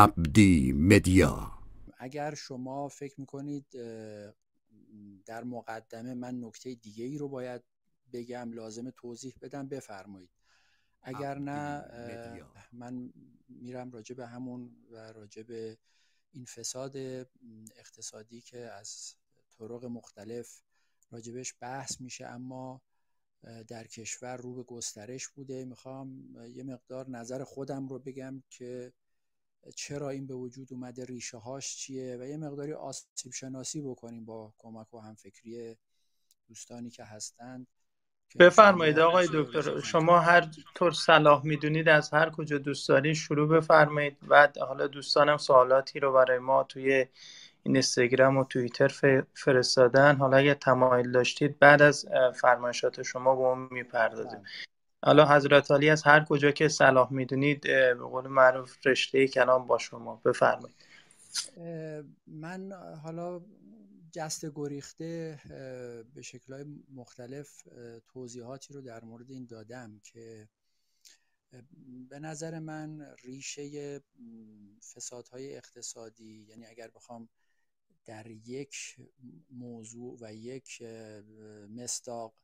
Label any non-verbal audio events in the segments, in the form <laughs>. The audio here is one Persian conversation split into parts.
ابدی مدیا. اگر شما فکر می‌کنید در مقدمه من نکته دیگه ای رو باید بگم لازم توضیح بدم بفرمایید. اگر نه من میرم راجع به همون و راجع به این فساد اقتصادی که از طرق مختلف راجبش بحث میشه اما در کشور رو به گسترش بوده. می‌خوام یه مقدار نظر خودم رو بگم که چرا این به وجود اومده ریشه هاش چیه و یه مقداری آسیب شناسی بکنیم با کمک و همفکری دوستانی که هستند بفرمایید آقای دکتر شما هر طور صلاح می‌دونید از هر کجا دوست دارید شروع بفرمایید. و حالا دوستانم سوالاتی رو برای ما توی اینستاگرام و توییتر فرستادن. حالا اگه تمایل داشتید بعد از فرمایشات شما به اون می‌پردازیم بله. حالا حضرت علی از هر کجا که صلاح می‌دونید به قول معروف رشته کلام با شما. بفرمایید. من حالا جست گریخته به شکلهای مختلف توضیحاتی رو در مورد این دادم که به نظر من ریشه فسادهای اقتصادی یعنی اگر بخوام در یک موضوع و یک مستاق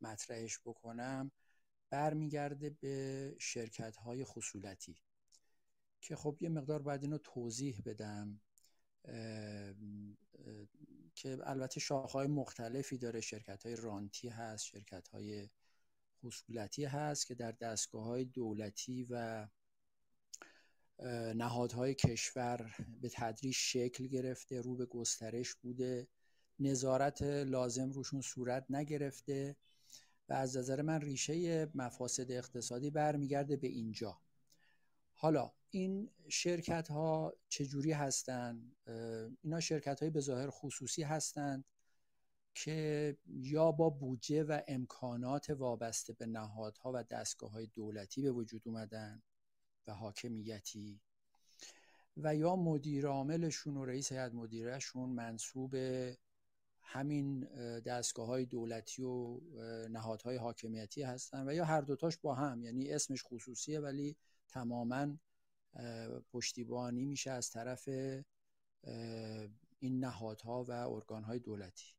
مطرحش بکنم برمیگرده به شرکت های خصولتی که خب یه مقدار باید اینو توضیح بدم که البته شاخهای مختلفی داره. شرکت های رانتی هست شرکت های خصولتی هست که در دستگاه های دولتی و نهادهای کشور به تدریج شکل گرفته رو به گسترش بوده نظارت لازم روشون صورت نگرفته. و از نظر من ریشه مفاسد اقتصادی برمیگرده به اینجا. حالا این شرکت ها چجوری هستند اینا شرکت های به ظاهر خصوصی هستند که یا با بودجه و امکانات وابسته به نهادها و دستگاه های دولتی به وجود اومدن و حاکمیتی و یا مدیر عاملشون و رئیس هیئت مدیرهشون منصوب همین دستگاه های دولتی و نهادهای حاکمیتی هستن و یا هر دوتاش با هم. یعنی اسمش خصوصیه ولی تماما پشتیبانی میشه از طرف این نهادها و ارگانهای دولتی.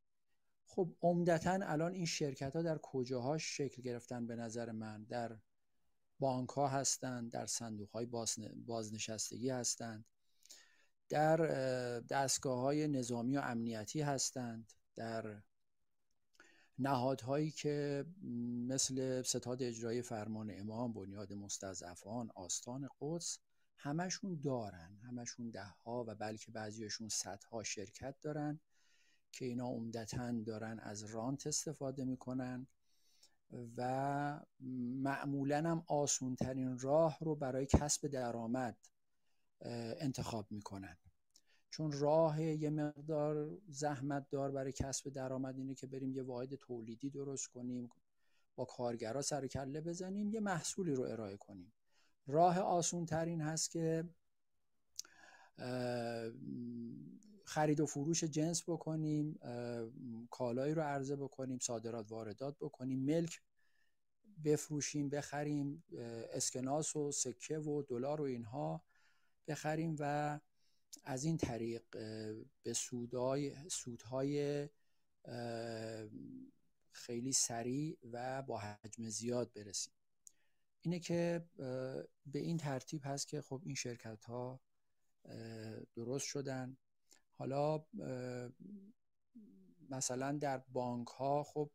خب عمدتا الان این شرکت ها در کجاها شکل گرفتن به نظر من؟ در بانک ها هستند در صندوق های بازنشستگی هستند در دستگاه های نظامی و امنیتی هستند. در نهادهایی که مثل ستاد اجرایی فرمان امام بنیاد مستضعفان آستان قدس همشون دارن. همشون ده ها و بلکه بعضیشون صدها شرکت دارن که اینا عمدتا دارن از رانت استفاده می‌کنن و معمولا هم آسون ترین راه رو برای کسب درآمد انتخاب می‌کنن. چون راه یه مقدار زحمت دار برای کسب درآمد اینه که بریم یه واحد تولیدی درست کنیم با کارگرا سر کله بزنیم یه محصولی رو ارائه کنیم. راه آسون ترین هست که خرید و فروش جنس بکنیم کالایی رو عرضه بکنیم صادرات واردات بکنیم ملک بفروشیم بخریم اسکناس و سکه و دلار و اینها. بخریم و از این طریق به سودهای, سودهای خیلی سریع و با حجم زیاد برسیم. اینه که به این ترتیب هست که خب این شرکت ها درست شدن. حالا مثلا در بانک ها خب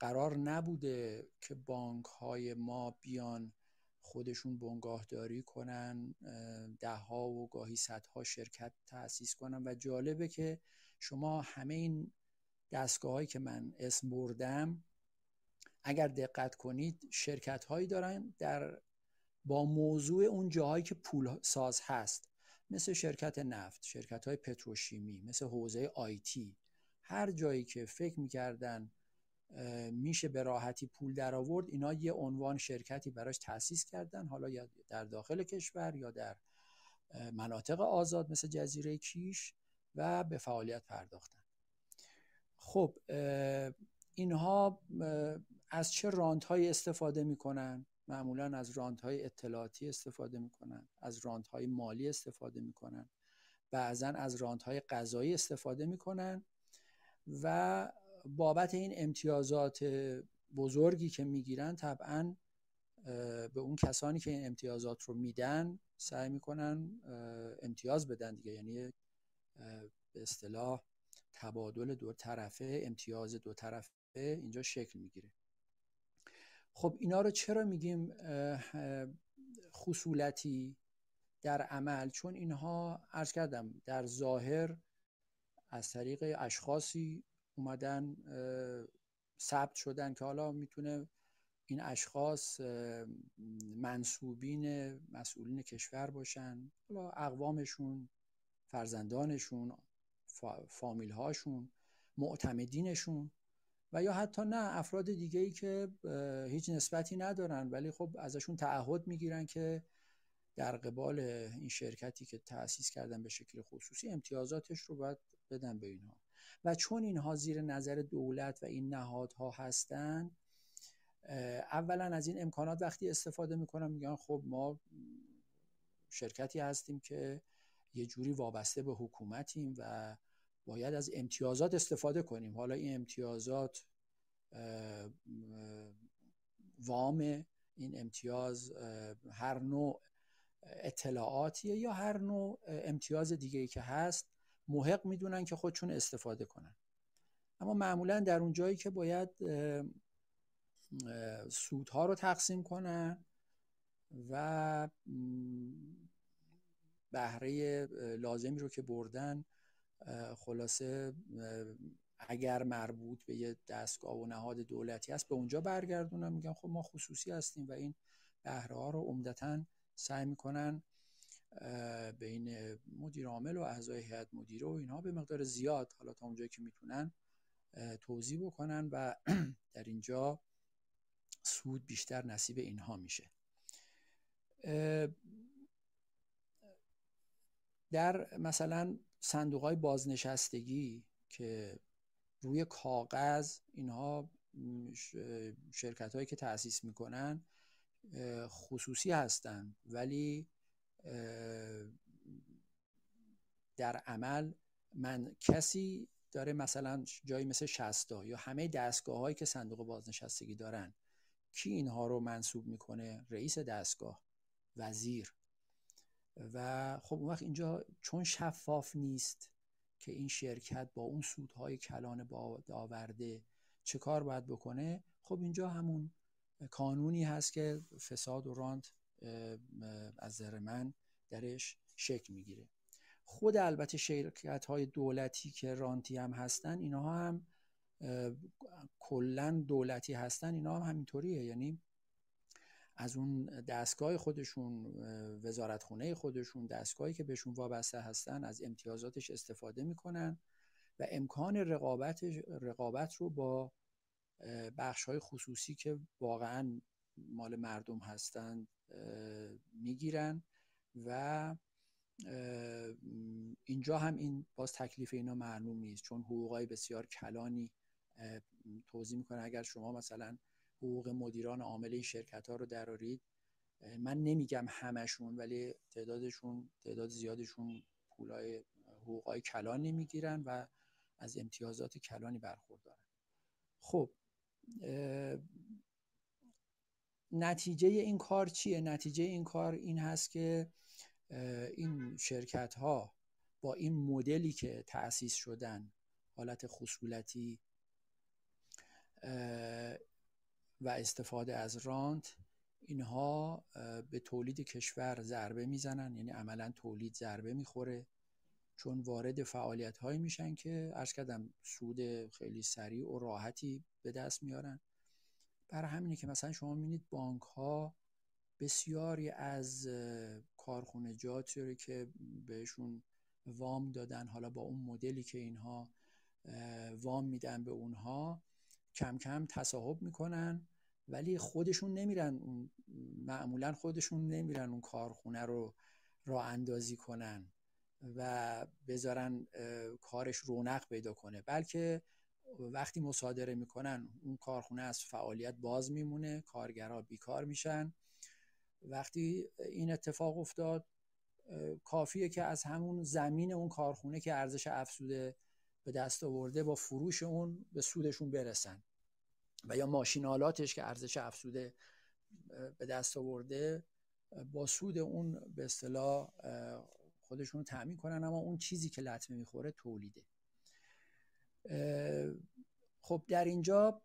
قرار نبوده که بانک های ما بیان خودشون بنگاهداری کنن ده ها و گاهی صدها شرکت تأسیس کنن. و جالبه که شما همه این دستگاه هایی که من اسم بردم اگر دقت کنید شرکت هایی دارن در با موضوع اون جاهایی که پول ساز هست مثل شرکت نفت شرکت های پتروشیمی مثل حوزه آیتی هر جایی که فکر می‌کردن میشه به راحتی پول در آورد اینا یه عنوان شرکتی براش تأسیس کردن حالا یا در داخل کشور یا در مناطق آزاد مثل جزیره کیش و به فعالیت پرداختن. خب اینها از چه رانت های استفاده می‌کنن؟ معمولا از های اطلاعاتی استفاده می‌کنن از های مالی استفاده می‌کنن بعضا از های غذایی استفاده می‌کنن و بابت این امتیازات بزرگی که می‌گیرن طبعا به اون کسانی که این امتیازات رو میدن سعی می‌کنن امتیاز بدن دیگه. یعنی به اصطلاح تبادل دو طرفه امتیاز دو طرفه اینجا شکل می‌گیره. خب اینا رو چرا میگیم خصولتی در عمل؟ چون اینها عرض کردم در ظاهر از طریق اشخاصی اومدن ثبت شدن که حالا می‌تونه این اشخاص منصوبین مسئولین کشور باشن. حالا اقوامشون فرزندانشون فامیل هاشون معتمدینشون و یا حتی نه افراد دیگه ای که هیچ نسبتی ندارن ولی خب ازشون تعهد می‌گیرن که در قبال این شرکتی که تأسیس کردن به شکل خصوصی امتیازاتش رو باید بدن به اینها و چون اینها زیر نظر دولت و این نهادها هستن اولا از این امکانات وقتی استفاده می‌کنن میگن خب ما شرکتی هستیم که یه جوری وابسته به حکومتیم و باید از امتیازات استفاده کنیم. حالا این امتیازات وام این امتیاز هر نوع اطلاعاتیه یا هر نوع امتیاز دیگه ای که هست محق می‌دونن که خودشون استفاده کنن. اما معمولا در اون جایی که باید سودها رو تقسیم کنن و بهره لازمی رو که بردن خلاصه اگر مربوط به یه دستگاه و نهاد دولتی است به اونجا برگردونن. میگن خب ما خصوصی هستیم و این بهره ها رو عمدتا سعی می‌کنن بین مدیر عامل و اعضای هیئت مدیره و اینها به مقدار زیاد حالا تا اونجایی که می‌تونن توضیح بکنن و <clears throat> در اینجا سود بیشتر نصیب اینها میشه. در مثلا صندوق های بازنشستگی که روی کاغذ اینها شرکت هایی که تأسیس می‌کنن خصوصی هستند ولی در عمل من کسی داره مثلا جایی مثل شستا یا همه دستگاه هایی که صندوق بازنشستگی دارن کی اینها رو منصوب می‌کنه؟ رئیس دستگاه وزیر. و خب اون وقت اینجا چون شفاف نیست که این شرکت با اون سودهای کلان آورده چه کار باید بکنه خب اینجا همون کانونی هست که فساد و رانت از نظر من درش شکل می‌گیره. خود البته شرکت های دولتی که رانتی هم هستن اینها هم کلا دولتی هستن اینا هم همینطوریه. یعنی از اون دستگاه خودشون وزارتخونه خودشون دستگاهی که بهشون وابسته هستن از امتیازاتش استفاده می‌کنن و امکان رقابت رقابت رو با بخش های خصوصی که واقعا مال مردم هستند می‌گیرن و اینجا هم این باز تکلیف اینا معلوم نیست چون حقوقای بسیار کلانی توضیح می‌کنه اگر شما مثلا حقوق مدیران عامل این شرکت ها رو درارید من نمیگم همشون ولی تعدادشون تعداد زیادشون پولای حقوقای کلان نمی‌گیرن و از امتیازات کلانی برخوردارن. خب نتیجه این کار چیه؟ نتیجه این کار این هست که این شرکت ها با این مدلی که تأسیس شدن حالت خصولتی و استفاده از رانت اینها به تولید کشور ضربه می‌زنن یعنی عملا تولید ضربه می‌خوره. چون وارد فعالیت هایی میشن که ارز کردم سود خیلی سریع و راحتی به دست میارن. برای همینه که مثلا شما می‌بینید بانک ها بسیاری از کارخونجاتی رو که بهشون وام دادن حالا با اون مدلی که اینها وام میدن به اونها کم کم تصاحب می‌کنن ولی خودشون نمیرن معمولا خودشون نمیرن اون کارخونه رو راه اندازی کنن و بذارن کارش رونق پیدا کنه. بلکه وقتی مصادره می‌کنن اون کارخونه از فعالیت باز میمونه کارگرها بیکار میشن. وقتی این اتفاق افتاد کافیه که از همون زمین اون کارخونه که ارزش افزوده به دست آورده با فروش اون به سودشون برسن. و یا ماشین آلاتش که ارزش افزوده به دست آورده با سود اون به اصطلاح خودشون رو تأمین کنن اما اون چیزی که لطمه می‌خوره تولیده. خب در اینجا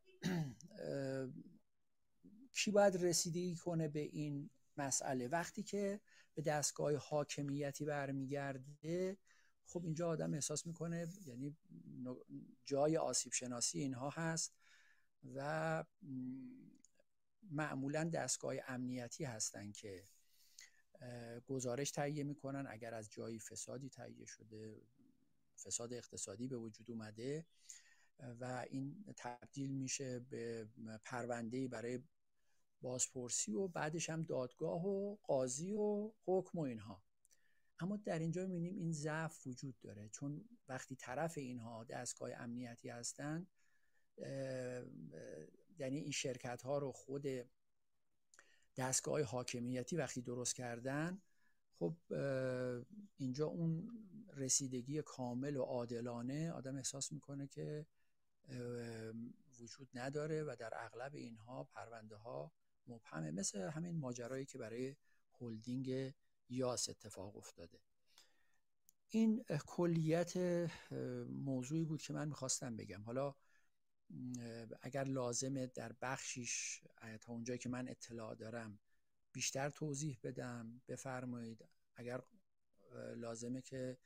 کی باید رسیدگی کنه به این مسئله؟ وقتی که به دستگاه حاکمیتی برمیگرده خب اینجا آدم احساس می‌کنه یعنی جای آسیب شناسی اینها هست و معمولا دستگاه امنیتی هستند که گزارش تهیه می‌کنن. اگر از جایی فسادی تهیه شده فساد اقتصادی به وجود اومده و این تبدیل میشه به پرونده برای بازپرسی و بعدش هم دادگاه و قاضی و حکم و اینها. اما در اینجا می‌بینیم این ضعف وجود داره چون وقتی طرف اینها دستگاه امنیتی هستند یعنی این شرکت ها رو خود دستگاه حاکمیتی وقتی درست کردن خب اینجا اون رسیدگی کامل و عادلانه آدم احساس می‌کنه که وجود نداره و در اغلب اینها پرونده ها مبهمه مثل همین ماجرایی که برای هلدینگ یاس اتفاق افتاده. این کلیت موضوعی بود که من می‌خواستم بگم. حالا اگر لازمه در بخشیش تا اونجایی که من اطلاع دارم بیشتر توضیح بدم. بفرمایید. اگر لازمه که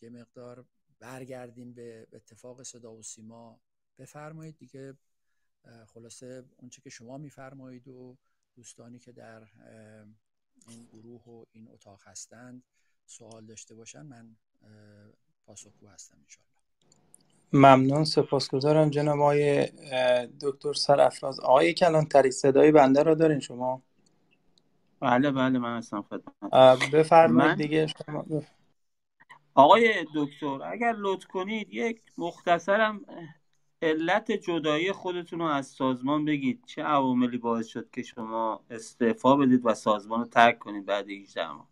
یه مقدار برگردیم به اتفاق صدا و سیما. بفرمایید دیگه. خلاصه اونچه که شما میفرمایید و دوستانی که در این گروه و این اتاق هستند سوال داشته باشن من پاسخگو هستم انشاءالله. ممنون سپاسگزارم جناب آقای دکتر سرافراز. آقای کلان تری صدای بنده را دارین شما؟ بله بله من هستم خدمت بفرمایید دیگه شما. آقای دکتر اگر لطف کنید یک مختصرم علت جدایی خودتون رو از سازمان بگید. چه عواملی باعث شد که شما استعفا بدید و سازمان رو ترک کنید بعد 18 ماه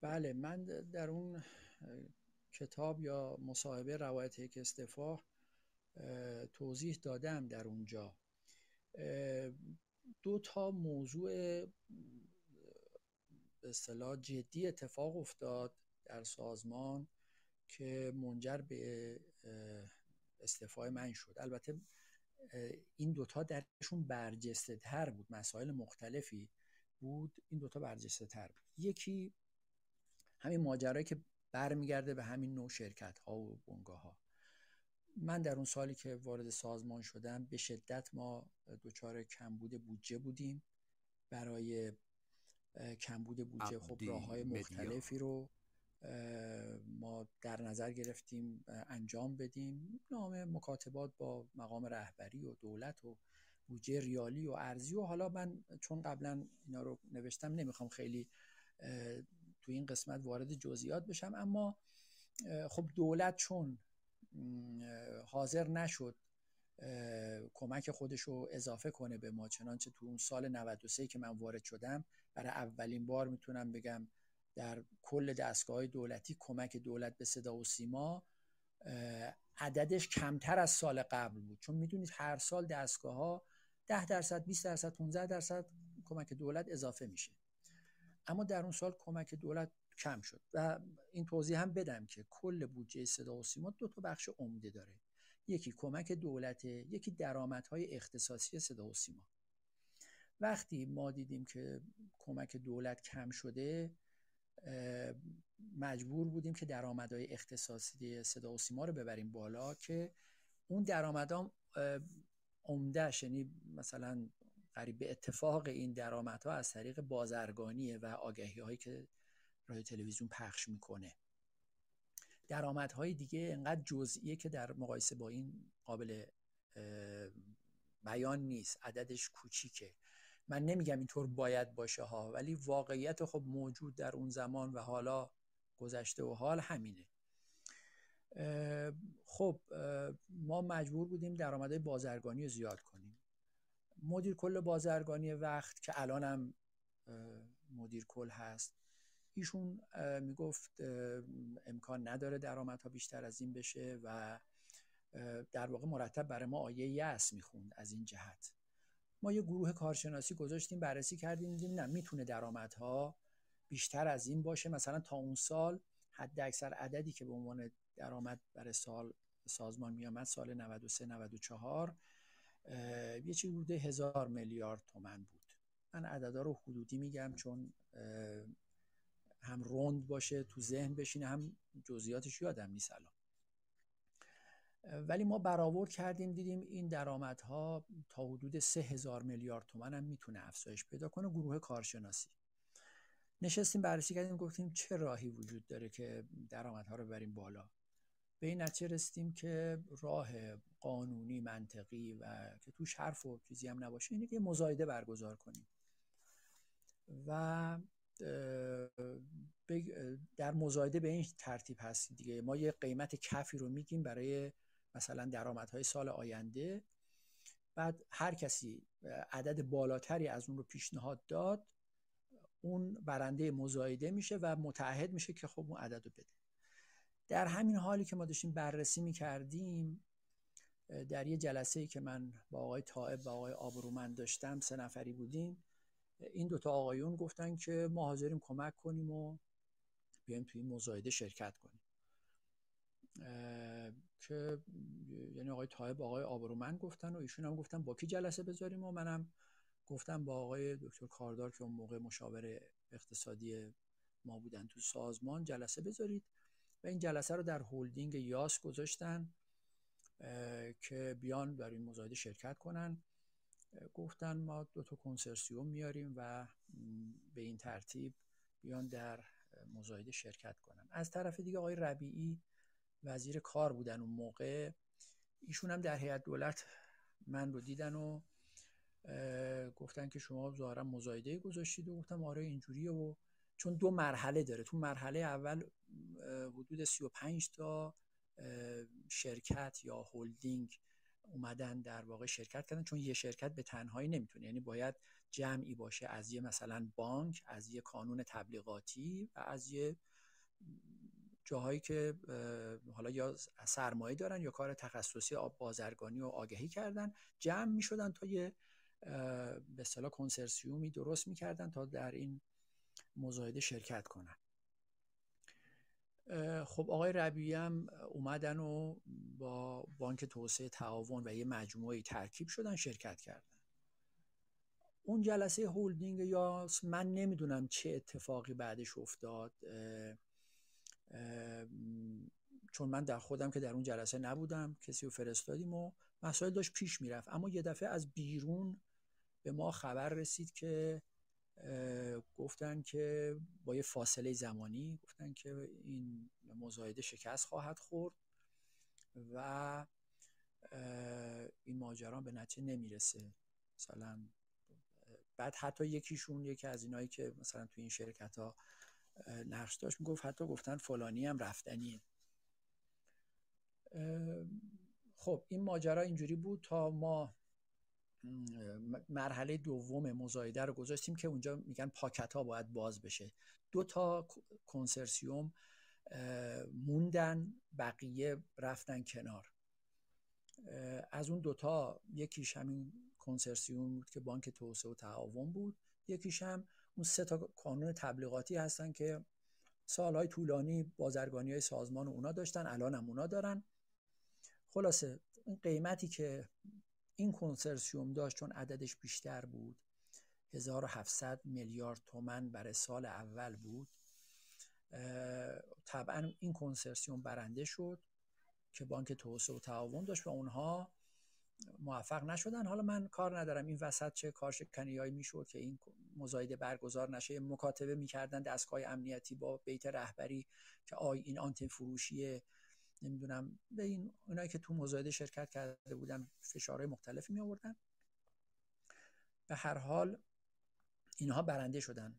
بله من در اون کتاب یا مصاحبه روایت یک استعفا توضیح دادم در اونجا. دو تا موضوع به اصطلاح جدی اتفاق افتاد در سازمان که منجر به استعفای من شد. البته این دوتا درشون برجسته تر بود مسائل مختلفی بود این دوتا برجسته تر بود. یکی همین ماجرایی که برمیگرده به همین نوع شرکت ها و بنگاه ها من در اون سالی که وارد سازمان شدم به شدت ما دچار کمبود بودجه بودیم. برای کمبود بودجه خب راه های مختلفی رو ما در نظر گرفتیم انجام بدیم. نام مکاتبات با مقام رهبری و دولت و بودجه ریالی و ارزی و حالا من چون قبلا اینا رو نوشتم نمی‌خوام خیلی تو این قسمت وارد جزئیات بشم. اما خب دولت چون حاضر نشد کمک خودش رو اضافه کنه به ما چنانچه تو اون سال 93 که من وارد شدم برای اولین بار می‌تونم بگم در کل دستگاه دولتی کمک دولت به صدا و سیما عددش کمتر از سال قبل بود. چون می‌دونید هر سال دستگاه ها 10 درصد 20 درصد 15 درصد کمک دولت اضافه میشه. اما در اون سال کمک دولت کم شد و این توضیح هم بدم که کل بودجه صدا و سیما دو تا بخش عمده داره. یکی کمک دولت یکی درآمدهای اختصاصی صدا و سیما. وقتی ما دیدیم که کمک دولت کم شده مجبور بودیم که درآمدهای اختصاصی صدا و سیما رو ببریم بالا که اون درآمدها عمده یعنی مثلا قریب به اتفاق این درآمدها از طریق بازرگانیه و آگهی هایی که رادیو تلویزیون پخش می‌کنه. درآمدهای دیگه انقدر جزئیه که در مقایسه با این قابل بیان نیست عددش کوچیکه. من نمیگم اینطور باید باشه ها ولی واقعیت خب موجود در اون زمان و حالا گذشته و حال همینه. خب ما مجبور بودیم درآمدهای بازرگانی رو زیاد کنیم. مدیر کل بازرگانی وقت که الانم مدیر کل هست ایشون می‌گفت امکان نداره درآمدها بیشتر از این بشه و در واقع مرتب برای ما آیه یس می‌خوند از این جهت. ما یه گروه کارشناسی گذاشتیم بررسی کردیم دیدیم نه می‌تونه درآمدها بیشتر از این باشه. مثلا تا اون سال حد اکثر عددی که به عنوان درآمد برای سال سازمان میامد سال 93 94 یه چیزی بوده هزار میلیارد تومن بود. من عددا رو حدودی میگم چون هم روند باشه تو ذهن بشینه هم جزئیاتش یادم نیست الان. ولی ما برآورد کردیم دیدیم این درآمدها تا حدود سه هزار میلیارد تومن هم می‌تونه افزایش پیدا کنه گروه کارشناسی. نشستیم بررسی کردیم گفتیم چه راهی وجود داره که درآمدها رو بریم بالا. به این نتیجه رسیدیم که راه قانونی منطقی و که توش حرف و چیزی هم نباشه اینه که مزایده برگزار کنیم. و در مزایده به این ترتیب هست دیگه. ما یه قیمت کفی رو میگیم برای مثلا درآمدهای سال آینده. بعد هر کسی عدد بالاتری از اون رو پیشنهاد داد اون برنده مزایده میشه و متعهد میشه که خب اون عدد رو بده. در همین حالی که ما داشتیم بررسی می‌کردیم در یه جلسه ای که من با آقای طائب و آقای آبرومند داشتم سه نفری بودیم این دوتا آقایون گفتن که ما حاضریم کمک کنیم و بیایم توی این مزایده شرکت کنیم. که یعنی آقای طایب آقای آبرومند گفتن و ایشون هم گفتن با کی جلسه بذاریم و منم گفتم با آقای دکتر کاردار که اون موقع مشاور اقتصادی ما بودن تو سازمان جلسه بذارید. و این جلسه رو در هولدینگ یاس گذاشتن که بیان در این مزایده شرکت کنن. گفتن ما دو تا کنسرسیوم میاریم و به این ترتیب بیان در مزایده شرکت کنن. از طرف دیگه آقای ربیعی وزیر کار بودن اون موقع. ایشون هم در هیئت دولت من رو دیدن و گفتن که شما ظاهرا مزایده گذاشتید و گفتم آره اینجوریه و چون دو مرحله داره. تو مرحله اول حدود 35 تا شرکت یا هلدینگ اومدن در واقع شرکت کردن. چون یه شرکت به تنهایی نمی‌تونه. یعنی باید جمعی باشه از یه مثلا بانک از یه کانون تبلیغاتی و از یه جاهایی که حالا یا سرمایه دارن یا کار تخصصی بازرگانی و آگهی کردن. جمع می شدن تا یه به اصطلاح کنسرسیومی درست می‌کردن تا در این مزایده شرکت کنن. خب آقای ربیعی هم اومدن و با بانک توسعه تعاون و یه مجموعه ترکیب شدن شرکت کردن. اون جلسه هولدینگ یا من نمی‌دونم چه اتفاقی بعدش افتاد. چون من در خودم که در اون جلسه نبودم کسی رو فرستادیم و مسائل داشت پیش می‌رفت. اما یه دفعه از بیرون به ما خبر رسید که گفتن که با یه فاصله زمانی گفتن که این مزایده شکست خواهد خورد و این ماجرا به نتیجه نمی‌رسه. مثلا بعد حتی یکیشون یکی از اینایی که مثلا تو این شرکت ها نقش داشت می‌گفت حتی گفتن فلانی هم رفتنیه. خب این ماجرا اینجوری بود تا ما مرحله دوم مزایده رو گذاشتیم که اونجا میگن پاکت ها باید باز بشه. دو تا کنسرسیوم موندن بقیه رفتن کنار. از اون دوتا یکیش همین کنسرسیوم بود که بانک توسعه و تعاون بود. یکیش هم اون سه تا کانون تبلیغاتی هستن که سالهای طولانی بازرگانی های سازمان اونا داشتن الان هم اونا دارن. خلاصه این قیمتی که این کنسرسیوم داشت چون عددش بیشتر بود 1700 میلیارد تومن برای سال اول بود. طبعا این کنسرسیوم برنده شد که بانک توسعه و تعاون داشت و اونها موفق نشدن. حالا من کار ندارم. این وسط چه کارشکنی می‌شد که این مزایده برگزار نشه. مکاتبه می‌کردن دستگاه امنیتی با بیت رهبری که آی این آنتن فروشی نمی‌دونم به این اونایی که تو مزایده شرکت کرده بودن فشارهای مختلفی می آوردن به هر حال اینها برنده شدن.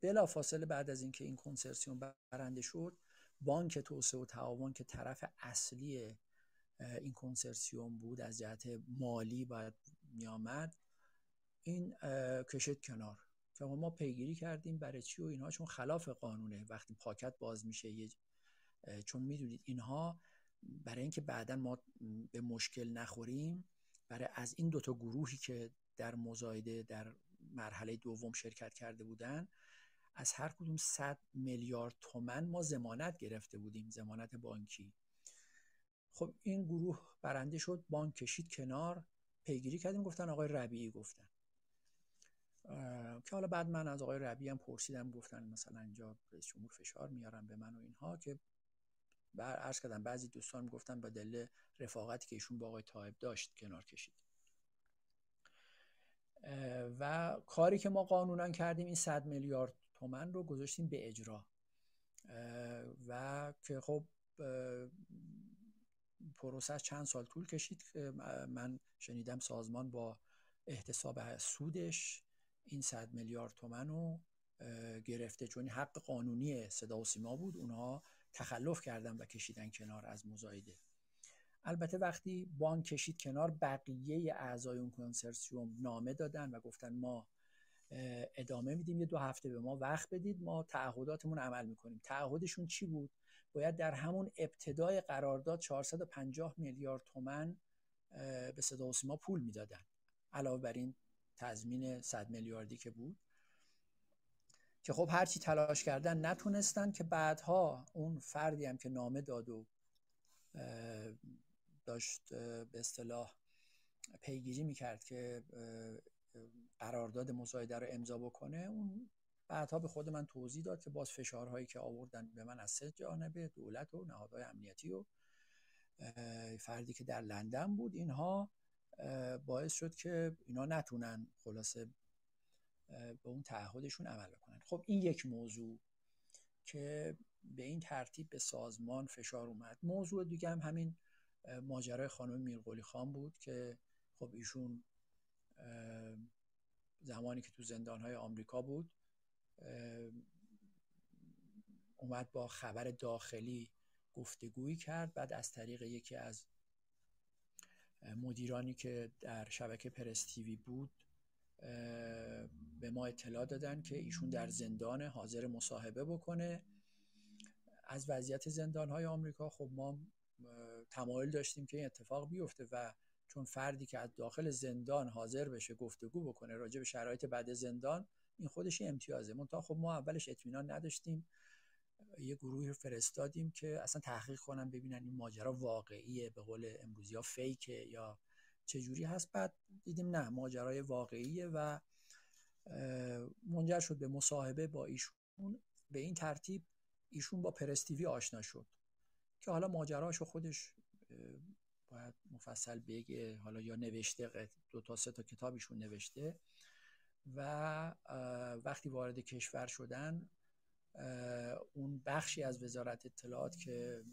بلا فاصله بعد از اینکه این کنسرسیوم برنده شد بانک توسعه و تعاون که طرف اصلی این کنسرسیوم بود از جهت مالی باید میآمد این کشید کنار. که ما پیگیری کردیم برای چی و اینها چون خلاف قانونه. وقتی پاکت باز میشه یه چون می‌دونید اینها برای اینکه بعدا ما به مشکل نخوریم برای از این دوتا گروهی که در مزایده در مرحله دوم شرکت کرده بودن از هر کدوم 100 میلیارد تومن ما زمانت گرفته بودیم زمانت بانکی. خب این گروه برنده شد بانک کشید کنار پیگیری کردیم گفتن آقای ربیعی گفتن. که حالا بعد من از آقای ربیعی هم پرسیدم گفتن مثلا اینجا رئیس جمهور فشار میارن به من و اینها که بر عرض کردم بعضی دوستان گفتن با دلیل رفاقتی که ایشون با آقای طایب داشت کنار کشید. و کاری که ما قانونا کردیم این 100 میلیارد تومن رو گذاشتیم به اجرا. و که خب پروسه چند سال طول کشید. من شنیدم سازمان با احتساب سودش این 100 میلیارد تومن رو گرفته. چون حق قانونی صدا و سیما بود اونها تخلف کردن و کشیدن کنار از مزایده. البته وقتی بانک کشید کنار بقیه اعضای اون کنسرسیوم نامه دادن و گفتن ما ادامه میدیم یه دو هفته به ما وقت بدید ما تعهداتمون عمل می‌کنیم. تعهدشون چی بود؟ باید در همون ابتدای قرارداد 450 میلیارد تومن به صدا و سیما پول می‌دادن. علاوه بر این تضمین 100 میلیاردی که بود. که خب هرچی تلاش کردن نتونستن که بعدها اون فردی هم که نامه داد و داشت به اصطلاح پیگیری می‌کرد که قرارداد مزایده رو امضا بکنه اون بعدها به خود من توضیح داد که باز فشارهایی که آوردن به من از سه جانبه دولت و نهادهای امنیتی و فردی که در لندن بود اینها باعث شد که اینا نتونن خلاصه به اون تعهدشون عمل بکنن. خب این یک موضوع که به این ترتیب به سازمان فشار اومد. موضوع دیگه هم همین ماجرای خانم میرقلی خان بود که خب ایشون زمانی که تو زندانهای آمریکا بود اومد با خبر داخلی گفتگویی کرد. بعد از طریق یکی از مدیرانی که در شبکه پرستیوی بود به ما اطلاع دادن که ایشون در زندان حاضر مصاحبه بکنه. از وضعیت زندان های آمریکا خب ما تمایل داشتیم که این اتفاق بیفته و چون فردی که از داخل زندان حاضر بشه گفتگو بکنه راجع به شرایط بعد زندان این خودش امتیازه. منتها خب ما اولش اطمینان نداشتیم. یه گروهی فرستادیم که اصلا تحقیق کنن ببینن این ماجرا واقعیه به قول امروزی ها فیکه یا چجوری هست. بعد دیدیم نه ماجرای واقعیه و منجر شد به مصاحبه با ایشون. به این ترتیب ایشون با پرستیوی آشنا شد که حالا ماجراشو خودش باید مفصل بگه حالا یا نوشته دو تا سه تا کتابیشون نوشته و وقتی وارد کشور شدن اون بخشی از وزارت اطلاعات که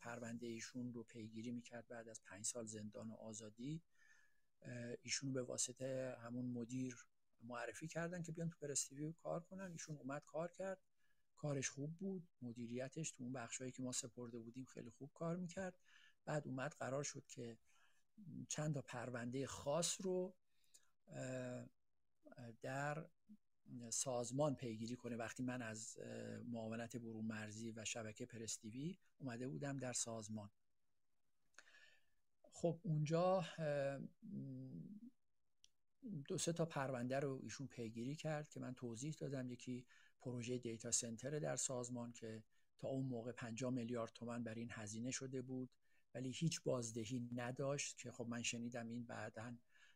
پرونده ایشون رو پیگیری می‌کرد بعد از پنج سال زندان و آزادی ایشون به واسطه همون مدیر معرفی کردن که بیان تو پرستیوی کار کنن. ایشون اومد کار کرد. کارش خوب بود. مدیریتش تو اون بخشهایی که ما سپرده بودیم خیلی خوب کار می‌کرد. بعد اومد قرار شد که چند تا پرونده خاص رو در سازمان پیگیری کنه. وقتی من از معاونت برون مرزی و شبکه پرستیوی اومده بودم در سازمان. خب اونجا دو سه تا پرونده رو ایشون پیگیری کرد که من توضیح دادم. یکی پروژه data center در سازمان که تا اون موقع 50 میلیارد تومن بر این هزینه شده بود ولی هیچ بازدهی نداشت که خب من شنیدم این بعدا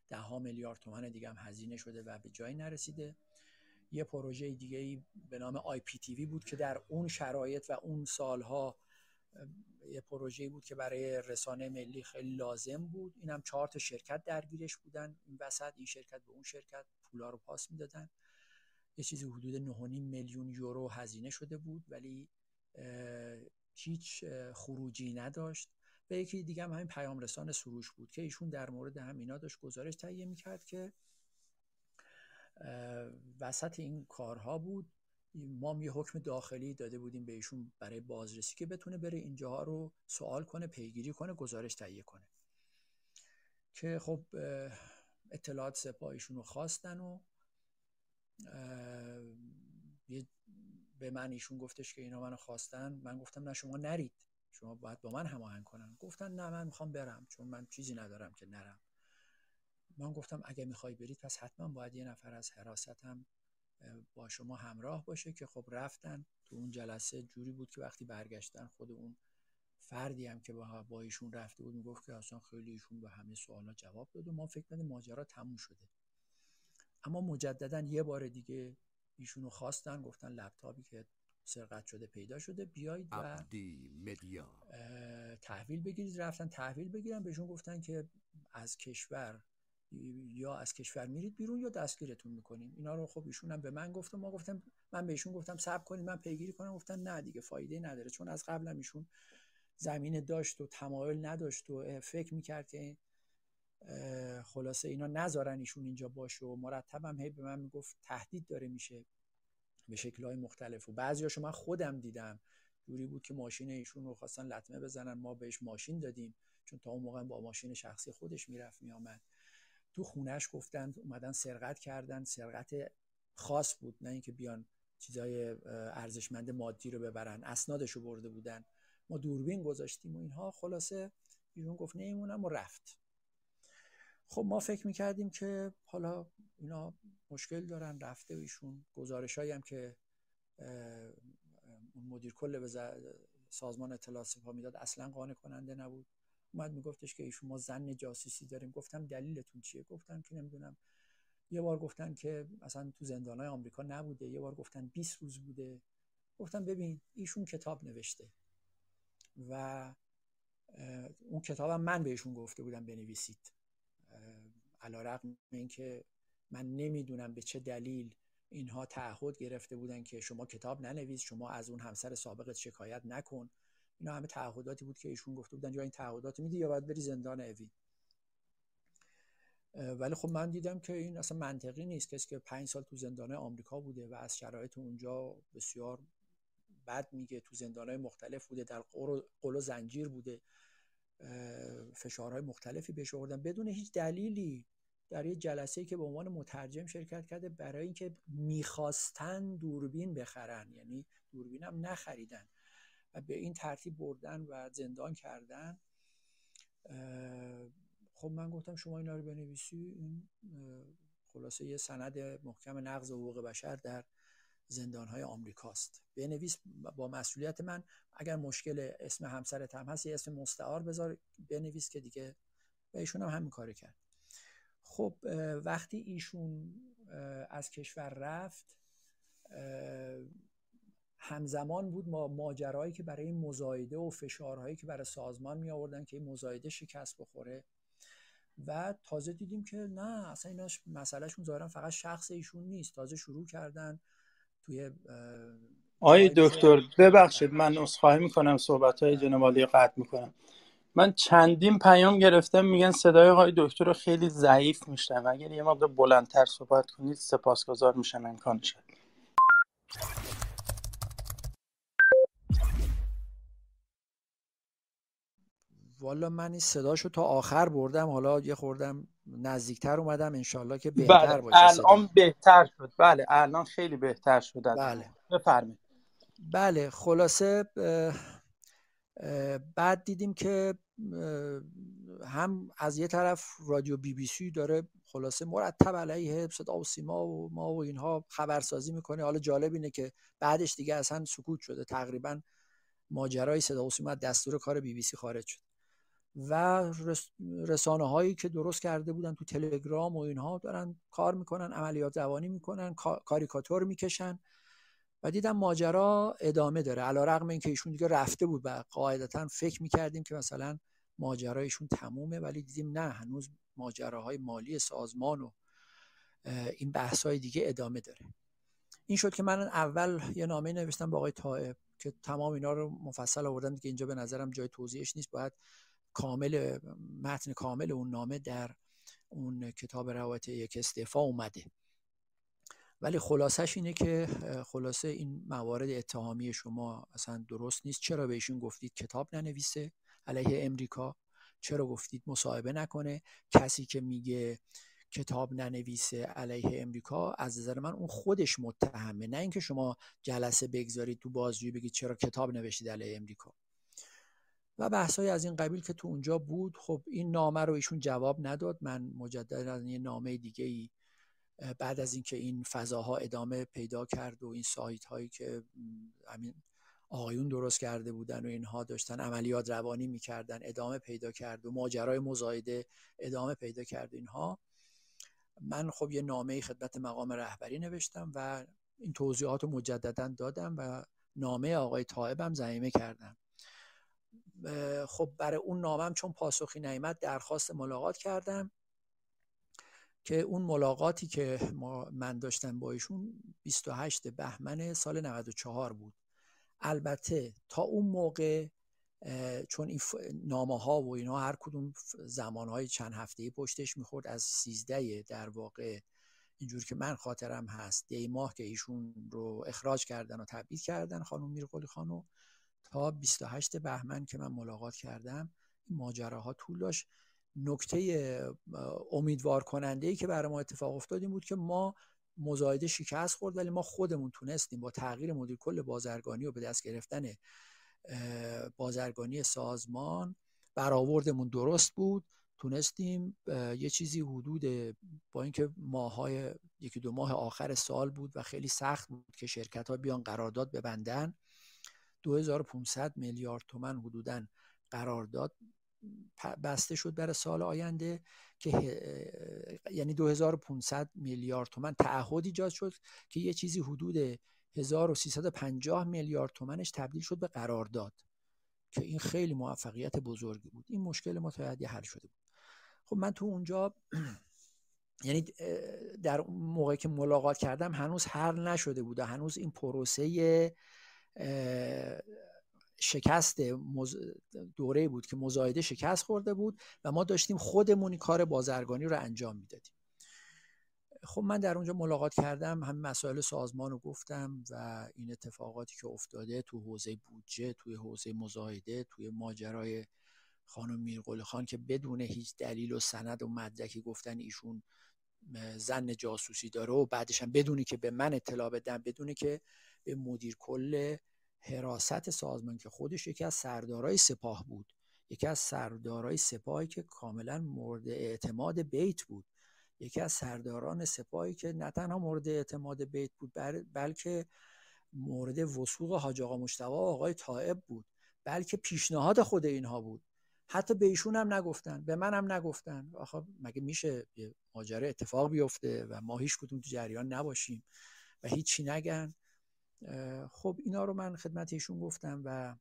ده میلیارد تومن دیگه هم هزینه شده و به جایی نرسیده. یه پروژه دیگه ای به نام IPTV بود که در اون شرایط و اون سالها یه پروژه بود که برای رسانه ملی خیلی لازم بود. اینم چهار تا شرکت درگیرش بودن. این وسط این شرکت به اون شرکت پولا رو پاس می‌دادن. یه چیزی حدود 9.5 میلیون یورو هزینه شده بود ولی هیچ خروجی نداشت. و یکی دیگه هم همین پیام رسان سروش بود که ایشون در مورد همینا داشت گزارش تهیه می‌کرد که وسط این کارها بود. ما یه حکم داخلی داده بودیم به ایشون برای بازرسی که بتونه بره اینجاها رو سوال کنه پیگیری کنه گزارش تهیه کنه. که خب اطلاعات سپاهیشون رو خواستن و به من ایشون گفتش که اینا منو خواستن. من گفتم نه شما نرید. شما باید با من هماهنگ کنن. گفتن نه من می‌خوام برم چون من چیزی ندارم که نرم. من گفتم اگه می‌خوای برید پس حتما باید یه نفر از حراستم با شما همراه باشه که خب رفتن تو اون جلسه. جوری بود که وقتی برگشتن خود اون فردی هم که با, با ایشون رفته بود می‌گفت که اصلا خیلی ایشون به همه سوالا جواب داد و ما فکر کردیم ماجرا تموم شده. اما مجددا یه بار دیگه ایشونو خواستن گفتن لپتاپی که سرقت شده پیدا شده بیایید و تحویل بگیرید. رفتن تحویل بگیرن. بهشون گفتن که از کشور یا از کشور میرید بیرون یا دستگیرتون می‌کنیم اینا رو خب ایشون هم به من گفتم ما گفتم من بهشون گفتم صبر کنید من پیگیری کنم گفتن نه دیگه فایده نداره. چون از قبلم ایشون زمین داشت و تمایل نداشت و فکر می‌کرد که خلاصه اینا نذارن ایشون اینجا باشه و مرتبم هی به من می‌گفت تهدید داره میشه به شکلهای مختلف. و بعضیاشو من خودم دیدم. جوری بود که ماشین ایشون رو خواستن لطمه بزنن ما بهش ماشین دادیم. چون تا اون موقع با ماشین شخصی خودش می‌رفت میآمد. تو خونش گفتن اومدن سرقت کردن سرقت خاص بود نه اینکه بیان چیزای ارزشمند مادی رو ببرن اسنادش رو برده بودن. ما دوربین گذاشتیم و اینها خلاصه ایشون گفت نمیمونم و رفت. خب ما فکر می‌کردیم که حالا اینا مشکل دارن رفته ایشون. گزارش هم که اون مدیر کل سازمان اطلاعات سپاه می‌داد اصلا قانع کننده نبود. اومد میگفتش که ایشون ما زن جاسوسی داریم. گفتم دلیلتون چیه؟ گفتم که نمی‌دونم. یه بار گفتن که اصلا تو زندانهای آمریکا نبوده. یه بار گفتن 20 روز بوده. گفتم ببین ایشون کتاب نوشته و اون کتابم من بهشون گفته بودم بنویسید. علا رقم اینکه من نمی‌دونم به چه دلیل اینها تعهد گرفته بودن که شما کتاب ننویس شما از اون همسر سابقت شکایت نکن. اینا همه تعهداتی بود که ایشون گفته بودن یا این تعهدات میدی یا باید بری زندان اوی ولی خب من دیدم که این اصلا منطقی نیست. کسی که پنج سال تو زندان آمریکا بوده و از شرایط اونجا بسیار بد میگه تو زندانهای مختلف بوده در قل و زنجیر بوده فشارهای مختلفی بهش آوردن. بدون هیچ دلیلی در یه جلسه که به عنوان مترجم شرکت کرده برای اینکه می‌خواستن دوربین بخرن. یعنی دوربین هم نخریدن. و به این ترتیب بردن و زندان کردن. خب من گفتم شما اینا رو بنویسی. این خلاصه یه سند محکم نقض حقوق بشر در زندان های آمریکاست. بنویس با مسئولیت من. اگر مشکل اسم همسرت هم هست یه اسم مستعار بذار بنویس که دیگه و ایشون هم همین کار کرد. خب وقتی ایشون از کشور رفت همزمان بود ما ماجرایی که برای مزایده و فشارهایی که برای سازمان می آوردن که این مزایده شکست بخوره. و تازه دیدیم که نه اصلا اینا مسئلهشون ظاهرا فقط شخص ایشون نیست. تازه شروع کردن توی آقای دکتر ببخشید من عذرخواهی می‌کنم صحبت های جناب قطع می‌کنم. من چندین پیام گرفتم میگن صدای آقای دکتر رو خیلی ضعیف میشنم اگر یه مقدار بلندتر صحبت کنید سپاسگزار میشم امکان والا من این صداشو تا آخر بردم حالا یه خوردم نزدیکتر اومدم انشالله که بهتر بله. باشه الان بهتر شد. بله الان خیلی بهتر شد بله. بفرمایید. بله خلاصه بعد دیدیم که هم از یه طرف رادیو بی بی سی داره خلاصه مرتب علیه صدا و سیما و ما و اینها خبرسازی می‌کنه. حالا جالب اینه که بعدش دیگه اصلا سکوت شده. تقریبا ماجرای صدا و سیما دستور کار بی بی سی خارج شد. و رسانه هایی که درست کرده بودن تو تلگرام و اینها دارن کار می‌کنن عملیات زبانی می‌کنن کاریکاتور می‌کشن و دیدم ماجرا ادامه داره. علا رقم این که ایشون دیگه رفته بود و قاعدتا فکر می‌کردیم که مثلا ماجرایشون تمومه ولی دیدیم نه هنوز ماجراهای مالی سازمان و این بحث های دیگه ادامه داره. این شد که من اول یه نامه نوشتم با آقای طائب که تمام اینا رو مفصل آوردم که اینجا به نظرم جای توضیحش نیست. باید کامل متن کامل اون نامه در اون کتاب روایت یک استعفا اومده. ولی خلاصش اینه که خلاصه این موارد اتهامی شما اصلا درست نیست. چرا بهشون گفتید کتاب ننویسه علیه امریکا؟ چرا گفتید مصاحبه نکنه؟ کسی که میگه کتاب ننویسه علیه امریکا از نظر من اون خودش متهمه. نه اینکه شما جلسه بگذارید تو بازجویی بگید چرا کتاب نوشتید علیه امریکا. و بحثای از این قبیل که تو اونجا بود خب این نامه رو ایشون جواب نداد. من مجددا یه نامه دیگه ای بعد از اینکه این فضاها ادامه پیدا کرد و این سایت هایی که همین آقایون درست کرده بودن و اینها داشتن عملیات روانی می‌کردن ادامه پیدا کرد و ماجرای مزایده ادامه پیدا کرد اینها. من خب یه نامه خدمت مقام رهبری نوشتم و این توضیحات رو مجددا دادم و نامه آقای طایبم زمینه کردم. خب برای اون نامم چون پاسخی نیامد درخواست ملاقات کردم که اون ملاقاتی که ما من داشتم با ایشون 28 بهمن سال 94 بود. البته تا اون موقع چون این نامه ها و اینا هر کدوم زمان های چند هفته پشتش می‌خورد از 13 در واقع اینجور که من خاطرم هست دی ماه که ایشون رو اخراج کردن و تبعید کردن خانم میرقلی خانو تا 28 بهمن که من ملاقات کردم این ماجراها طول داشت. نکته امیدوار کننده ای که برای ما اتفاق افتاد این بود که ما مزایده شکست خورد ولی ما خودمون تونستیم با تغییر مدیر کل بازرگانی و به دست گرفتن بازرگانی سازمان برآوردمون درست بود. تونستیم یه چیزی حدود با اینکه ماهای یکی دو ماه آخر سال بود و خیلی سخت بود که شرکت ها بیان قرارداد ببندن. 2500 میلیارد تومن حدودا قرارداد بسته شد برای سال آینده که یعنی 2500 میلیارد تومن تعهد ایجاد شد که یه چیزی حدود 1350 میلیارد تومنش تبدیل شد به قرارداد که این خیلی موفقیت بزرگی بود. این مشکل ما حل شده بود. خب من تو اونجا <clears throat> یعنی در موقعی که ملاقات کردم هنوز حل نشده بود هنوز این پروسه شکست دوره بود که مزایده شکست خورده بود و ما داشتیم خودمونی کار بازرگانی رو انجام می‌دادیم. خب من در اونجا ملاقات کردم هم مسائل سازمان رو گفتم و این اتفاقاتی که افتاده تو حوزه بودجه توی حوزه مزایده توی ماجرای خانم میرقل خان که بدون هیچ دلیل و سند و مدرکی گفتن ایشون زن جاسوسی داره و بعدش هم بدونی که به من اطلاع بدن بدونی که به مدیر کل حراست سازمان که خودش یکی از سردارای سپاه بود. یکی از سردارای سپاهی که کاملا مورد اعتماد بیت بود. یکی از سرداران سپاهی که نه تنها مورد اعتماد بیت بود بلکه مورد وسوق حاج آقا مشتبه و آقای طائب بود. بلکه پیشنهاد خود اینها بود. حتی به ایشون هم نگفتن به من هم نگفتن. آخه مگه میشه یه ماجرا اتفاق بیفته و ما هیچ کدوم تو جریان نباشیم و هیچی نگن؟ خب اینا رو من خدمت ایشون گفتم و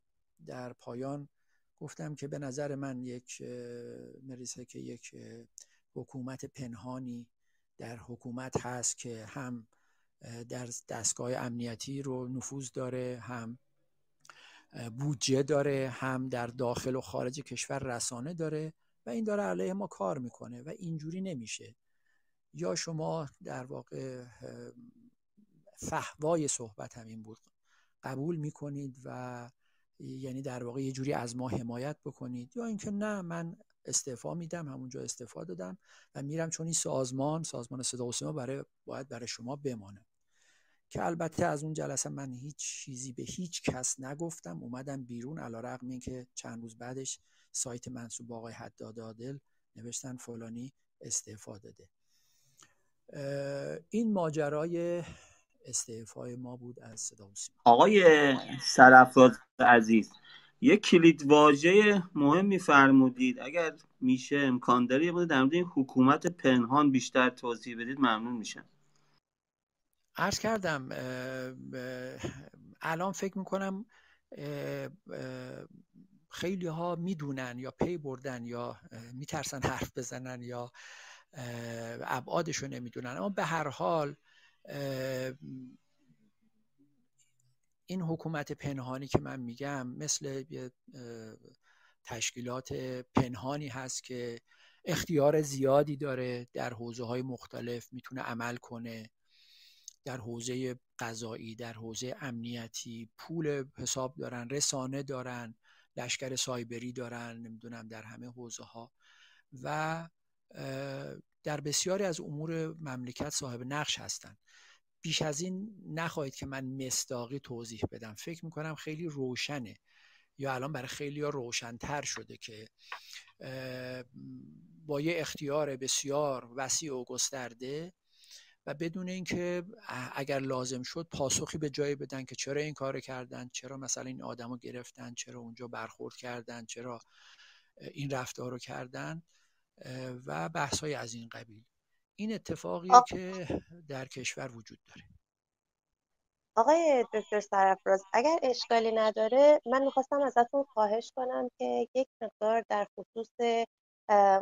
در پایان گفتم که به نظر من یک مریسه که یک حکومت پنهانی در حکومت هست که هم در دستگاه امنیتی رو نفوذ داره هم بودجه داره هم در داخل و خارج کشور رسانه داره و این داره علیه ما کار می‌کنه و اینجوری نمیشه. یا شما در واقع فهوای صحبت همین بود. قبول می‌کنید و یعنی در واقع یه جوری از ما حمایت بکنید یا اینکه نه من استعفا میدم همونجا استعفا دادم و میرم چون این سازمان سازمان صدا و سیما برای باید برای شما بمانه. که البته از اون جلسه من هیچ چیزی به هیچ کس نگفتم اومدم بیرون علا رقم این که چند روز بعدش سایت منصوب آقای حداد عادل نوشتن فلانی استعفا داده. این ماجرای استعفای ما بود از صدا و سیما. آقای سرفراز عزیز یک کلید واژه مهمی فرمودید اگر میشه امکان داره یه در مورد این حکومت پنهان بیشتر توضیح بدید ممنون میشم. عرض کردم الان فکر می‌کنم خیلی ها می‌دونن یا پی بردن یا میترسن حرف بزنن یا ابعادش رو نمی‌دونن. اما به هر حال این حکومت پنهانی که من میگم مثل تشکیلات پنهانی هست که اختیار زیادی داره در حوزه های مختلف می‌تونه عمل کنه در حوزه قضایی در حوزه امنیتی پول حساب دارن رسانه دارن لشکر سایبری دارن نمی‌دونم در همه حوزه ها و در بسیاری از امور مملکت صاحب نقش هستند. بیش از این نخواهید که من مستاقی توضیح بدم. فکر می‌کنم خیلی روشنه. یا الان برای خیلی ها روشنتر شده که با یه اختیار بسیار وسیع و گسترده و بدون اینکه اگر لازم شد پاسخی به جایی بدن که چرا این کار کردن چرا مثلا این آدم رو گرفتن چرا اونجا برخورد کردن چرا این رفتار رو کردن. و بحث های از این قبیل. این اتفاقیه که در کشور وجود داره. آقای دکتر سرفراز اگر اشکالی نداره من می‌خواستم ازتون خواهش کنم که یک مقدار در خصوص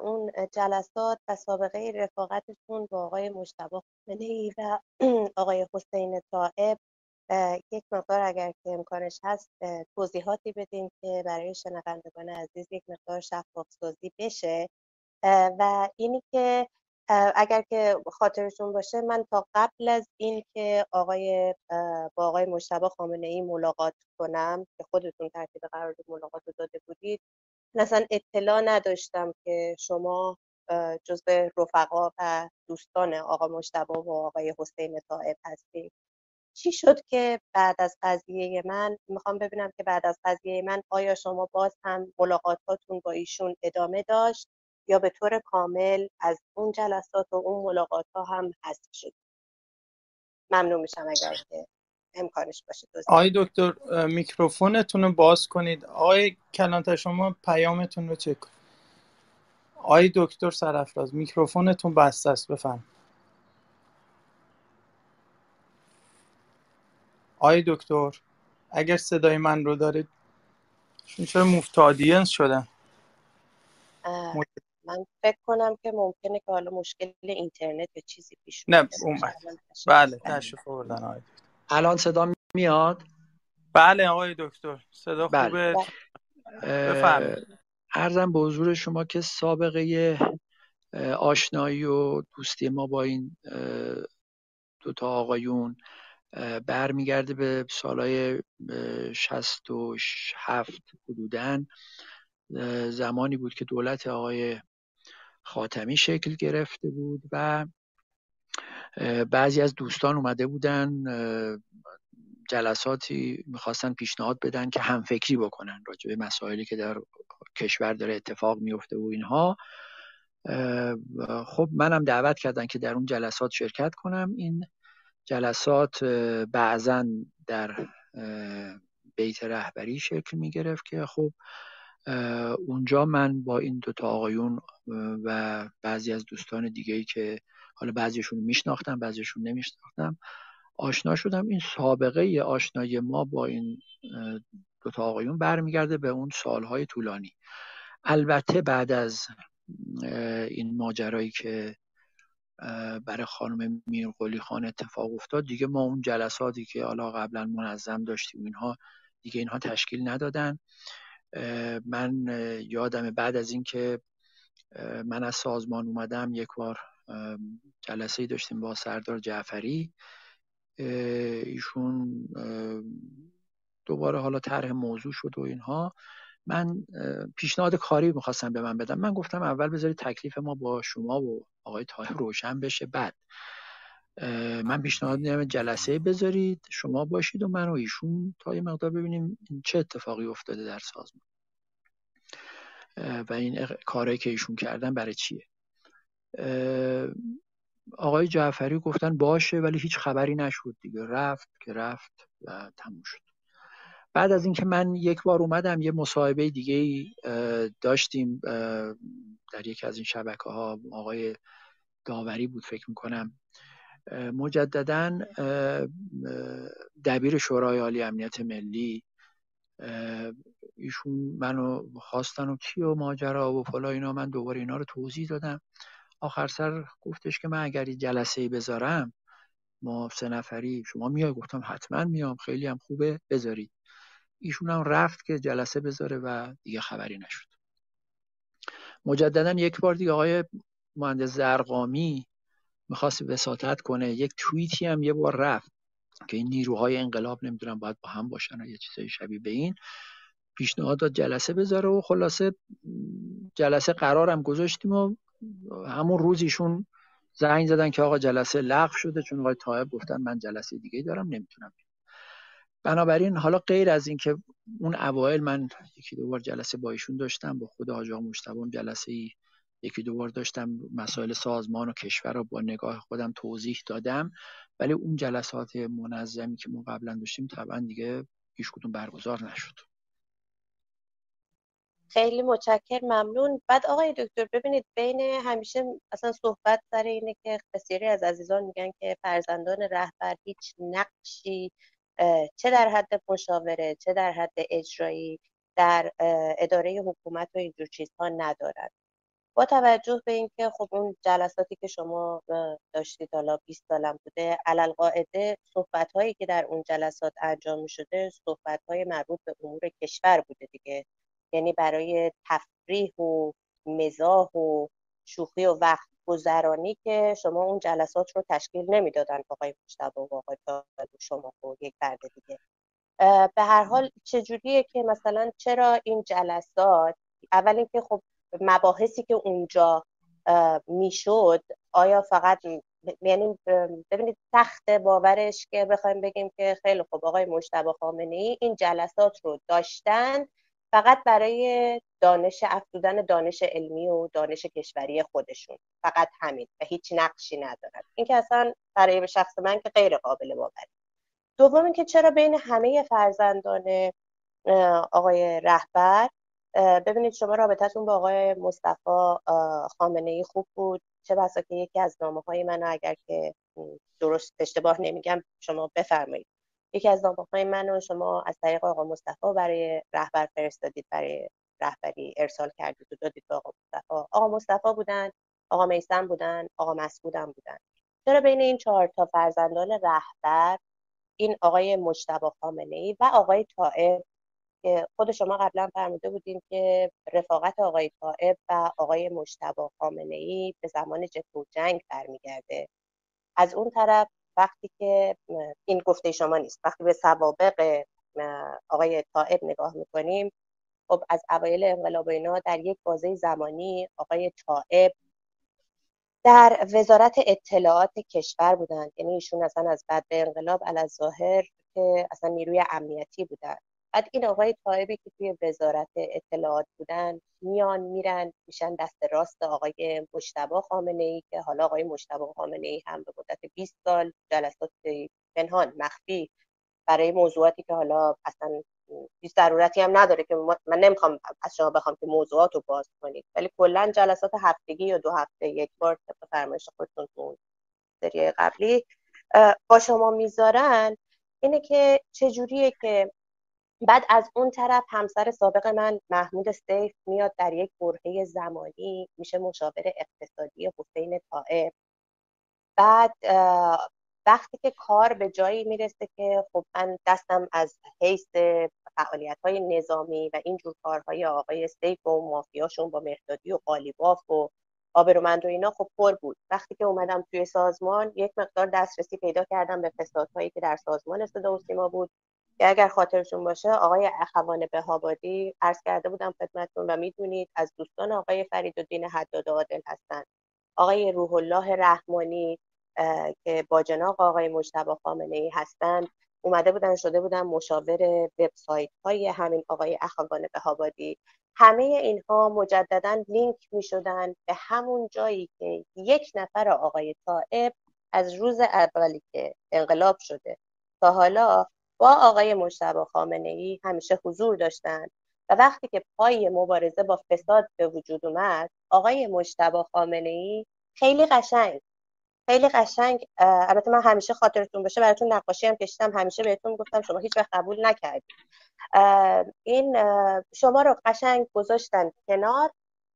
اون جلسات و سابقه رفاقتتون با آقای مجتبی خامنه‌ای و <clears throat> آقای حسین طائب یک مقدار اگر که امکانش هست توضیحاتی بدین که برای شنوندگان عزیز یک مقدار شفاف سازی بشه. و اینی که اگر که خاطرشون باشه من تا قبل از این که آقای با آقای مشتبه خامنه ای ملاقات کنم که خودتون ترتیب قرار ملاقات رو داده بودید مثلا اطلاع نداشتم که شما جزء رفقا و دوستان آقا مشتبه و آقای حسین طائب هستید. چی شد که بعد از قضیه من می‌خوام ببینم که بعد از قضیه من آیا شما باز هم ملاقاتاتون با ایشون ادامه داشت؟ یا به طور کامل از اون جلسات و اون ملاقات ها هم حذف شد. ممنون میشم اگر که امکانش باشه آقای دکتر میکروفونتون رو باز کنید. آقای کلانتا شما پیامتون رو چک کنید آقای دکتر سرفراز میکروفونتون بسته است بفهم آقای دکتر اگر صدای من رو دارید. چون چرا مفتادینس شدن من فکر کنم که ممکنه که حالا مشکل اینترنت یا چیزی پیش نه اومد بله تشریف آوردن آقای الان صدا میاد؟ بله آقای دکتر. صدا بله. خوبه؟ بفرمایید. ارزم به حضور شما که سابقه آشنایی و دوستی ما با این دوتا آقایون برمیگرده به سالهای شست و هفت حدودن زمانی بود که دولت آقای خاتمی شکل گرفته بود و بعضی از دوستان اومده بودن جلساتی می‌خواستن پیشنهاد بدن که همفکری بکنن راجع به مسائلی که در کشور داره اتفاق میفته و اینها. خب منم دعوت کردن که در اون جلسات شرکت کنم. این جلسات بعضا در بیت رهبری شکل می گرفت که خب اونجا من با این دوتا آقایون و بعضی از دوستان دیگه ای که حالا بعضیشون میشناختم بعضیشون نمیشناختم آشنا شدم. این سابقه آشنایی ما با این دوتا آقایون برمیگرده به اون سالهای طولانی. البته بعد از این ماجرایی که برای خانم میرقلی خان اتفاق افتاد دیگه ما اون جلساتی که حالا قبلا منظم داشتیم اینها دیگه اینها تشکیل ندادن. من یادم بعد از اینکه من از سازمان اومدم یک بار جلسه داشتیم با سردار جعفری. ایشون دوباره حالا طرح موضوع شد و اینها. من پیشنهاد کاری می‌خواستم به من بدم. من گفتم اول بذارید تکلیف ما با شما و آقای تاهر روشن بشه. بعد من پیشنهاد میدم جلسه بذارید شما باشید و من و ایشون تا یه مقدار ببینیم چه اتفاقی افتاده در سازمان. و این کارهایی که ایشون کردن برای چیه؟ آقای جعفری گفتن باشه ولی هیچ خبری نشد دیگه. رفت که رفت و تموم شد. بعد از اینکه من یک بار اومدم یه مصاحبه دیگه داشتیم در یکی از این شبکه ها آقای داوری بود فکر می‌کنم. مجددا دبیر شورای عالی امنیت ملی. ایشون منو خواستن و چی و ماجرا و فلا اینا من دوباره اینا رو توضیح دادم. آخر سر گفتش که من اگر جلسه ای بذارم ما سه نفری شما میای؟ گفتم حتما میام خیلی هم خوبه بذارید. ایشون هم رفت که جلسه بذاره و دیگه خبری نشد. مجددا یک بار دیگه آقای مهندس زرقامی می‌خواست وساطت کنه. یک توییتی هم یه بار رفت که این نیروهای انقلاب نمی‌دونم باید با هم باشن یه چیزای شبیه به این. پیشنهاد داد جلسه بذاره و خلاصه جلسه قرارم گذاشتیم و همون روزیشون زنگ زدن که آقا جلسه لغو شده چون آقای طایب گفتن من جلسه دیگه دارم نمی‌تونم. بنابراین حالا غیر از اینکه اون اوایل من یکی دو بار جلسه با ایشون داشتم با خود آقا جلسه ای یکی دو بار داشتم مسائل سازمان و کشور رو با نگاه خودم توضیح دادم. ولی اون جلسات منظمی که ما قبلا داشتیم طبعا دیگه هیچ کدوم برگزار نشد. خیلی متشکر ممنون. بعد آقای دکتر ببینید بین همیشه اصلا صحبت سر اینه که بسیاری از عزیزان میگن که فرزندان رهبر هیچ نقشی چه در حد مشاوره چه در حد اجرایی در اداره حکومت و اینجور چیزها ندارد با توجه به اینکه خب اون جلساتی که شما داشتید حالا 20 سالم بوده علل قاعده صحبت هایی که در اون جلسات انجام می شده صحبت های مربوط به امور کشور بوده دیگه. یعنی برای تفریح و مزاح و شوخی و وقت گذرانی که شما اون جلسات رو تشکیل نمی‌دادن آقای مجتبی و آقای شما و یک فرد دیگه. به هر حال چجوریه که مثلا چرا این جلسات اول اینکه خب مباحثی که اونجا می‌شد آیا فقط یعنی ببینید سخت باورش که بخوایم بگیم که خیلی خوب آقای مجتبی خامنه ای این جلسات رو داشتن فقط برای دانش افزودن دانش علمی و دانش کشوری خودشون. فقط همین و هیچ نقشی ندارد این که اصلا برای شخص من که غیر قابل باوره. دوم اینکه چرا بین همه فرزندان آقای رهبر ببینید شما رابطتون با آقای مصطفی خامنه ای خوب بود. چه بسا که یکی از نامه های من اگر که درست اشتباه نمیگم شما بفرمایید. یکی از نامه های من شما از طریق آقا مصطفی برای رهبر فرستادید برای رهبری ارسال کردید و دادید به آقا مصطفی. آقا مصطفی بودن آقا میسم بودن آقا مسعودم بودن. چرا بین این چهار تا فرزندان رهبر این آقای مجتبی خامنه ای و آقای طائب که خود شما قبلا فرموده بودین که رفاقت آقای طائب و آقای مجتبی خامنه ای به زمان و جنگ برمیگرده. از اون طرف وقتی که این گفته شما نیست وقتی به سوابق آقای طائب نگاه می‌کنیم خب از اوایل انقلاب اینا در یک بازه زمانی آقای طائب در وزارت اطلاعات کشور بودند. یعنی ایشون اصلا از بعد انقلاب ظاهر که اصلا نیروی امنیتی بودن بعد این آقای طایبی که توی وزارت اطلاعات بودن میان میرن میشن دست راست آقای مشتبه خامنه ای که حالا آقای مشتبه خامنه ای هم به مدت 20 سال جلسات پنهان مخفی برای موضوعاتی که حالا اصلا هیچ ضرورتی هم نداره که من نمی‌خوام از شما بخوام که موضوعات رو باز کنید. ولی کلا جلسات هفتگی یا دو هفته یک بار طبق فرمایش خودتون تو سری قبلی با شما می‌ذارن. اینه که چجوریه که بعد از اون طرف همسر سابق من محمود سیف میاد در یک برهه زمانی میشه مشاور اقتصادی حسین طائب بعد وقتی که کار به جایی می‌رسه که خب من دستم از حیث فعالیت های نظامی و اینجور کارهای آقای سیف و مافیاشون با مردادی و قالیباف و آبرومند و اینا خب پر بود. وقتی که اومدم توی سازمان یک مقدار دسترسی پیدا کردم به فسادهایی که در سازمان صدا و سیما بود. که اگر خاطرشون باشه آقای اخوان بهابادی عرض کرده بودم خدمتتون و می‌دونید از دوستان آقای فرید الدین حداد عادل هستند آقای روح الله رحمانی که با جناق آقای مجتبی خامنه ای هستند اومده بودن شده بودن مشاور وبسایت های همین آقای اخوان بهابادی. همه اینها مجددا لینک می شدن به همون جایی که یک نفر آقای طائب از روز اولی که انقلاب شده تا حالا با آقای مجتبی خامنه ای همیشه حضور داشتند و وقتی که پای مبارزه با فساد به وجود اومد آقای مجتبی خامنه ای خیلی قشنگ خیلی قشنگ البته من همیشه خاطرتون باشه براتون نقاشی هم کشیدم همیشه بهتون گفتم شما هیچ وقت قبول نکردید. این شما رو قشنگ گذاشتن کنار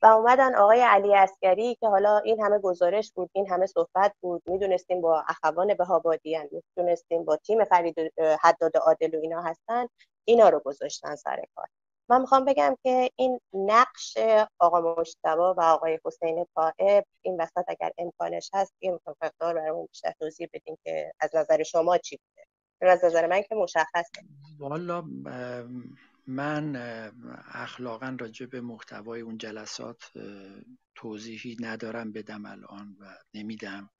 و اومدن آقای علی اسکری که حالا این همه گزارش بود این همه صحبت بود. می‌دونستیم با اخوان بهابادی می‌دونستیم با تیم فرید حداد عادل و اینا هستن. اینا رو گذاشتن سر کار. من می‌خوام بگم که این نقش آقا مشتبا و آقای حسین طائب این وسط اگر امکانش هست یه مقدار برای اون بیشتر توضیح بدین که از نظر شما چی بوده؟ از نظر من که مشخصه. والا من اخلاقا راجع به محتوای اون جلسات توضیحی ندارم بدم الان و نمیدم.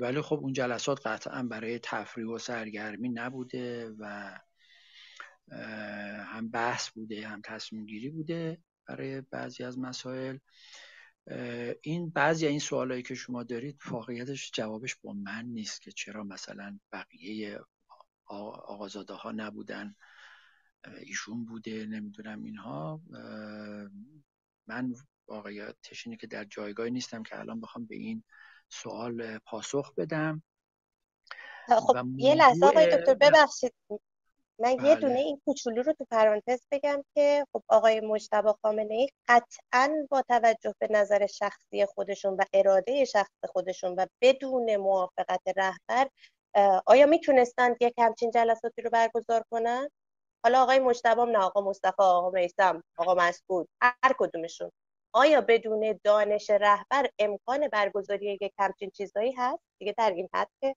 ولی خب اون جلسات قطعا برای تفریح و سرگرمی نبوده و هم بحث بوده هم تصمیم گیری بوده برای بعضی از مسائل. این بعضی این سوالایی که شما دارید واقعیتش جوابش با من نیست که چرا مثلا بقیه آقازاده ها نبودن. ایشون بوده نمی‌دونم اینها. من واقعیتش اینه که در جایگاهی نیستم که الان بخوام به این سوال پاسخ بدم. خب یه لحظه آقای دکتر ببخشید. من یه بله. دونه این کوچولو رو تو پرانتز بگم که خب آقای مجتبی خامنه ای قطعا با توجه به نظر شخصی خودشون و اراده شخص خودشون و بدون موافقت رهبر آیا می‌تونستند یک همچین جلساتی رو برگزار کنن؟ حالا آقای مجتبی نه آقا مصطفی آقا میسم آقا مسعود هر کدومشون. آیا بدون دانش رهبر امکان برگزاری یک همچین چیزهایی هست؟ دیگه در این حد که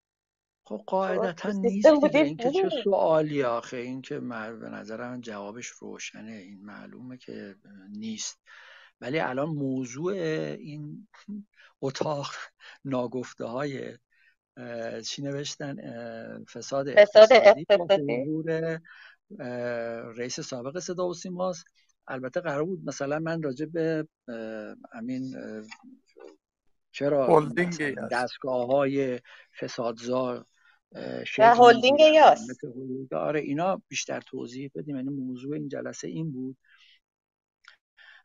خب قاعدتا نیست دیگه این که چه سوالی آخه این که به نظرم جوابش روشنه این معلومه که نیست. ولی الان موضوع این اتاق ناگفته های چی نوشتن؟ فساد اقتصادی رئیس سابق صدا و سیماست. البته قرار بود مثلا من راجع به امین چرا دستگاه های فسادزار هلدینگ یاس. آره اینا بیشتر توضیح بدیم. یعنی موضوع این جلسه این بود.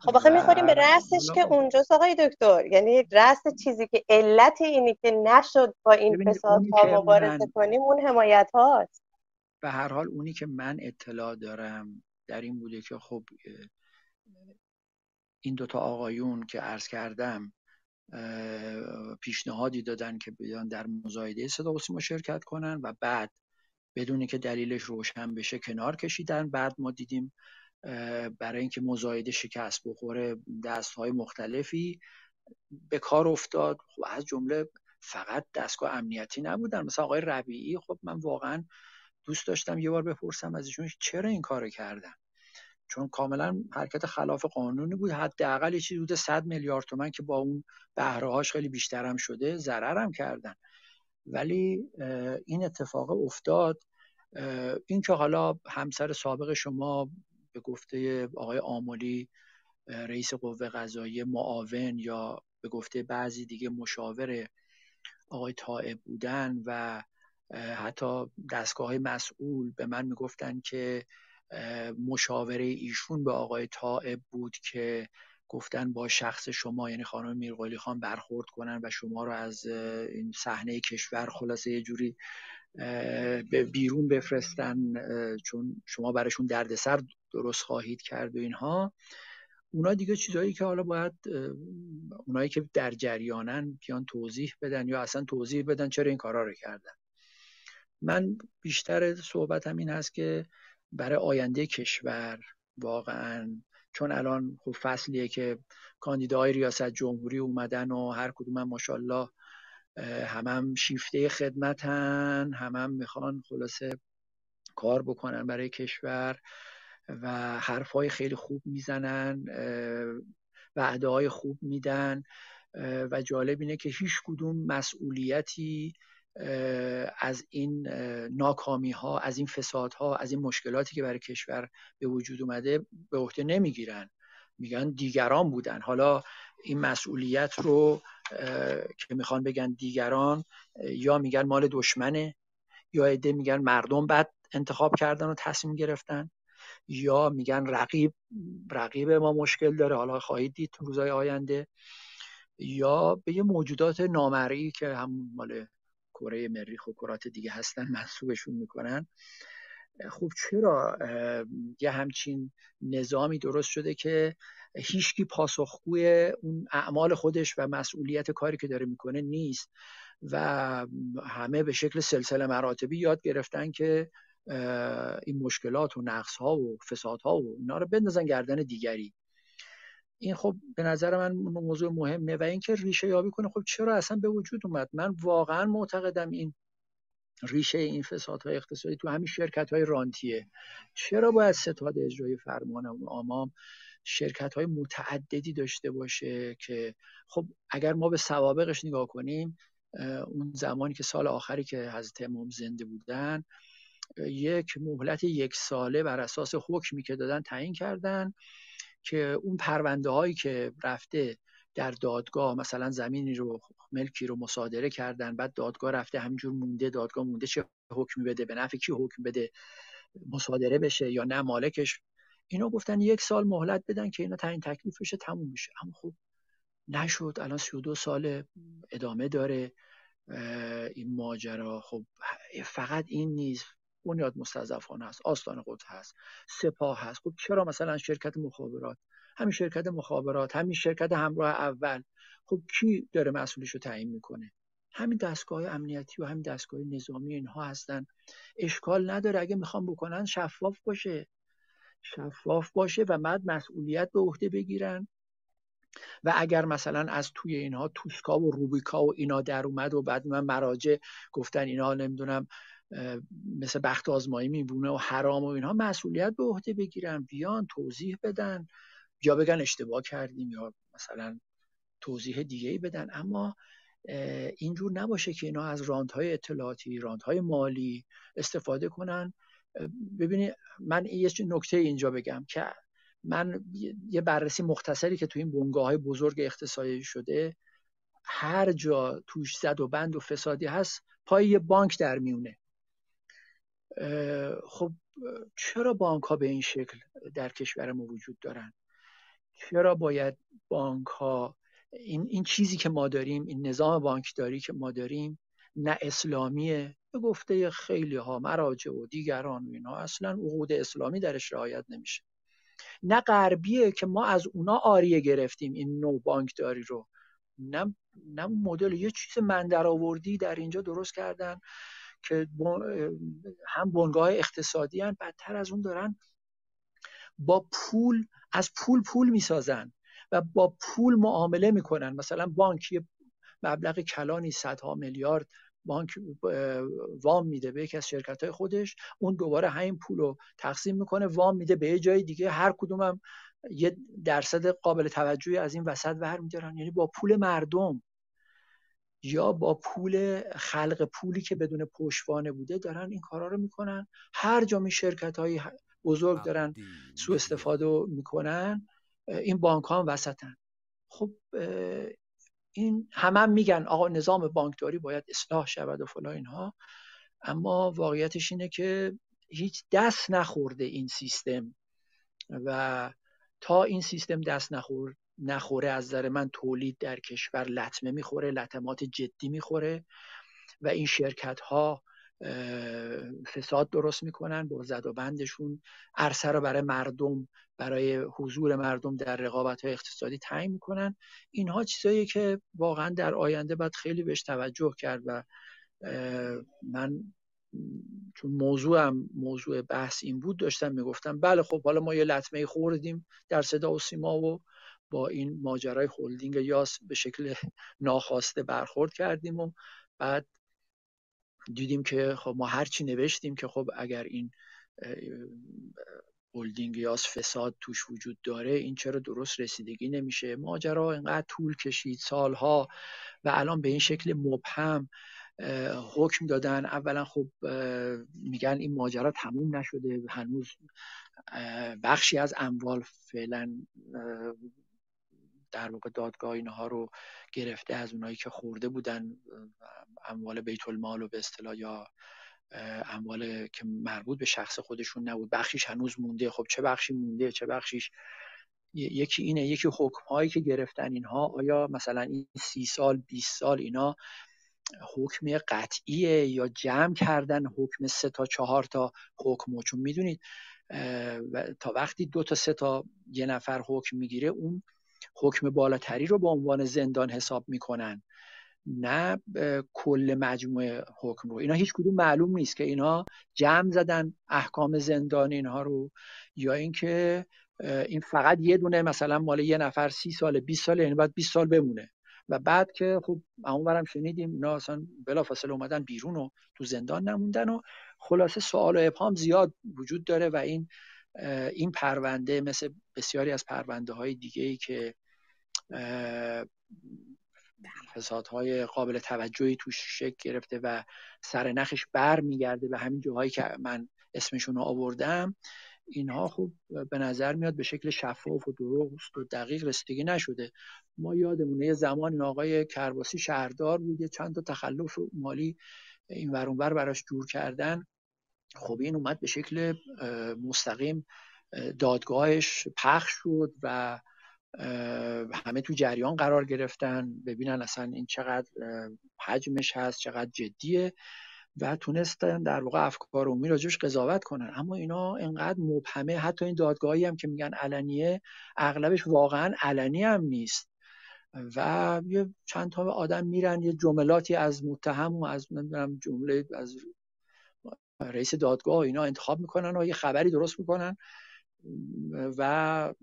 خب آخه می‌خوریم به رأسش که اونجاست آقای دکتر. یعنی رأس چیزی که علت اینی که نشد با این فساد ها مبارزه کنیم اون حمایت هاست به هر حال اونی که من اطلاع دارم در این بوده که خب این دوتا آقایون که عرض کردم پیشنهادی دادن که بیان در مزایده صدا و سیما شرکت کنن و بعد بدونی که دلیلش روشن بشه کنار کشیدن. بعد ما دیدیم برای اینکه مزایده شکست بخوره دست های مختلفی به کار افتاد. خب از جمله فقط دستگاه امنیتی نبودن. مثلا آقای ربیعی خب من واقعا دوست داشتم یه بار بپرسم از ایشون چرا این کارو کردن. چون کاملا حرکت خلاف قانونی بود. حداقل چیزی بوده 100 میلیارد تومن که با اون بهره خیلی بیشتر هم شده ضرر هم کردن. ولی این اتفاق افتاد. این که حالا همسر سابق شما به گفته آقای آمولی رئیس قوه قضایی معاون یا به گفته بعضی دیگه مشاور آقای طائب بودن و حتی دستگاه مسئول به من می‌گفتن که مشاوره ایشون به آقای طائب بود که گفتن با شخص شما یعنی خانم میرقلی خان برخورد کنن و شما رو از این صحنه کشور خلاصه یه جوری به بیرون بفرستن چون شما براشون دردسر درست خواهید کرد و اینها. اونا دیگه چیزهایی که حالا باید اونایی که در جریانن بیان توضیح بدن یا اصلا توضیح بدن چرا این کارا رو کردن. من بیشتر صحبتم این هست که برای آینده کشور واقعا چون الان خب فصلیه که کاندیداهای ریاست جمهوری اومدن و هر کدوم هم ماشاءالله هم, هم شیفته خدمتن هم هم می‌خوان خلاصه کار بکنن برای کشور و حرفهای خیلی خوب می‌زنن وعده های خوب میدن و جالب اینه که هیچ کدوم مسئولیتی از این ناکامی ها از این فساد ها از این مشکلاتی که برای کشور به وجود اومده به عهده نمی‌گیرن. میگن دیگران بودن. حالا این مسئولیت رو که می‌خوان بگن دیگران یا میگن مال دشمنه یا عده میگن مردم بعد انتخاب کردن و تصمیم گرفتن یا میگن رقیب رقیب ما مشکل داره حالا خواهید دید روزهای آینده یا به یه موجودات نامرئی که هم مال کره مریخ و کرات دیگه هستن منصوبشون می‌کنن. خب چرا؟ یه همچین نظامی درست شده که هیچکی پاسخگوی اون اعمال خودش و مسئولیت کاری که داره می‌کنه نیست و همه به شکل سلسله مراتبی یاد گرفتن که این مشکلات و نقص ها و فساد ها و اینا رو بندازن گردن دیگری. این خب به نظر من موضوع مهمه و اینکه ریشه یابی کنه. خب چرا اصلا به وجود اومد؟ من واقعا معتقدم این ریشه این فسادهای اقتصادی تو همین شرکت های رانتیه. چرا باید ستاد اجرای فرمان آمام شرکت های متعددی داشته باشه که خب اگر ما به سوابقش نگاه کنیم اون زمانی که سال آخری که حضرت امام زنده بودن یک مهلت یک ساله بر اساس حکمی که دادن تعیین کردن. که اون پرونده هایی که رفته در دادگاه مثلا زمینی رو ملکی رو مصادره کردن بعد دادگاه رفته همینجور مونده دادگاه مونده چه حکمی بده به نفع کی حکم بده مصادره بشه یا نه مالکش. اینا گفتن یک سال مهلت بدن که اینا تعیین تکلیف بشه تموم میشه. اما خب نشد. الان 32 سال ادامه داره. این ماجرا خب فقط این نیست بنیاد مستضعفانه هست آستان قدس هست سپاه هست. خب چرا مثلا شرکت مخابرات؟ همین شرکت مخابرات همین شرکت همراه اول. خب کی داره مسئولش رو تعیین می‌کنه؟ همین دستگاه امنیتی و همین دستگاه نظامی اینها هستن. اشکال نداره. اگه می‌خوام بکنن شفاف باشه. شفاف باشه و بعد مسئولیت به عهده بگیرن. و اگر مثلا از توی اینها توسکا و روبیکا و اینا در اومد و بعد من مراجع گفتن اینا نمی‌دونم مثل بخت آزمایی میبونه و حرام و اینها مسئولیت به عهده بگیرن بیان توضیح بدن یا بگن اشتباه کردیم یا مثلا توضیح دیگه ای بدن. اما اینجور نباشه که اینا از راندهای اطلاعاتی راندهای مالی استفاده کنن. ببینید من یه نکته اینجا بگم که من یه بررسی مختصری که تو این بنگاه های بزرگ اقتصادی شده هر جا توش زد و بند و فسادی هست پای یه بانک در میونه. خب چرا بانک ها به این شکل در کشور ما وجود دارن؟ چرا باید بانک ها این, این چیزی که ما داریم این نظام بانکداری که ما داریم نه اسلامیه؟ به گفته خیلی ها مراجع و دیگران و اینا اصلا عقود اسلامی درش رعایت نمیشه. نه غربیه که ما از اونا آریه گرفتیم این نو بانکداری رو. نه نه مدل یه چیز من آوردی در اینجا درست کردن. که هم بنگاه اقتصادی هن بدتر از اون دارن با پول از پول پول می‌سازن و با پول معامله می‌کنن. مثلا بانک یه مبلغ کلانی صدها میلیارد بانک وام میده به یکی از شرکت های خودش. اون دوباره همین پول رو تقسیم می‌کنه وام میده به یه جای دیگه. هر کدومم یه درصد قابل توجهی از این وسط ور میدارن یعنی با پول مردم یا با پول خلق پولی که بدون پشتوانه بوده دارن این کارا رو می‌کنن. هر جا می شرکت های بزرگ دارن سوء استفاده می‌کنن این بانک ها هم وسطن. خب این همه هم میگن آقا نظام بانکداری باید اصلاح شود و فلا اینها. اما واقعیتش اینه که هیچ دست نخورده این سیستم. و تا این سیستم دست نخور نخوره از نظر من تولید در کشور لطمه می‌خوره لطمات جدی می‌خوره و این شرکت ها فساد درست می‌کنن با زد و بندشون. عرصه رو برای مردم برای حضور مردم در رقابت های اقتصادی تعیین می‌کنن. اینها چیزایی که واقعا در آینده باید خیلی بهش توجه کرد و من چون موضوعم موضوع بحث این بود داشتم می‌گفتم بله خب حالا ما یه لطمه خوردیم در صدا و سیما و با این ماجرای هلدینگ یاس به شکل ناخواسته برخورد کردیم و بعد دیدیم که خب ما هرچی نوشتیم که خب اگر این هلدینگ یاس فساد توش وجود داره این چرا درست رسیدگی نمیشه؟ ماجرا اینقدر طول کشید سالها و الان به این شکل مبهم حکم دادن. اولا خب میگن این ماجرا تموم نشده هنوز بخشی از اموال فعلا در واقع دادگاه اینها رو گرفته از اونایی که خورده بودن اموال بیت المال و به اصطلاح یا اموال که مربوط به شخص خودشون نبود. بخشیش هنوز مونده. خب چه بخشی مونده؟ چه بخشیش؟ یکی اینه. یکی حکم هایی که گرفتن اینها. آیا مثلا این سی سال 20 سال اینا حکم قطعیه یا جمع کردن حکم سه تا چهار تا حکم؟ چون می‌دونید تا وقتی دو تا سه تا یه نفر حکم می‌گیره اون حکم بالاتری رو به عنوان زندان حساب می‌کنن. نه کل مجموعه حکم رو. اینا هیچ کدوم معلوم نیست که اینا جمع زدن احکام زندان اینها رو. یا اینکه این فقط یه دونه مثلا مال یه نفر سی سال 20 سال یعنی باید 20 سال بمونه. و بعد که خب اونورم شنیدیم اینا اصلا بلافاصله اومدن بیرون و تو زندان نموندن و خلاصه سوال و ابهام زیاد وجود داره و این این پرونده مثل بسیاری از پرونده های دیگه ای که فسادهای قابل توجهی توش شکل گرفته و سر نخش بر میگرده به همین جاهایی که من اسمشون رو آوردم. اینها خوب به نظر میاد به شکل شفاف و درست و دقیق رسیدگی نشده. ما یادمونه یه زمان این آقای کرباسی شهردار بود چند تا تخلف مالی این ورونور براش جور کردن. خب این اومد به شکل مستقیم دادگاهش پخش شد و همه تو جریان قرار گرفتن ببینن اصلا این چقدر حجمش هست چقدر جدیه و تونستن در واقع افکار عمومی راجبش قضاوت کنن. اما اینا انقدر مبهمه حتی این دادگاهی هم که میگن علنیه اغلبش واقعا علنی هم نیست. و یه چند تا آدم میرن یه جملاتی از متهم و از نمی‌دونم جمله از رئیس دادگاه اینا انتخاب می‌کنن و یه خبری درست می‌کنن. و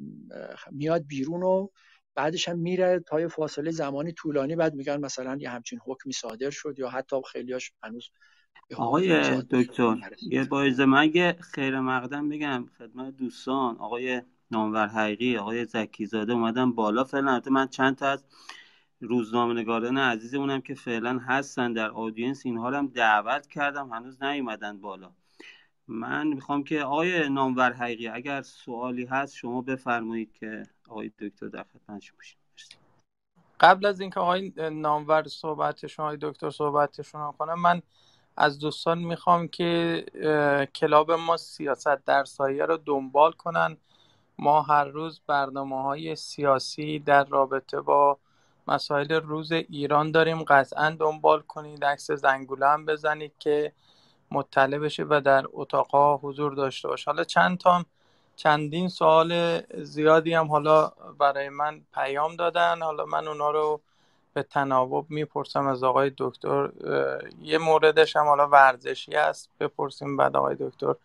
میاد بیرون و بعدش هم میره تا یه فاصله زمانی طولانی بعد میگن مثلا یه همچین حکمی صادر شد یا حتی خیلیاش هنوز آقای دکتر یه باعث من خیر مقدم بگم خدمت دوستان آقای نامور حقیقی آقای زکیزاده اومدن بالا. فعلا من چند تا از روزنامه نگاران عزیزمونم که فعلا هستن در آدینس اینها هم دعوت کردم هنوز نیومدن بالا. من می‌خوام که آقای نامور حقیقی اگر سوالی هست شما بفرمایید که آقای دکتر در خدمتشون باشیم قبل از اینکه آقای نامور صحبتشون آقای دکتر صحبتشون کنم من از دوستان می‌خوام که کلاب ما سیاست در سایه رو دنبال کنن. ما هر روز برنامه های سیاسی در رابطه با مسائل روز ایران داریم. قطعا دنبال کنید. عکس زنگوله هم بزنید که مطلع بشه و در اتاقها حضور داشته باشه. حالا چند تا چندین سوال زیادی هم حالا برای من پیام دادن. حالا من اونا رو به تناوب می‌پرسم. از آقای دکتر یه موردش هم حالا ورزشی است بپرسیم بعد آقای دکتر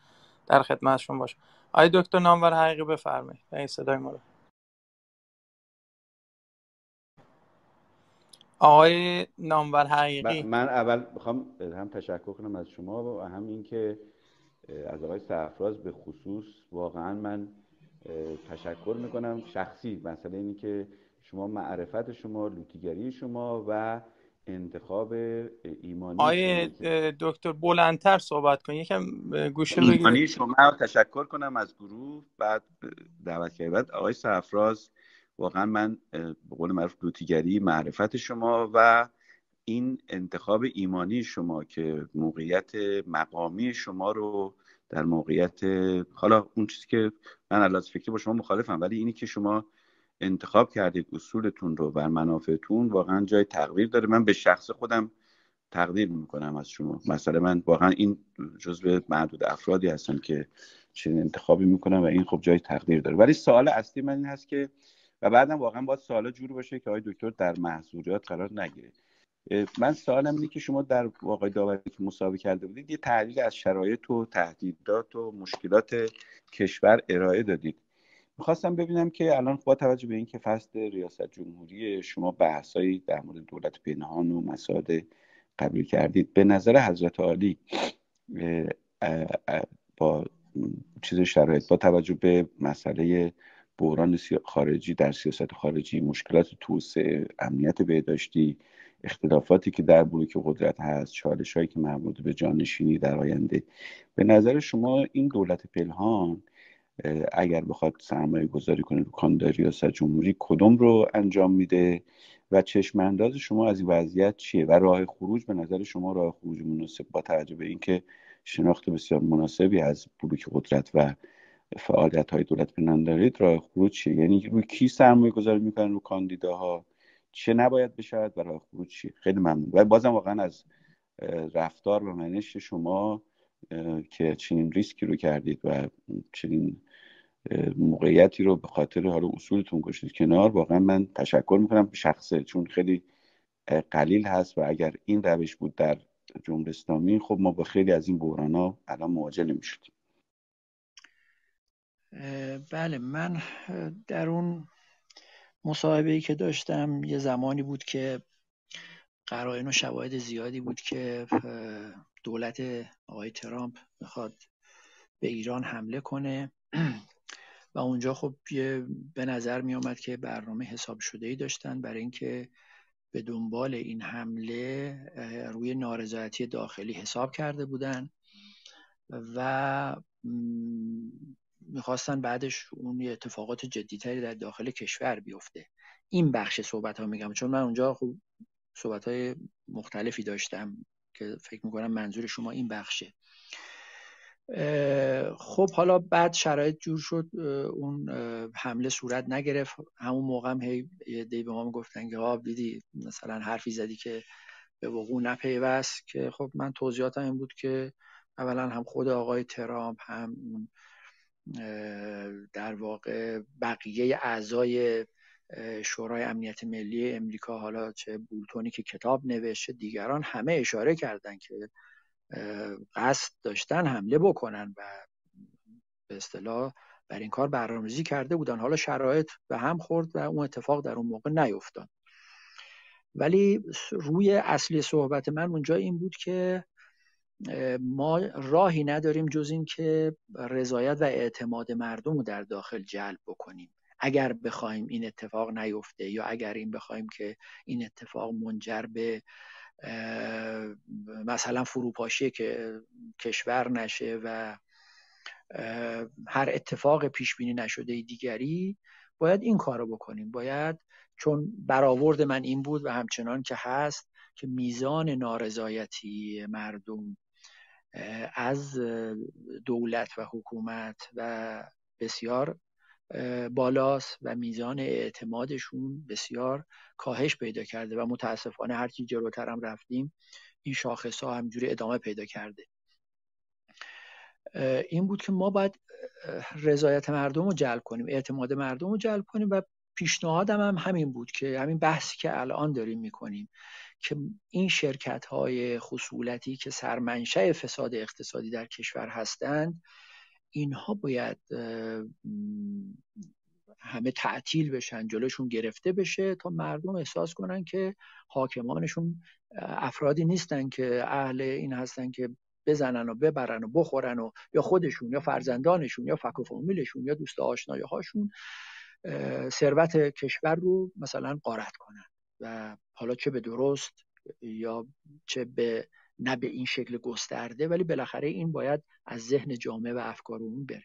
در خدمتشون باشه. آقای دکتر نامور حقیقی بفرمایید. این صدای ما آقای نامور حقیقی. من اول می‌خوام هم تشکر کنم از شما و هم اینکه از آقای سرفراز به خصوص واقعا من تشکر می‌کنم. شخصی مسئله اینی که شما معرفت شما لوتیگری شما و انتخاب ایمانی آقای دکتر بلندتر صحبت کن. یکم گوشه بگیرید شما تشکر کنم از گروه. بعد دعوت کردید. آقای سرفراز واقعا من به قول معروف لوتیگری معرفت شما و این انتخاب ایمانی شما که موقعیت مقامی شما رو در موقعیت حالا اون چیزی که من علاوه فکری با شما مخالفم ولی اینی که شما انتخاب کردید اصولتون رو و منافعتون واقعا جای تقدیر داره. من به شخص خودم تقدیر می‌کنم از شما. مثلا من واقعا این جزء معدود افرادی هستم که چنین انتخابی می‌کنم و این خب جای تقدیر داره. ولی سوال اصلی من این هست که و بعدم واقعا باید سوالا جور باشه که آقای دکتر در محضوریات قرار نگیره. من سوالم اینه که شما در واقع داوری که مسابقه کرده بودید یه تحلیل از شرایط و تهدیدات و مشکلات کشور ارائه دادید. می‌خواستم ببینم که الان با توجه به اینکه فصل ریاست جمهوری شما بحثایی در مورد دولت پنهان و مسائل قبول کردید. به نظر حضرت عالی با چیز شرایط با توجه به مسئله بحران خارجی در سیاست خارجی مشکلات توسعه امنیت بهداشتی اختلافاتی که در بلوک قدرت هست چالش هایی که مربوط به جانشینی در آینده. به نظر شما این دولت پلهان اگر بخواد سرمایه گذاری کنه رو کاندار ریاست جمهوری کدوم رو انجام میده و چشم انداز شما از این وضعیت چیه؟ و راه خروج به نظر شما راه خروج مناسب با توجه به اینکه شناخت بسیار مناسبی از بلوک قدرت و فعالیت های دولت پنهان دارید راه خروج چیه؟ یعنی روی کی سرمایه گذاری می‌کنن؟ رو کاندیداها. چه نباید بشود و راه خروج چیه؟ خیلی ممنون. و بازم واقعا از رفتار و منش شما که چنین ریسکی رو کردید و چنین موقعیتی رو به خاطر حالا اصولتون گشتید کنار واقعا من تشکر می‌کنم شخصه چون خیلی قلیل هست و اگر این روش بود در جمهوری اسلامی خب ما با خیلی از این بحران ها الان مواجه نمی‌شدیم. بله من در اون مصاحبه ای که داشتم یه زمانی بود که قرائن و شواهد زیادی بود که دولت آقای ترامپ می‌خواد به ایران حمله کنه. و اونجا خب به نظر می آمد که برنامه حساب شده ای داشتن برای اینکه به دنبال این حمله روی نارضایتی داخلی حساب کرده بودن. و می‌خواستن بعدش اون اتفاقات جدیتری در داخل کشور بیفته. این بخش صحبت ها میگم. چون من اونجا خب صحبت های مختلفی داشتم که فکر می‌کنم منظور شما این بخشه. خب حالا بعد شرایط جور شد اون حمله صورت نگرفت. همون موقع هم هی دی به ما گفتن که ها دیدی مثلا حرفی زدی که به وقوع نپیوست. که خب من توضیحاتم این بود که اولا هم خود آقای ترامپ هم در واقع بقیه اعضای شورای امنیت ملی امریکا حالا چه بولتونی که کتاب نوشته دیگران همه اشاره کردن که قصد داشتن حمله بکنن و به اصطلاح بر این کار برنامه‌ریزی کرده بودن. حالا شرایط به هم خورد و اون اتفاق در اون موقع نیفتاد. ولی روی اصلی صحبت من اونجا این بود که ما راهی نداریم جز این که رضایت و اعتماد مردم رو در داخل جلب بکنیم. اگر بخوایم این اتفاق نیفته یا اگر این بخوایم که این اتفاق منجر به مثلا فروپاشی که کشور نشه و هر اتفاق پیش بینی نشده دیگری باید این کار رو بکنیم. باید چون برآورد من این بود و همچنان که هست که میزان نارضایتی مردم از دولت و حکومت و بسیار بالاست و میزان اعتمادشون بسیار کاهش پیدا کرده و متاسفانه هرچی جلوتر هم رفتیم این شاخص ها همجوری ادامه پیدا کرده. این بود که ما باید رضایت مردم رو جلب کنیم اعتماد مردم رو جلب کنیم و پیشنهادم هم همین بود که همین بحثی که الان داریم می‌کنیم. که این شرکت های خصولتی که سرمنشه فساد اقتصادی در کشور هستند اینها باید همه تعطیل بشن جلوشون گرفته بشه تا مردم احساس کنن که حاکمانشون افرادی نیستن که اهل این هستن که بزنن و ببرن و بخورن و یا خودشون یا فرزندانشون یا فک و فامیلشون یا دوست آشنایه هاشون ثروت کشور رو مثلا قارت کنن. و حالا چه به درست یا چه به نه به این شکل گسترده ولی بالاخره این باید از ذهن جامعه و افکار اون بره.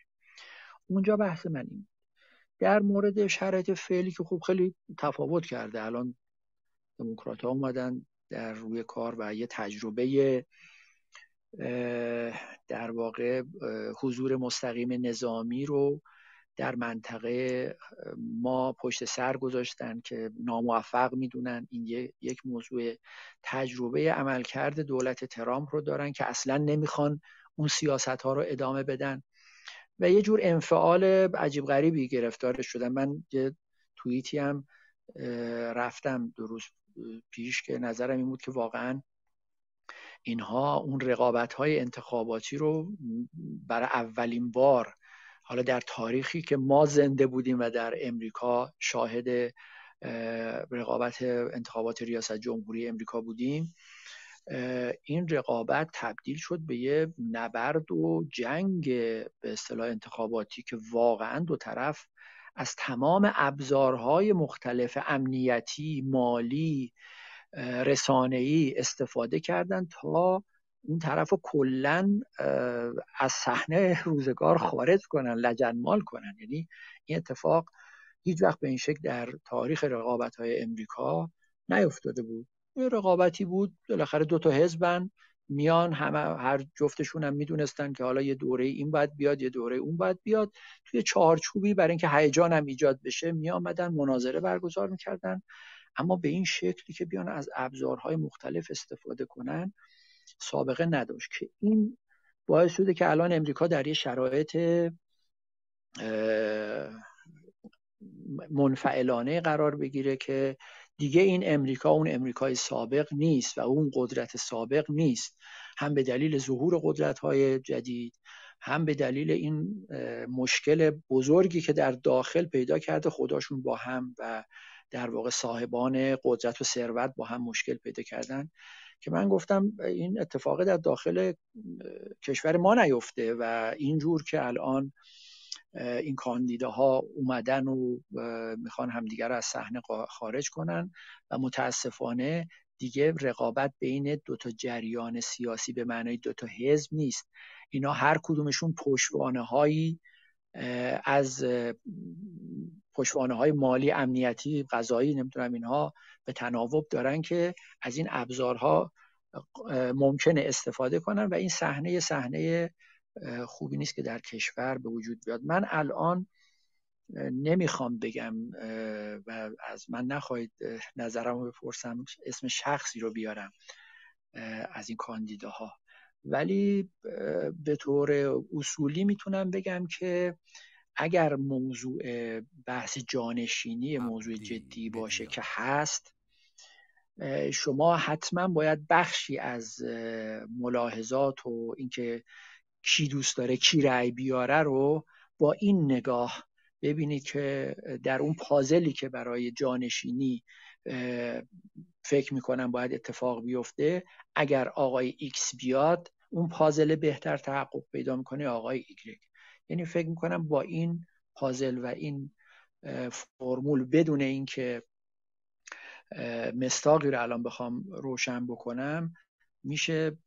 اونجا بحث من این در مورد شرایط فعلی که خوب خیلی تفاوت کرده. الان دموکرات ها اومدن در روی کار و یه تجربه در واقع حضور مستقیم نظامی رو در منطقه ما پشت سر گذاشتن که ناموفق می‌دونن. این یک موضوع تجربه عملکرد دولت ترامپ رو دارن که اصلا نمی‌خوان اون سیاست ها رو ادامه بدن. و یه جور انفعال عجیب غریبی گرفتار شدن من یه توییتی هم رفتم دو روز پیش که نظرم این بود که واقعا اینها اون رقابت های انتخاباتی رو برای اولین بار حالا در تاریخی که ما زنده بودیم و در امریکا شاهد رقابت انتخابات ریاست جمهوری امریکا بودیم این رقابت تبدیل شد به یه نبرد و جنگ به اصطلاح انتخاباتی که واقعا دو طرف از تمام ابزارهای مختلف امنیتی مالی رسانه‌ای استفاده کردند تا اون طرف رو کلا از صحنه روزگار خارج کنن لجنمال کنن. یعنی این اتفاق هیچ وقت به این شکل در تاریخ رقابت های امریکا نیفتاده بود. یه رقابتی بود بالاخره دو تا حزبن میان همه هر جفتشون هم می‌دونستن که حالا یه دوره این باید بیاد یه دوره اون باید بیاد. توی چهارچوبی برای اینکه هیجان هم ایجاد بشه میآمدن مناظره برگزار می‌کردن. اما به این شکلی که بیان از ابزارهای مختلف استفاده کنن سابقه نداشت که این باعث شده که الان امریکا در یه شرایط منفعلانه قرار بگیره که دیگه این امریکا اون امریکای سابق نیست و اون قدرت سابق نیست. هم به دلیل ظهور قدرت های جدید هم به دلیل این مشکل بزرگی که در داخل پیدا کرده خداشون با هم و در واقع صاحبان قدرت و ثروت با هم مشکل پیدا کردن. که من گفتم این اتفاق در داخل کشور ما نیفته و اینجور که الان این کاندیداها اومدن و می‌خوان همدیگر رو از صحنه خارج کنن و متاسفانه دیگه رقابت بین دو تا جریان سیاسی به معنای دو تا حزب نیست. اینا هر کدومشون پشتوانه هایی از پشتوانه های مالی امنیتی غذایی نمی‌دونم اینها به تناوب دارن که از این ابزارها ممکنه استفاده کنن و این صحنه صحنه خوبی نیست که در کشور به وجود بیاد. من الان نمی‌خوام بگم و از من نخواهید نظرم رو بپرسم اسم شخصی رو بیارم از این کاندیداها. ولی به طور اصولی می‌تونم بگم که اگر موضوع بحث جانشینی موضوع جدی باشه که هست شما حتما باید بخشی از ملاحظات و اینکه کی دوست داره کی رأی بیاره رو با این نگاه ببینید که در اون پازلی که برای جانشینی فکر می‌کنم باید اتفاق بیفته. اگر آقای ایکس بیاد اون پازل بهتر تحقق پیدا می‌کنه آقای ایگرگ. یعنی فکر می‌کنم با این پازل و این فرمول بدون اینکه مصداقی رو الان بخوام روشن بکنم میشه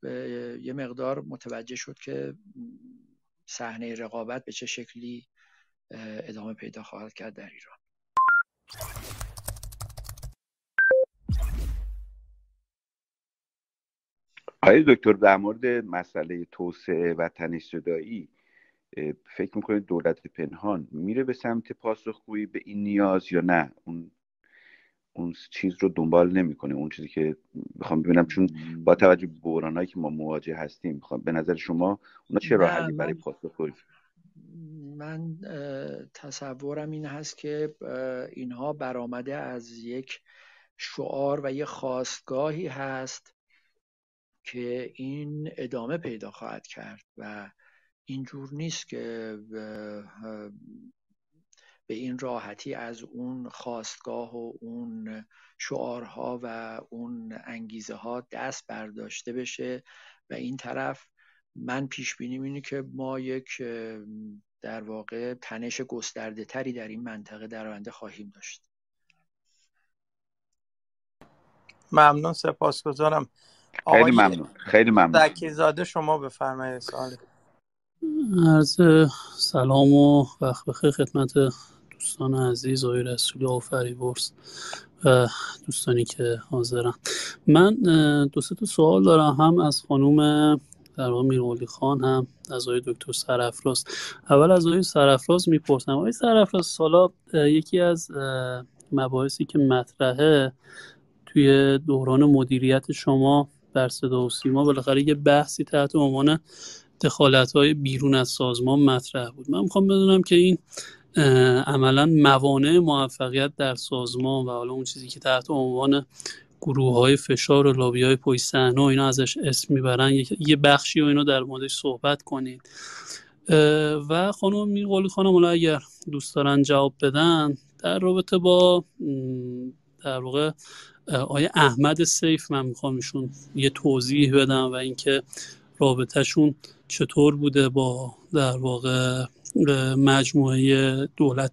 یه مقدار متوجه شد که صحنه رقابت به چه شکلی ادامه پیدا خواهد کرد در ایران. آقای دکتر در مورد مسئله توسعه و تنش فکر می‌کنید دولت پنهان میره به سمت پاسخگویی به این نیاز یا نه؟ اون اون چیز رو دنبال نمی‌کنه. اون چیزی که بخوام ببینم چون با توجه به بحرانایی که ما مواجه هستیم بخوام به نظر شما اونا چه راه حلی برای پاسخگویی؟ من تصورم این هست که اینها برآمده از یک شعار و یک خواستگاهی هست که این ادامه پیدا خواهد کرد و اینجور نیست که به این راحتی از اون خواستگاه و اون شعارها و اون انگیزه ها دست برداشته بشه و این طرف من پیش بینی اینه که ما یک در واقع تنش گسترده تری در این منطقه در آینده خواهیم داشت. ممنون سپاسگزارم. خیلی ممنون. خیلی ممنون. زاده شما بفرمایید سوالی. عرض سلام و وقت بخیر خدمت دوستان عزیز آقای رسولی و فریبرز و دوستانی که حاضرن. من دو سه تا سوال دارم هم از خانوم در واقع میرولی خان هم از آقای دکتر سرفراز اول از آقای سرفراز می‌پرسم. آقای سرفراز سالا یکی از مباحثی که مطرحه توی دوران مدیریت شما در صدا و سیما بالاخره یه بحثی تحت عنوان دخالت های بیرون از سازمان مطرح بود. من می‌خوام بدونم که این عملا موانع موفقیت در سازمان و حالا اون چیزی که تحت عنوان گروه های فشار و لابی های پشت صحنه و اینا ازش اسم می‌برن یه بخشی و اینا در موردش صحبت کنید. و خانم میرقلی خانم اگر دوست دارن جواب بدن در رابطه با در واقع آیه احمد سیف من می‌خوام ایشون یه توضیح بدم و اینکه رابطهشون چطور بوده با در واقع مجموعه دولت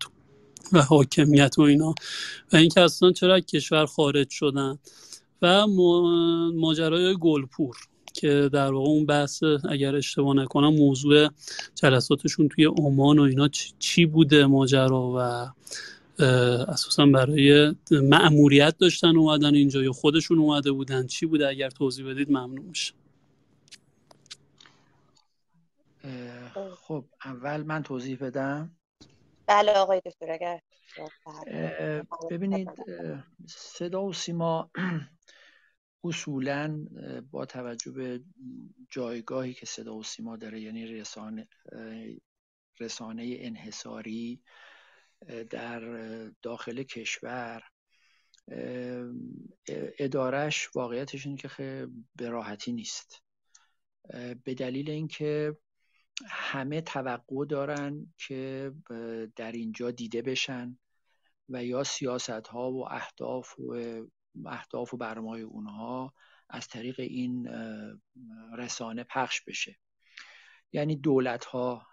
و حاکمیت و اینا؟ و اینکه اصلا چرا کشور خارج شدن؟ و ماجرای گلپور که در واقع اون بحث اگر اشتباه نکنم موضوع جلساتشون توی عمان و اینا چی بوده ماجرا و اساسا برای مأموریت داشتن اومدن اینجا یا خودشون اومده بودن چی بوده؟ اگر توضیح بدید ممنون میشه خب اول من توضیح بدم. بله آقای دکتر اگر ببینید صدا و سیما <clears throat> اصولا با توجه به جایگاهی که صدا و سیما داره یعنی رسانه رسانه انحصاری در داخل کشور ادارش واقعیتش اینه که به راحتی نیست. به دلیل اینکه همه توقع دارن که در اینجا دیده بشن و یا سیاست ها و اهداف و اهداف و برنامه اونها از طریق این رسانه پخش بشه. یعنی دولت ها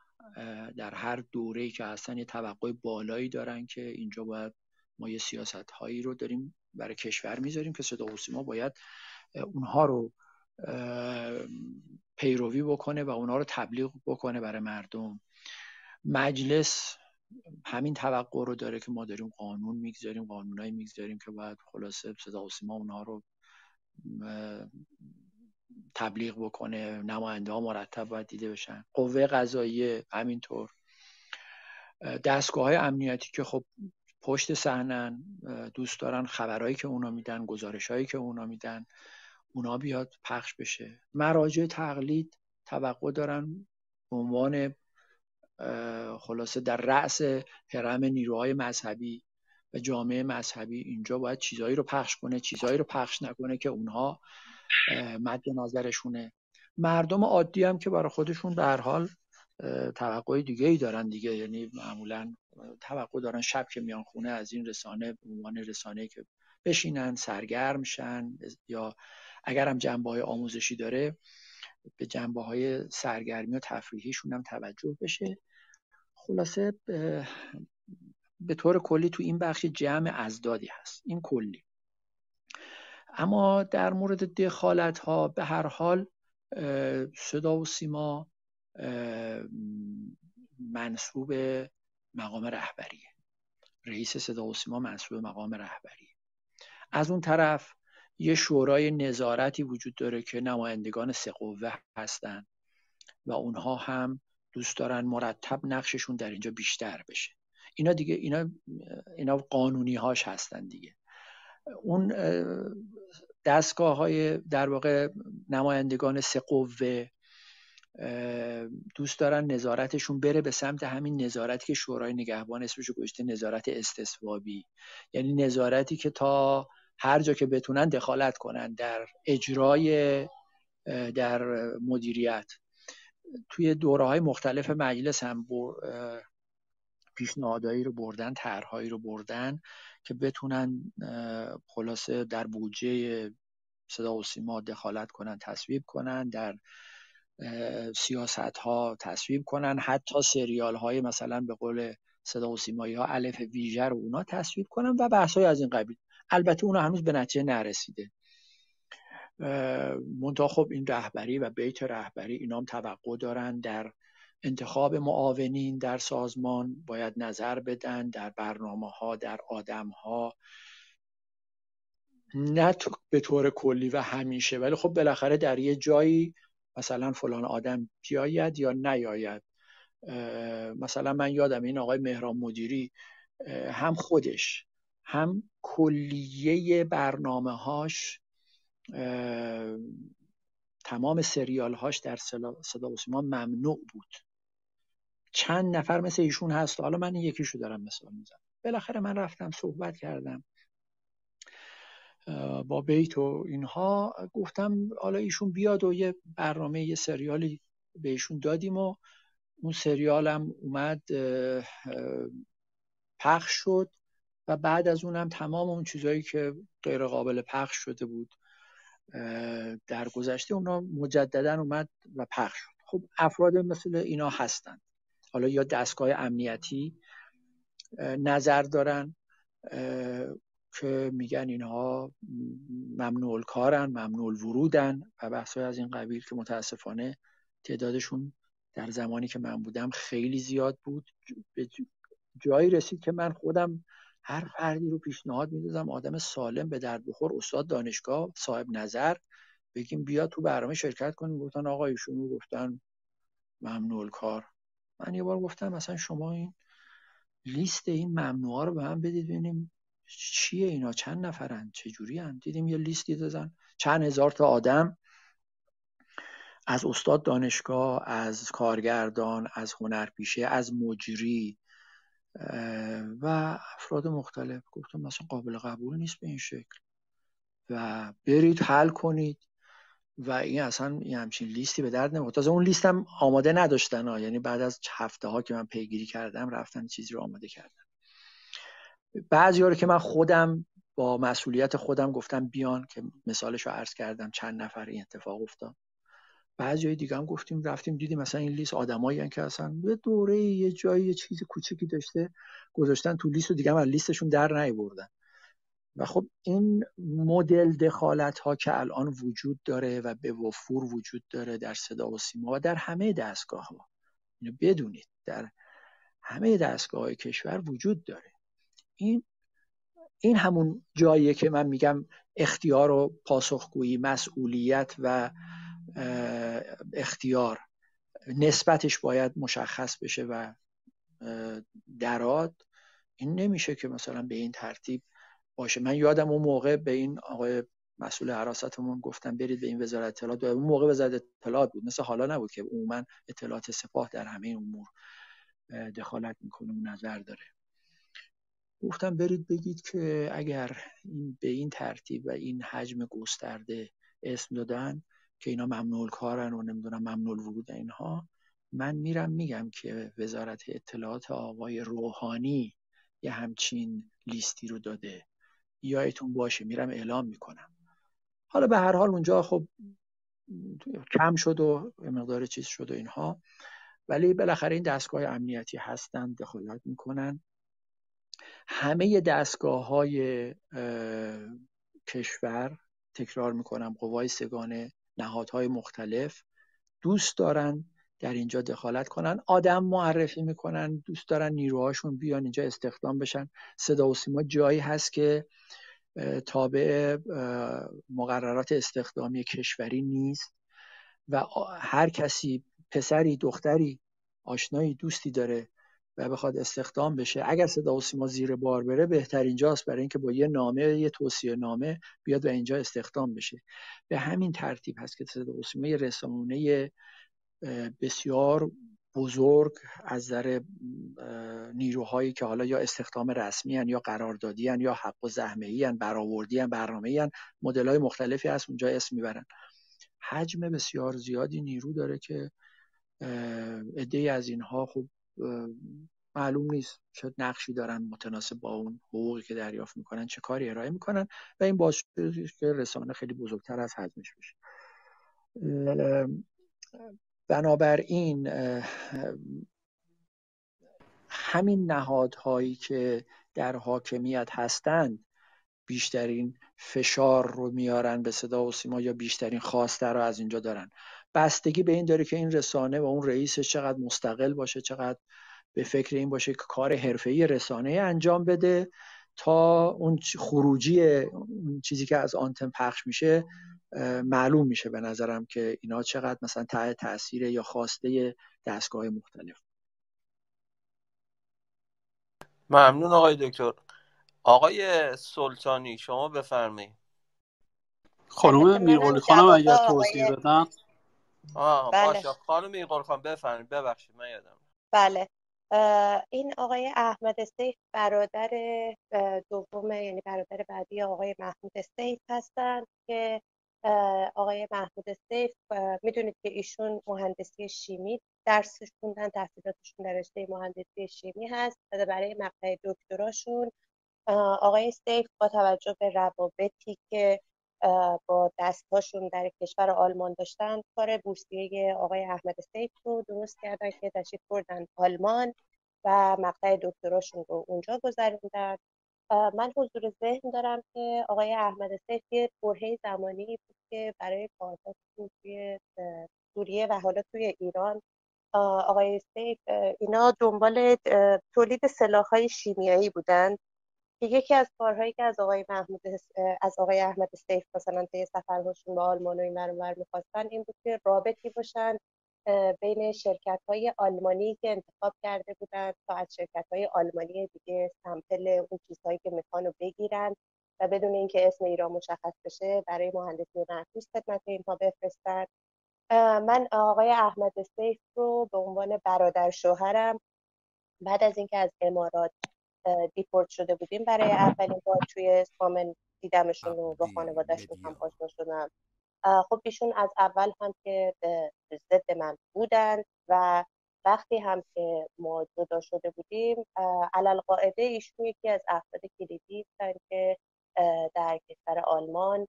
در هر دوره که هستن یه توقع بالایی دارن که اینجا باید ما یه سیاست هایی رو داریم برای کشور می‌ذاریم که صدا ما باید اونها رو پیروی بکنه و اونها رو تبلیغ بکنه برای مردم. مجلس همین توقع رو داره که ما داریم قانون می‌گذاریم قانونایی می‌گذاریم که باید خلاصه صدا و سیما اونها رو تبلیغ بکنه نماینده ها مرتب باید دیده بشن. قوه قضاییه همینطور. دستگاه های امنیتی که خب پشت صحنن دوست دارن خبرهایی که اونا میدن گزارش هایی که اونا میدن اونا بیاد پخش بشه. مراجع تقلید توقع دارن عنوان خلاصه در رأس حرم نیروهای مذهبی و جامعه مذهبی اینجا باید چیزهایی رو پخش کنه چیزهایی رو پخش نکنه که اونها مد نظرشونه. مردم عادی هم که برای خودشون به هر حال توقع دیگه ای دارن دیگه. یعنی معمولا توقع دارن شب که میان خونه از این رسانه به عنوان رسانه که بشینن سرگرم شن یا اگر هم جنبه های آموزشی داره به جنبه های سرگرمی و تفریحیشون هم توجه بشه. خلاصه به طور کلی تو این بخش جمع ازدادی هست. این کلی. اما در مورد دخالت ها به هر حال صدا و سیما منصوب مقام رهبریه. رئیس صدا و سیما منصوب مقام رهبریه. از اون طرف یه شورای نظارتی وجود داره که نمایندگان سه قوه هستن و اونها هم دوست دارن مرتب نقششون در اینجا بیشتر بشه. اینا دیگه اینا اینا قانونی هاش هستن دیگه. اون دستگاه های در واقع نمایندگان سه قوه دوست دارن نظارتشون بره به سمت همین نظارتی که شورای نگهبان اسمش گذاشته نظارت استثوابی. یعنی نظارتی که تا هر جا که بتونن دخالت کنن در اجرای در مدیریت. توی دوره های مختلف مجلس هم پیشنهادهایی رو بردن طرحهایی رو بردن. که بتونن خلاصه در بودجه صدا و سیما دخالت کنن تصویب کنن در سیاست ها تصویب کنن حتی سریال های مثلا به قول صدا و سیمایی ها الف ویژه رو اونا تصویب کنن و بحث های از این قبیل. البته اونا هنوز به نتیجه نرسیده. منتها خب این رهبری و بیت رهبری اینام توقع دارن در انتخاب معاونین در سازمان باید نظر بدن در برنامه ها در آدم ها نه به طور کلی و همیشه. ولی خب بالاخره در یه جایی مثلا فلان آدم بیاید یا نیاید. مثلا من یادم این آقای مهران مدیری هم خودش هم کلیه برنامه هاش تمام سریال هاش در صدا و سیما ممنوع بود. چند نفر مثل ایشون هست. حالا من یکیشو دارم مثال می‌زنم. بالاخره من رفتم صحبت کردم با بیت و اینها. گفتم حالا ایشون بیاد و یه برنامه یه سریالی بهشون دادیم و اون سریالم اومد پخش شد و بعد از اونم تمام اون چیزهایی که غیر قابل پخش شده بود در گذشته اونا مجددا اومد و پخش شد. خب افراد مثل اینا هستن. حالا یا دستگاه امنیتی نظر دارن که میگن اینها ممنوع کارن ممنوع ورودن و بحثای از این قبیل که متاسفانه تعدادشون در زمانی که من بودم خیلی زیاد بود. به جایی رسید که من خودم هر فردی رو پیشنهاد می‌دادم آدم سالم به درد بخور استاد دانشگاه صاحب نظر بگیم بیا تو برنامه شرکت کنیم. گفتن آقا ایشون گفتن ممنوع کار. من یه بار گفتم مثلا شما این لیست این ممنوعا رو به من بدید ببینیم چیه اینا چند نفرن چه جوری هم؟ دیدیم یه لیستی دادن. چند هزار تا آدم از استاد دانشگاه از کارگردان از هنرپیشه از مجری و افراد مختلف. گفتم مثلا قابل قبول نیست به این شکل. و برید حل کنید. و این اصلا یه همچین لیستی به درد نمی‌خورد. تازه اون لیستم آماده نداشتن ها. یعنی بعد از هفته ها که من پیگیری کردم رفتن چیزی رو آماده کردن. بعضی رو که من خودم با مسئولیت خودم گفتم بیان که مثالش رو عرض کردم چند نفر این اتفاق افتاد. بعضی دیگه هم گفتیم رفتیم دیدیم مثلا این لیست آدمایی که اصلا یه دوره یه جایی یه چیز کوچیکی داشته گذاشتن تو لیست و دیگه هم لیستشون در نیوردن. و خب این مدل دخالت ها که الان وجود داره و به وفور وجود داره در صدا و سیما و در همه دستگاه ها اینو بدونید در همه دستگاه های کشور وجود داره. این این همون جاییه که من میگم اختیار و پاسخگویی مسئولیت و اختیار. نسبتش باید مشخص بشه و دراد این نمیشه که مثلا به این ترتیب باشه. من یادم اون موقع به این آقای مسئول حراستمون گفتم برید به این وزارت اطلاعات. اون موقع وزارت اطلاعات بود. مثل حالا نبود که عموما اطلاعات سپاه در همه امور دخالت می‌کنه و نظر داره. گفتم برید بگید که اگر این به این ترتیب و این حجم گسترده اسم دادن که اینا ممنوع کارن و نمی‌دونم ممنوع ورود اینها من میرم میگم که وزارت اطلاعات آقای روحانی یه همچین لیستی رو داده. یایتون باشه میرم اعلام می‌کنم. حالا به هر حال اونجا خب کم شد و مقدار چیز شد و اینها. ولی بالاخره این دستگاه امنیتی هستن دخالت می‌کنن. همه دستگاه های کشور تکرار می‌کنم. قوای سگانه نهادهای مختلف دوست دارن در اینجا دخالت کنن. آدم معرفی می‌کنن دوست دارن نیروهاشون بیان اینجا استخدام بشن. صدا و سیما جایی هست که تابع مقررات استخدامی کشوری نیست و هر کسی پسری دختری آشنایی دوستی داره و بخواد استخدام بشه اگر صدا و سیما زیر بار بره بهترین جاست برای اینکه با یه نامه یه توصیه نامه بیاد و اینجا استخدام بشه. به همین ترتیب هست که صدا و سیما یه رسانه بسیار بزرگ از نظر نیروهایی که حالا یا استخدام رسمی هن یا قراردادی هن یا حق و زحمه ای هن برآوردی هن برنامه هن مدل های مختلفی از اونجا اسم می‌برن. حجم بسیار زیادی نیرو داره که عده از اینها خب معلوم نیست چه نقشی دارن متناسب با اون حقوقی که دریافت می‌کنن چه کاری ارائه می‌کنن و این باعث که رسانه خیلی بزرگتر از حجمش بشه. بنابراین همین نهادهایی که در حاکمیت هستند بیشترین فشار رو میارن به صدا و سیما یا بیشترین خواسته رو از اینجا دارن. بستگی به این داره که این رسانه و اون رئیسش چقدر مستقل باشه چقدر به فکر این باشه که کار حرفه‌ای رسانه انجام بده تا اون خروجی چیزی که از آنتن پخش میشه معلوم میشه به نظرم که اینا چقدر مثلا تحت تاثیر یا خواسته دستگاه مختلف. ممنون آقای دکتر. آقای سلطانی شما بفرمایید. خانم میرقلی خانم اگر توضیح بدن. آه بله. باشه خانم میرقلی خانم بفرمایید. ببخشید من یادم بله. این آقای احمد سیف برادر دوم یعنی برادر بعدی آقای محمود سیف هستند که آقای محمود سیف می‌دونید که ایشون مهندسی شیمی درس خوندن تحصیلاتشون در رشته مهندسی شیمی هست و برای مقطع دکتراشون آقای سیف با توجه به روابطی که با دوستهاشون در کشور آلمان داشتن کار بورسیه آقای احمد سیف رو درست کردن که تشریف بردن آلمان و مقطع دکتراشون رو اونجا گذروندن. من حضور ذهن دارم که آقای احمد سیف یه برهه زمانی بود که برای کارات توی سوریه و حالا توی ایران. آقای سیف اینا دنبال تولید های شیمیایی بودند که یکی از کارهایی که از آقای محمود از آقای احمد سیف مثلا طی سفرهاشون به آلمان و این می‌خواستن این بود که رابطی باشن بین شرکت های آلمانی که انتخاب کرده بودن تا از شرکت های آلمانی دیگه سمپل اون چیزهایی که می‌خوان رو بگیرن و بدون اینکه اسم ایران مشخص بشه برای مهندسی معکوس خدمت اینها بفرستن. من آقای احمد سیف رو به عنوان برادر شوهرم بعد از اینکه از امارات دیپورت شده بودیم برای اولین بار توی سامن دیدمشون و با خانوادهشون هم آشنا شدم. خب ایشون از اول هم که ضد من بودن و وقتی هم که ما جدا شده بودیم علل قاعده ایشون یکی از افراد کلیدی بودن که در کشور آلمان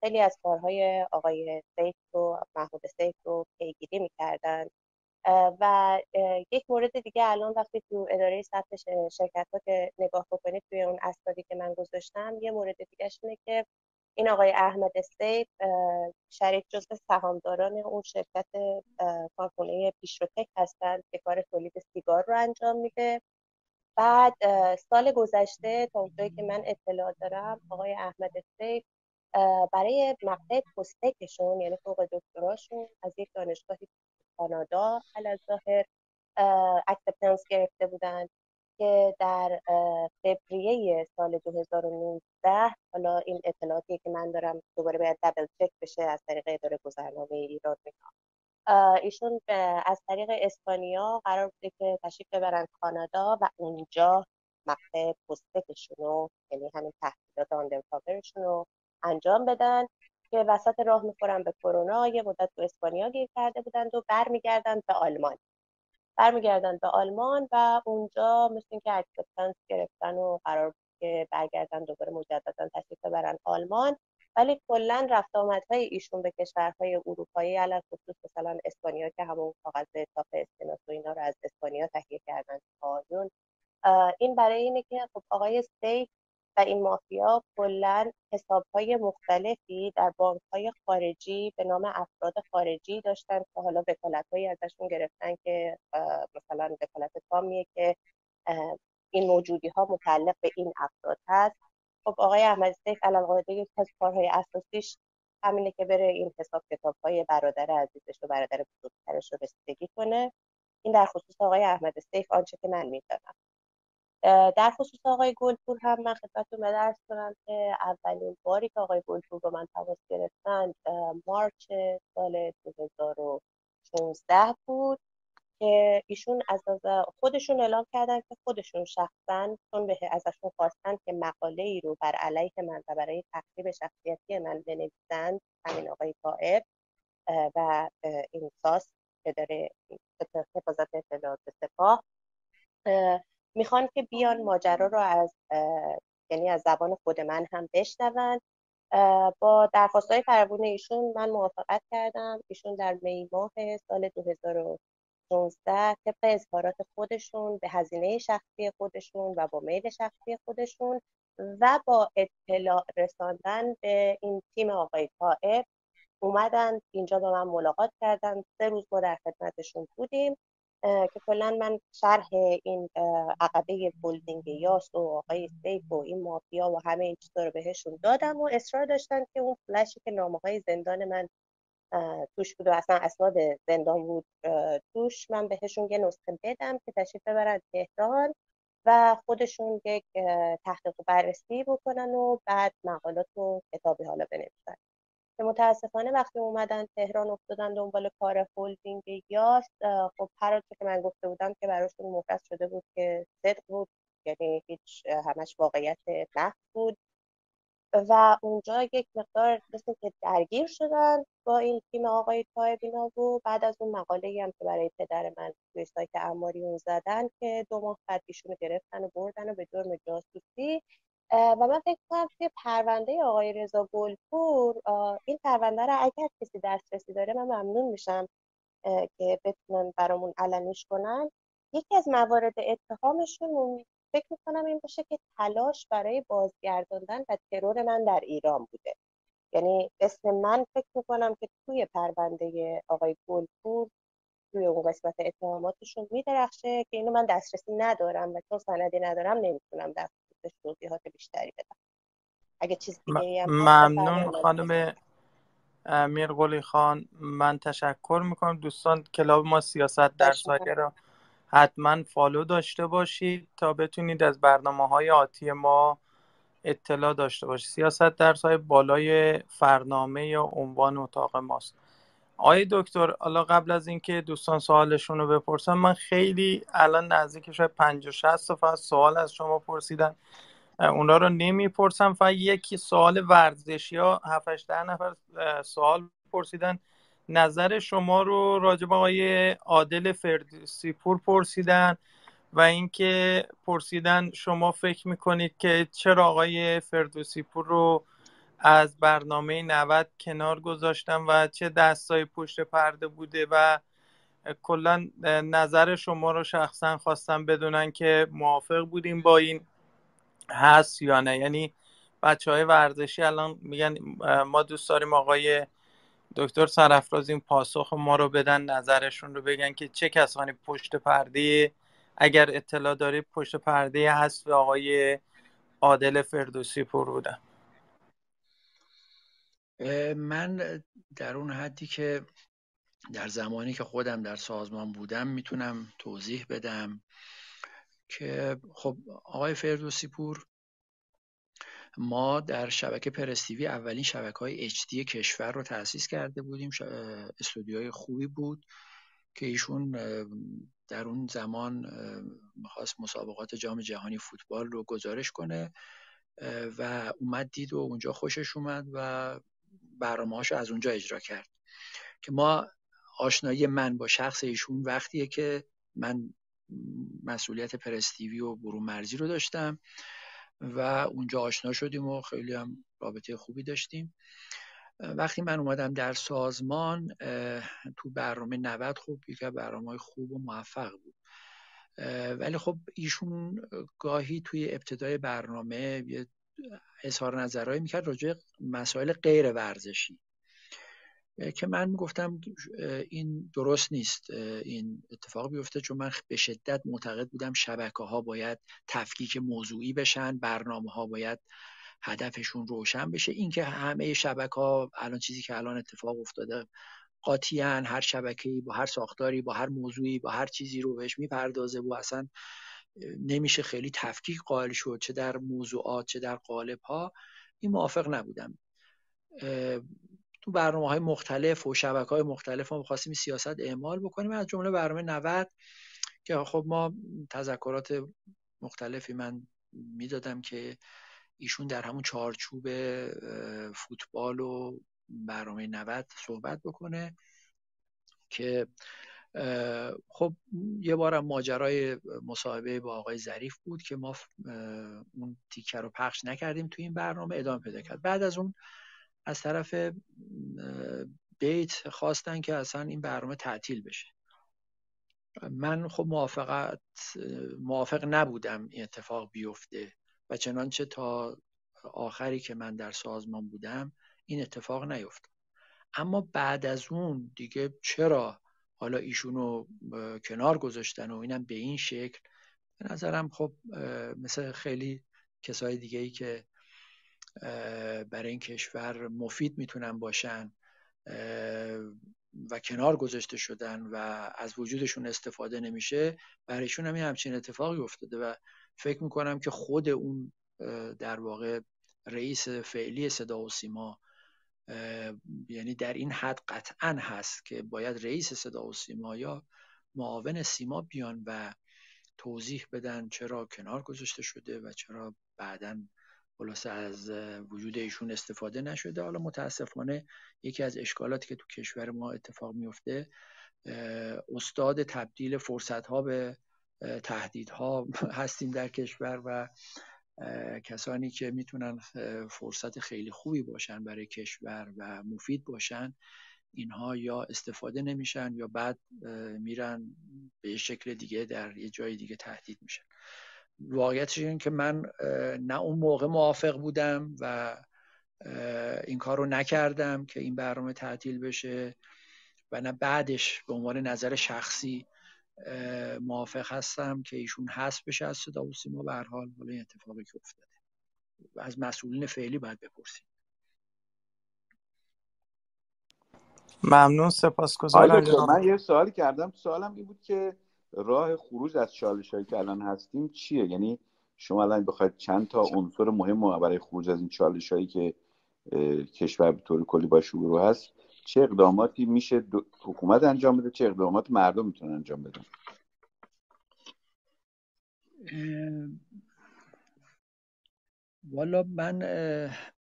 خیلی از کارهای آقای سیف رو محمود سیف رو پیگیری می‌کردن. و یک مورد دیگه الان وقتی تو اداره ثبت شرکت ها که نگاه بکنید توی اون اسنادی که من گذاشتم یه مورد دیگه اینه که این آقای احمد سیف شریک جزء سهامداران اون شرکت کارخونه پیشروتک هستند که کار تولید سیگار رو انجام میده. بعد سال گذشته تا اونجایی که من اطلاع دارم آقای احمد سیف برای مقطع postdoc شون یعنی فوق دکتراشون از یک دانشگاهی کانادا ظاهرا acceptance گرفته بودن. که در فوریه سال 2019 حالا این اطلاعاتی که من دارم دوباره باید دبل چک بشه از طریق اداره گذرنامه ایران می‌کنم ایشون از طریق اسپانیا قرار بوده که تشریف ببرن کانادا و اونجا مقطع پستکشون رو یعنی همین تحصیلات آندرکاورشون رو انجام بدن که وسط راه می‌خورن به کرونا یه مدت تو اسپانیا گیر کرده بودند و برمیگردن به آلمان. برمیگردن به آلمان و اونجا مثل اینکه acceptance گرفتن و قرار بود که برگردن دوباره مجددا تشریف ببرن آلمان ولی کلا رفت آمدهای ایشون به کشورهای اروپایی علی‌الخصوص مثلا اسپانیا که همون کاغذ چاپ اسکناس و اینا رو از اسپانیا تهیه کردن آیون این برای اینه که خب آقای سیف این مافیا کلا حسابهای مختلفی در های خارجی به نام افراد خارجی داشتن که حالا وکالتهایی ازشون گرفتن که مثلا وکالت تامیه که این موجودی ها متعلق به این افراد هست. خب آقای احمد سیف علاقه یک از کارهای اساسیش همینه که بره این حساب کتاب های برادر عزیزش و برادر بزرگترش رو رسیدگی کنه. این در خصوص آقای احمد سیف آنچه که من می‌دانم. در خصوص آقای گلپور هم من خدمتتون درس کنم که اولین باری که آقای گلپور با من تماس گرفتن مارچ سال 2016 بود که ایشون از خودشون اعلام کردن که خودشون شخصا چون به ازشون خواستن که مقاله ای رو بر علیه من و برای تخریب شخصیتی من بنویسند همین آقای طائب و این ساس که داره حفاظت اطلاعات سپاه. می‌خوان که بیان ماجرا رو از یعنی از زبان خود من هم بشنون. با درخواست های ایشون من موافقت کردم. ایشون در می ماه سال 2016 طبق اظهارات خودشون به هزینه شخصی خودشون و با میل شخصی خودشون و با اطلاع رساندن به این تیم آقای طائب اومدن. اینجا با من ملاقات کردن. سه روز ما در خدمتشون بودیم. که کلا من شرح این عقبه هولدینگ یاس و آقای سیف و این مافیا و همه این چیزا رو بهشون دادم و اصرار داشتن که اون فلشی که نامه های زندان من توش بود و اصلا اسناد زندان بود توش من بهشون یه نسخه بدم که تشریف ببرن تهران و خودشون یک تحقیق بررسی بکنن و بعد مقالات و کتابی حالا بنویسن. که متاسفانه وقتی اومدن تهران افتادن دنبال کار هولدینگ یاس خب هر که من گفته بودم که براشون مفرد شده بود که صدق بود یعنی هیچ همش واقعیت نفت بود. و اونجا یک مقدار مثل که درگیر شدن با این تیم آقای طایبینا و بعد از اون مقاله هم که برای پدر من توی سایت اماریون زدن که دو ماه بعد ایشونو گرفتن و بردن و به جرم جاسوسی. و من فکر کنم که پرونده آقای رضا گلپور این پرونده رو اگر کسی دسترسی داره من ممنون میشم که بتونن برامون علنیش کنن. یکی از موارد اتهامشون فکر می‌کنم این باشه که تلاش برای بازگرداندن و ترور من در ایران بوده. یعنی اسم من فکر می‌کنم که توی پرونده آقای گلپور توی اون قسمت اتهاماتشون میدرخشه که اینو من دسترسی ندارم و چون سندی ندارم نمی‌تونم در توضیحات بیشتری بدم اگه چیز دیگه ممنون خانم امیر قلی خان. من تشکر می‌کنم. دوستان کلاب ما سیاست در سایه را حتما فالو داشته باشید تا بتونید از برنامه های آتی ما اطلاع داشته باشید. سیاست در سایه بالای فرنامه یا عنوان اتاق ماست. آقای دکتر حالا قبل از اینکه دوستان سوالشون رو بپرسم من خیلی الان نزدیک شاید 50 60 فقط سوال از شما پرسیدن اونا رو نمی‌پرسم فقط یک سوال ورزشی ها 7 ده نفر سوال پرسیدن. نظر شما رو راجع به آقای عادل فردوسی پور پرسیدن و اینکه پرسیدن شما فکر می‌کنید که چرا آقای فردوسی پور رو از برنامه 90 کنار گذاشتم و چه دستای پشت پرده بوده و کلا نظر شما رو شخصا خواستم بدونن که موافق بودیم با این هست یا نه. یعنی بچه های ورزشی الان میگن ما دوست داریم آقای دکتر سرفراز این پاسخ ما رو بدن نظرشون رو بگن که چه کسانی پشت پرده اگر اطلاع دارید پشت پرده هست و آقای عادل فردوسی پر بودن. من در اون حدی که در زمانی که خودم در سازمان بودم می‌تونم توضیح بدم که خب آقای فردوسی پور ما در شبکه پرستیوی اولین شبکه های HD کشور رو تأسیس کرده بودیم. استودیوهای خوبی بود که ایشون در اون زمان می‌خواست مسابقات جام جهانی فوتبال رو گزارش کنه و اومد دید و اونجا خوشش اومد و برنامه رو از اونجا اجرا کرد. که ما آشنایی من با شخص ایشون وقتیه که من مسئولیت پرستیوی و برون مرزی رو داشتم و اونجا آشنا شدیم و خیلی هم رابطه خوبی داشتیم. وقتی من اومدم در سازمان تو برنامه 90 خوب یکی برنامه خوب و موفق بود. ولی خب ایشون گاهی توی ابتدای برنامه یه اظهار نظرهایی می‌کرد راجع مسائل غیر ورزشی. که من گفتم این درست نیست این اتفاق بیفته چون من به شدت معتقد بودم شبکه ها باید تفکیک موضوعی بشن برنامه ها باید هدفشون روشن بشه. اینکه همه شبکه ها الان چیزی که الان اتفاق افتاده قاطیان هر شبکه‌ای با هر ساختاری با هر موضوعی با هر چیزی رو بهش می‌پردازه و اصلا نمیشه خیلی تفکیک قائل شد چه در موضوعات چه در قالب ها این موافق نبودم. تو برنامه های مختلف و شبکه های مختلف ما خواستیم سیاست اعمال بکنیم. از جمله برنامه 90 که خب ما تذکرات مختلفی من می‌دادم که ایشون در همون چارچوب فوتبال و برنامه 90 صحبت بکنه که خب یه بارم ماجرای مصاحبه با آقای ظریف بود که ما اون تیکه رو پخش نکردیم تو این برنامه ادامه پیدا کرد. بعد از اون از طرف بیت خواستن که اصلا این برنامه تعطیل بشه. من خب موافقت موافق نبودم این اتفاق بیفته و چنانچه تا آخری که من در سازمان بودم این اتفاق نیفتاد. اما بعد از اون دیگه چرا حالا ایشونو کنار گذاشتن و اینم به این شکل. به نظرم خب مثل خیلی کسای دیگه ای که برای این کشور مفید می‌تونن باشن و کنار گذاشته شدن و از وجودشون استفاده نمیشه برایشون هم همچین اتفاقی افتاده و فکر می‌کنم که خود اون در واقع رئیس فعلی صدا و سیما یعنی در این حد قطعا هست که باید رئیس صدا و سیما یا معاون سیما بیان و توضیح بدن چرا کنار گذاشته شده و چرا بعدا خلاصه از وجود ایشون استفاده نشده. حالا متاسفانه یکی از اشکالاتی که تو کشور ما اتفاق میفته استاد تبدیل فرصت ها به تهدیدها <laughs> هستیم در کشور و کسانی که می‌تونن فرصت خیلی خوبی باشن برای کشور و مفید باشن اینها یا استفاده نمیشن یا بعد میرن به شکل دیگه در یه جای دیگه تهدید میشن. واقعیتش این که من نه اون موقع موافق بودم و این کار رو نکردم که این برنامه تعطیل بشه و نه بعدش به عنوان نظر شخصی موافق هستم که ایشون حذف بشه از صدا و سیما. به حال حالا این اتفاقی که افتاده. از مسئولین فعلی باید بپرسیم. ممنون سپاسگزارم من یه سوالی کردم. سوالم این بود که راه خروج از چالش هایی که الان هستیم چیه؟ یعنی شما الان بخواید چند تا عنصر مهم برای خروج از این چالش هایی که کشور به طور کلی باش رو هست چه اقداماتی میشه حکومت انجام بده چه اقدامات مردم می‌تونن انجام بدن؟ والا من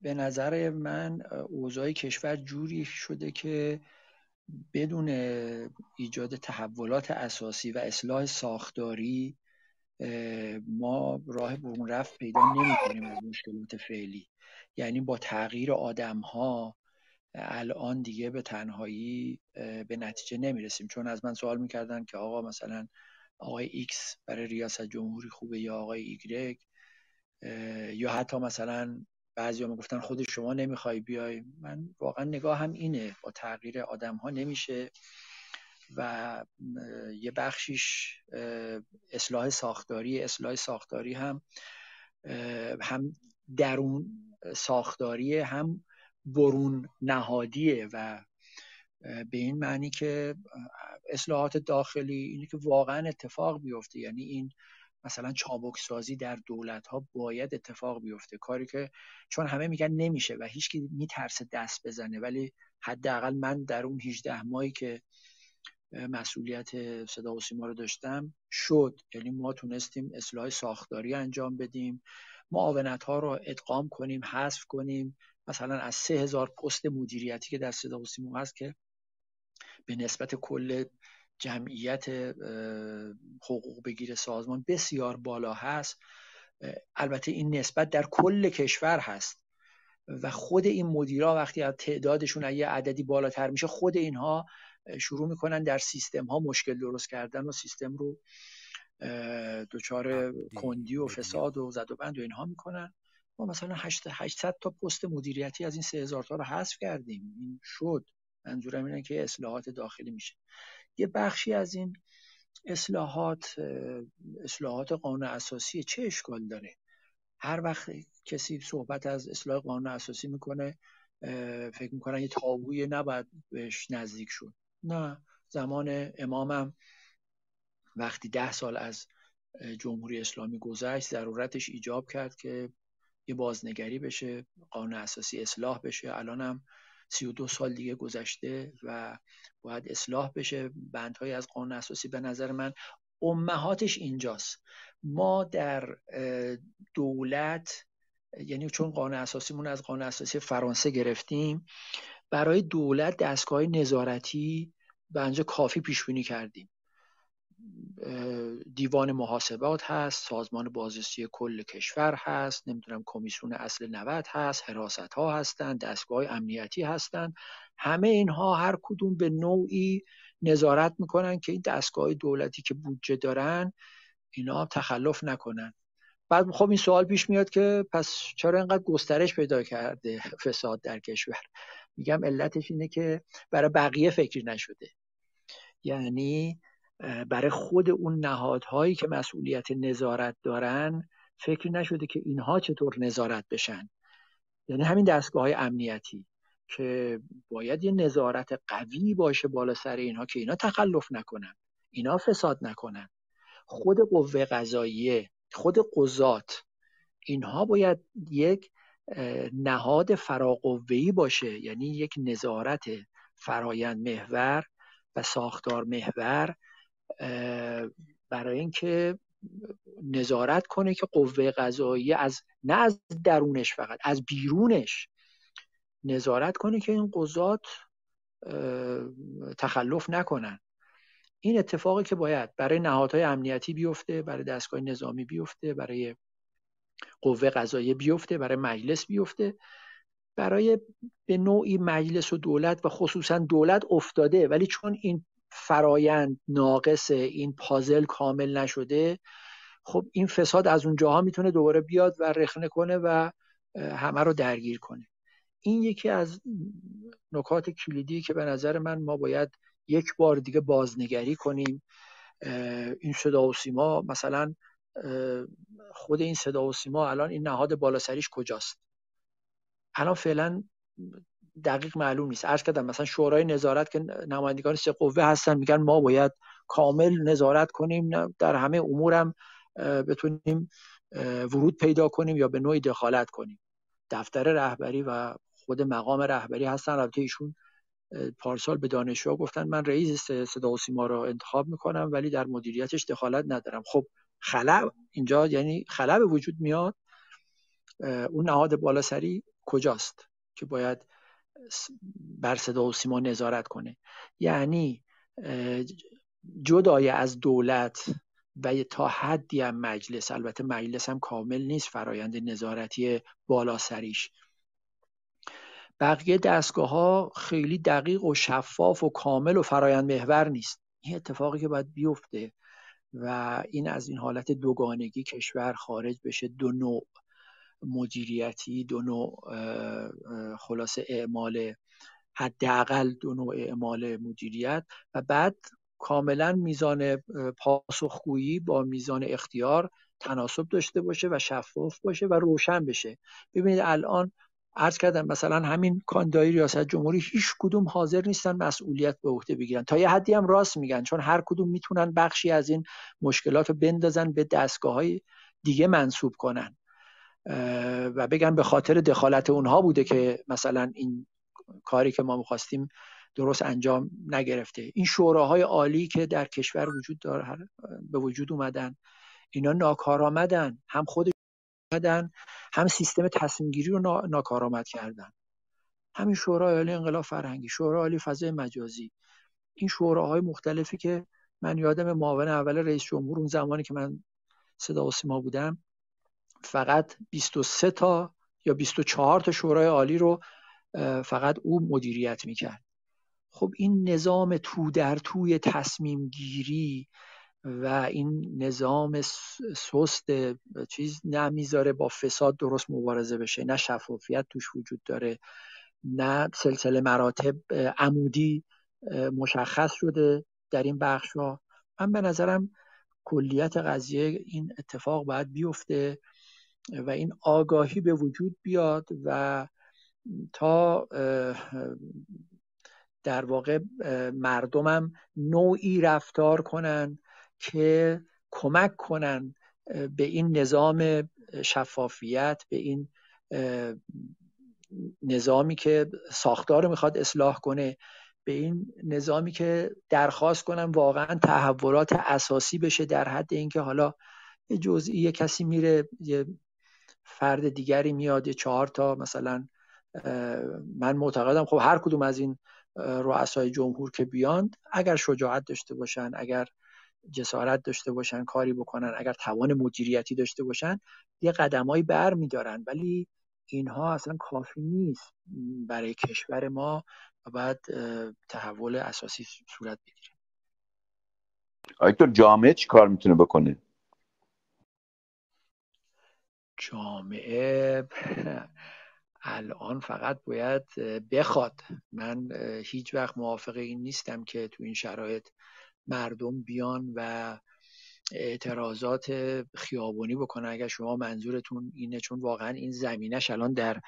به نظر من اوضاع کشور جوری شده که بدون ایجاد تحولات اساسی و اصلاح ساختاری ما راه برون رفت پیدا نمی از مشکلات فعلی. یعنی با تغییر آدم ها الان دیگه به تنهایی به نتیجه نمی‌رسیم. چون از من سوال می‌کردن که آقا مثلا آقای ایکس برای ریاست جمهوری خوبه یا آقای ایگرگ؟ یا حتی مثلا بعضی هم گفتن خود شما نمی‌خوای بیای. من واقعا نگاه هم اینه. با تغییر آدم ها نمیشه. و یه بخشیش اصلاح ساختاری اصلاح ساختاری هم هم درون ساختاری هم برون نهادیه و به این معنی که اصلاحات داخلی اینه که واقعا اتفاق بیفته. یعنی این مثلا چابک سازی در دولت ها باید اتفاق بیفته. کاری که چون همه میگن نمیشه و هیچکی میترسه دست بزنه ولی حداقل من در اون 18 ماهی که مسئولیت صدا و سیما رو داشتم شد. یعنی ما تونستیم اصلاح ساختاری انجام بدیم معاونت ها رو ادغام کنیم حذف کنیم مثلا از سه هزار پست مدیریتی که در صدا و سیما هست که به نسبت کل جمعیت حقوق بگیر سازمان بسیار بالا هست. البته این نسبت در کل کشور هست و خود این مدیرا وقتی از تعدادشون یه عددی بالاتر میشه خود اینها شروع می‌کنن در سیستم ها مشکل درست کردن و سیستم رو دچار کندی و فساد و زد و بند و اینها می‌کنن. ما مثلا 800 تا پست مدیریتی از این 3000 تا رو حذف کردیم. این شد. منظورم اینه که اصلاحات داخلی میشه. یه بخشی از این اصلاحات اصلاحات قانون اساسی چه اشکال داره؟ هر وقت کسی صحبت از اصلاح قانون اساسی می‌کنه فکر می‌کنن یه تابوی نباید بهش نزدیک شد. نه. زمان امامم وقتی ده سال از جمهوری اسلامی گذشت ضرورتش ایجاب کرد که یه بازنگری بشه قانون اساسی اصلاح بشه. سی و دو سال دیگه گذشته و باید اصلاح بشه. بندهای از قانون اساسی به نظر من امهاتش اینجاست. ما در دولت یعنی چون قانون اساسیمون از قانون اساسی فرانسه گرفتیم برای دولت دستگاه نظارتی به کافی پیش بینی کردیم. دیوان محاسبات هست سازمان بازرسی کل کشور هست نمی‌دونم کمیسیون اصل 90 هست حراست ها هستند دستگاه امنیتی هستند همه اینها هر کدوم به نوعی نظارت می‌کنن که این دستگاه دولتی که بودجه دارن اینا تخلف نکنن. بعد خب این سوال پیش میاد که پس چرا اینقدر گسترش پیدا کرده <laughs> فساد در کشور؟ میگم علتش اینه که برای بقیه فکر نشده. یعنی برای خود اون نهادهایی که مسئولیت نظارت دارن فکر نشده که اینها چطور نظارت بشن. یعنی همین دستگاه های امنیتی که باید یه نظارت قوی باشه بالا سر اینها که اینا تخلف نکنن اینا فساد نکنن. خود قوه قضاییه خود قضات اینها باید یک نهاد فراقوه‌ای باشه. یعنی یک نظارت فرایند محور و ساختار محور برای اینکه نظارت کنه که قوه قضایی از نه از درونش فقط از بیرونش نظارت کنه که این قضات تخلف نکنن. این اتفاقی که باید برای نهادهای امنیتی بیفته برای دستگاه نظامی بیفته برای قوه قضایی بیفته برای مجلس بیفته. برای به نوعی مجلس و دولت و خصوصا دولت افتاده ولی چون این فرایند ناقص این پازل کامل نشده خب این فساد از اونجاها می‌تونه دوباره بیاد و رخنه کنه و همه رو درگیر کنه. این یکی از نکات کلیدی که به نظر من ما باید یک بار دیگه بازنگری کنیم. این صدا و سیما مثلا خود این صدا و سیما الان این نهاد بالاسریش کجاست؟ الان فعلا دقیق معلوم نیست. عرض کردم مثلا شورای نظارت که نمایندگان سه قوه هستن میگن ما باید کامل نظارت کنیم در همه امورم بتونیم ورود پیدا کنیم یا به نوعی دخالت کنیم. دفتر رهبری و خود مقام رهبری هستن. البته ایشون پارسال به دانشجو گفتن من رئیس صدا و سیما را انتخاب می‌کنم ولی در مدیریتش دخالت ندارم. خب خلا اینجا یعنی خلا به وجود میاد. اون نهاد بالاسری کجاست که باید بر صدا و سیما نظارت کنه. یعنی جدای از دولت و تا حدی هم مجلس البته مجلس هم کامل نیست فرایند نظارتی بالاسریش بقیه دستگاه ها خیلی دقیق و شفاف و کامل و فرایند محور نیست. این اتفاقی که باید بیفته و این از این حالت دوگانگی کشور خارج بشه دو نوع مدیریتی دو نوع خلاصه اعمال حداقل دو نوع اعمال مدیریت و بعد کاملا میزان پاسخگویی با میزان اختیار تناسب داشته باشه و شفاف باشه و روشن بشه. ببینید الان عرض کردم مثلا همین کاندای ریاست جمهوری هیچ کدوم حاضر نیستن مسئولیت به عهده بگیرن. تا یه حدی هم راست میگن چون هر کدوم می‌تونن بخشی از این مشکلات رو بندازن به دستگاه های دیگه منصوب کنن. و بگن به خاطر دخالت اونها بوده که مثلا این کاری که ما می‌خواستیم درست انجام نگرفته. این شوراهای عالی که در کشور وجود داره به وجود اومدن اینا ناکارآمدن. هم خود اومدن هم سیستم تصمیم گیری رو ناکارآمد کردن. همین شورای عالی انقلاب فرهنگی شورای عالی فضای مجازی. این شوراهای مختلفی که من یادم معاون اول رئیس جمهور اون زمانی که من صدا و سیما بودم فقط 23 تا یا 24 تا شورای عالی رو فقط او مدیریت می‌کرد. خب این نظام تو در توی تصمیم گیری و این نظام سست چیز نمی‌ذاره با فساد درست مبارزه بشه نه شفافیت توش وجود داره نه سلسله مراتب عمودی مشخص شده در این بخش ها من به نظرم کلیت قضیه این اتفاق باید بیفته. و این آگاهی به وجود بیاد و تا در واقع مردمم نوعی رفتار کنن که کمک کنن به این نظام شفافیت به این نظامی که ساختار می‌خواد اصلاح کنه به این نظامی که درخواست کنم واقعا تحولات اساسی بشه در حد اینکه حالا یه جزئی کسی میره یه فرد دیگری میاد یه چهار تا مثلا من معتقدم خب هر کدوم از این رؤسای جمهور که بیاند اگر شجاعت داشته باشن اگر جسارت داشته باشن کاری بکنن اگر توان مدیریتی داشته باشن یه قدمایی بر میدارن. ولی اینها اصلا کافی نیست برای کشور ما و باید تحول اساسی صورت بگیره. آیتور جامعه چی کار می‌تونه بکنه؟ جامعه الان فقط باید بخواد. من هیچ وقت موافق این نیستم که تو این شرایط مردم بیان و اعتراضات خیابانی بکنن. اگر شما منظورتون اینه چون واقعا این زمینش الان در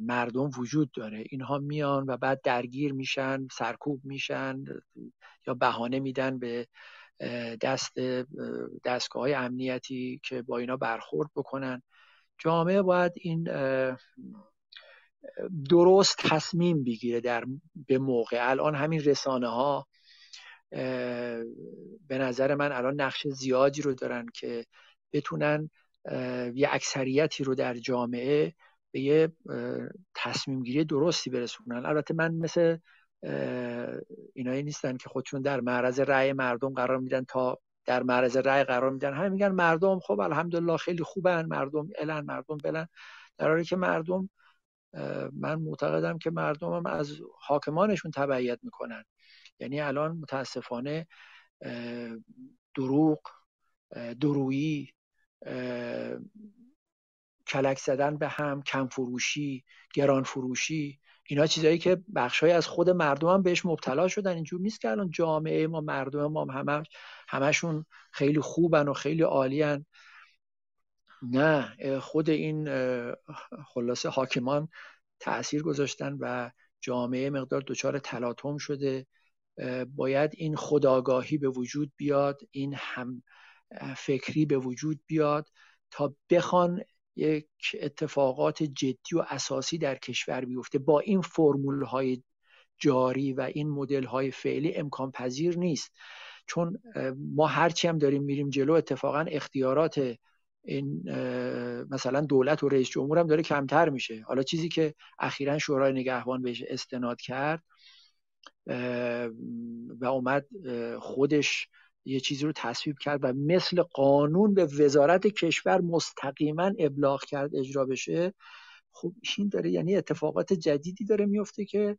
مردم وجود داره. اینها میان و بعد درگیر میشن سرکوب میشن یا بهانه میدن به دست دستگاه های امنیتی که با اینا برخورد بکنن. جامعه باید این درست تصمیم بگیره در به موقع. الان همین رسانه ها به نظر من الان نقش زیادی رو دارن که بتونن یه اکثریتی رو در جامعه به یه تصمیم گیری درستی برسونن. البته من مثل اینایی نیستن که خودشون در معرض رأی مردم قرار میدن تا در معرض رأی قرار میدن. همه میگن مردم خب الحمدلله خیلی خوبن مردم الان مردم بلن. در حالی که مردم من معتقدم که مردم هم از حاکمانشون تبعیت می‌کنن. یعنی الان متاسفانه دروغ درویی کلک زدن به هم کم فروشی گران فروشی اینا چیزایی که بخشای از خود مردم هم بهش مبتلا شدن اینجور نیست که الان جامعه ما مردم ما همه همشون خیلی خوبن و خیلی عالین. نه خود این خلاصه حاکمان تاثیر گذاشتن و جامعه مقدار دچار تلاطم شده. باید این خداگاهی به وجود بیاد این هم فکری به وجود بیاد تا بخوان یک اتفاقات جدی و اساسی در کشور بیفته. با این فرمول های جاری و این مدل های فعلی امکان پذیر نیست. چون ما هرچی هم داریم میریم جلو اتفاقا اختیارات این مثلا دولت و رئیس جمهور هم داره کمتر میشه. حالا چیزی که اخیرا شورای نگهبان بهش استناد کرد و اومد خودش یه چیزی رو تصویب کرد و مثل قانون به وزارت کشور مستقیما ابلاغ کرد اجرا بشه. خب این داره یعنی اتفاقات جدیدی داره میفته که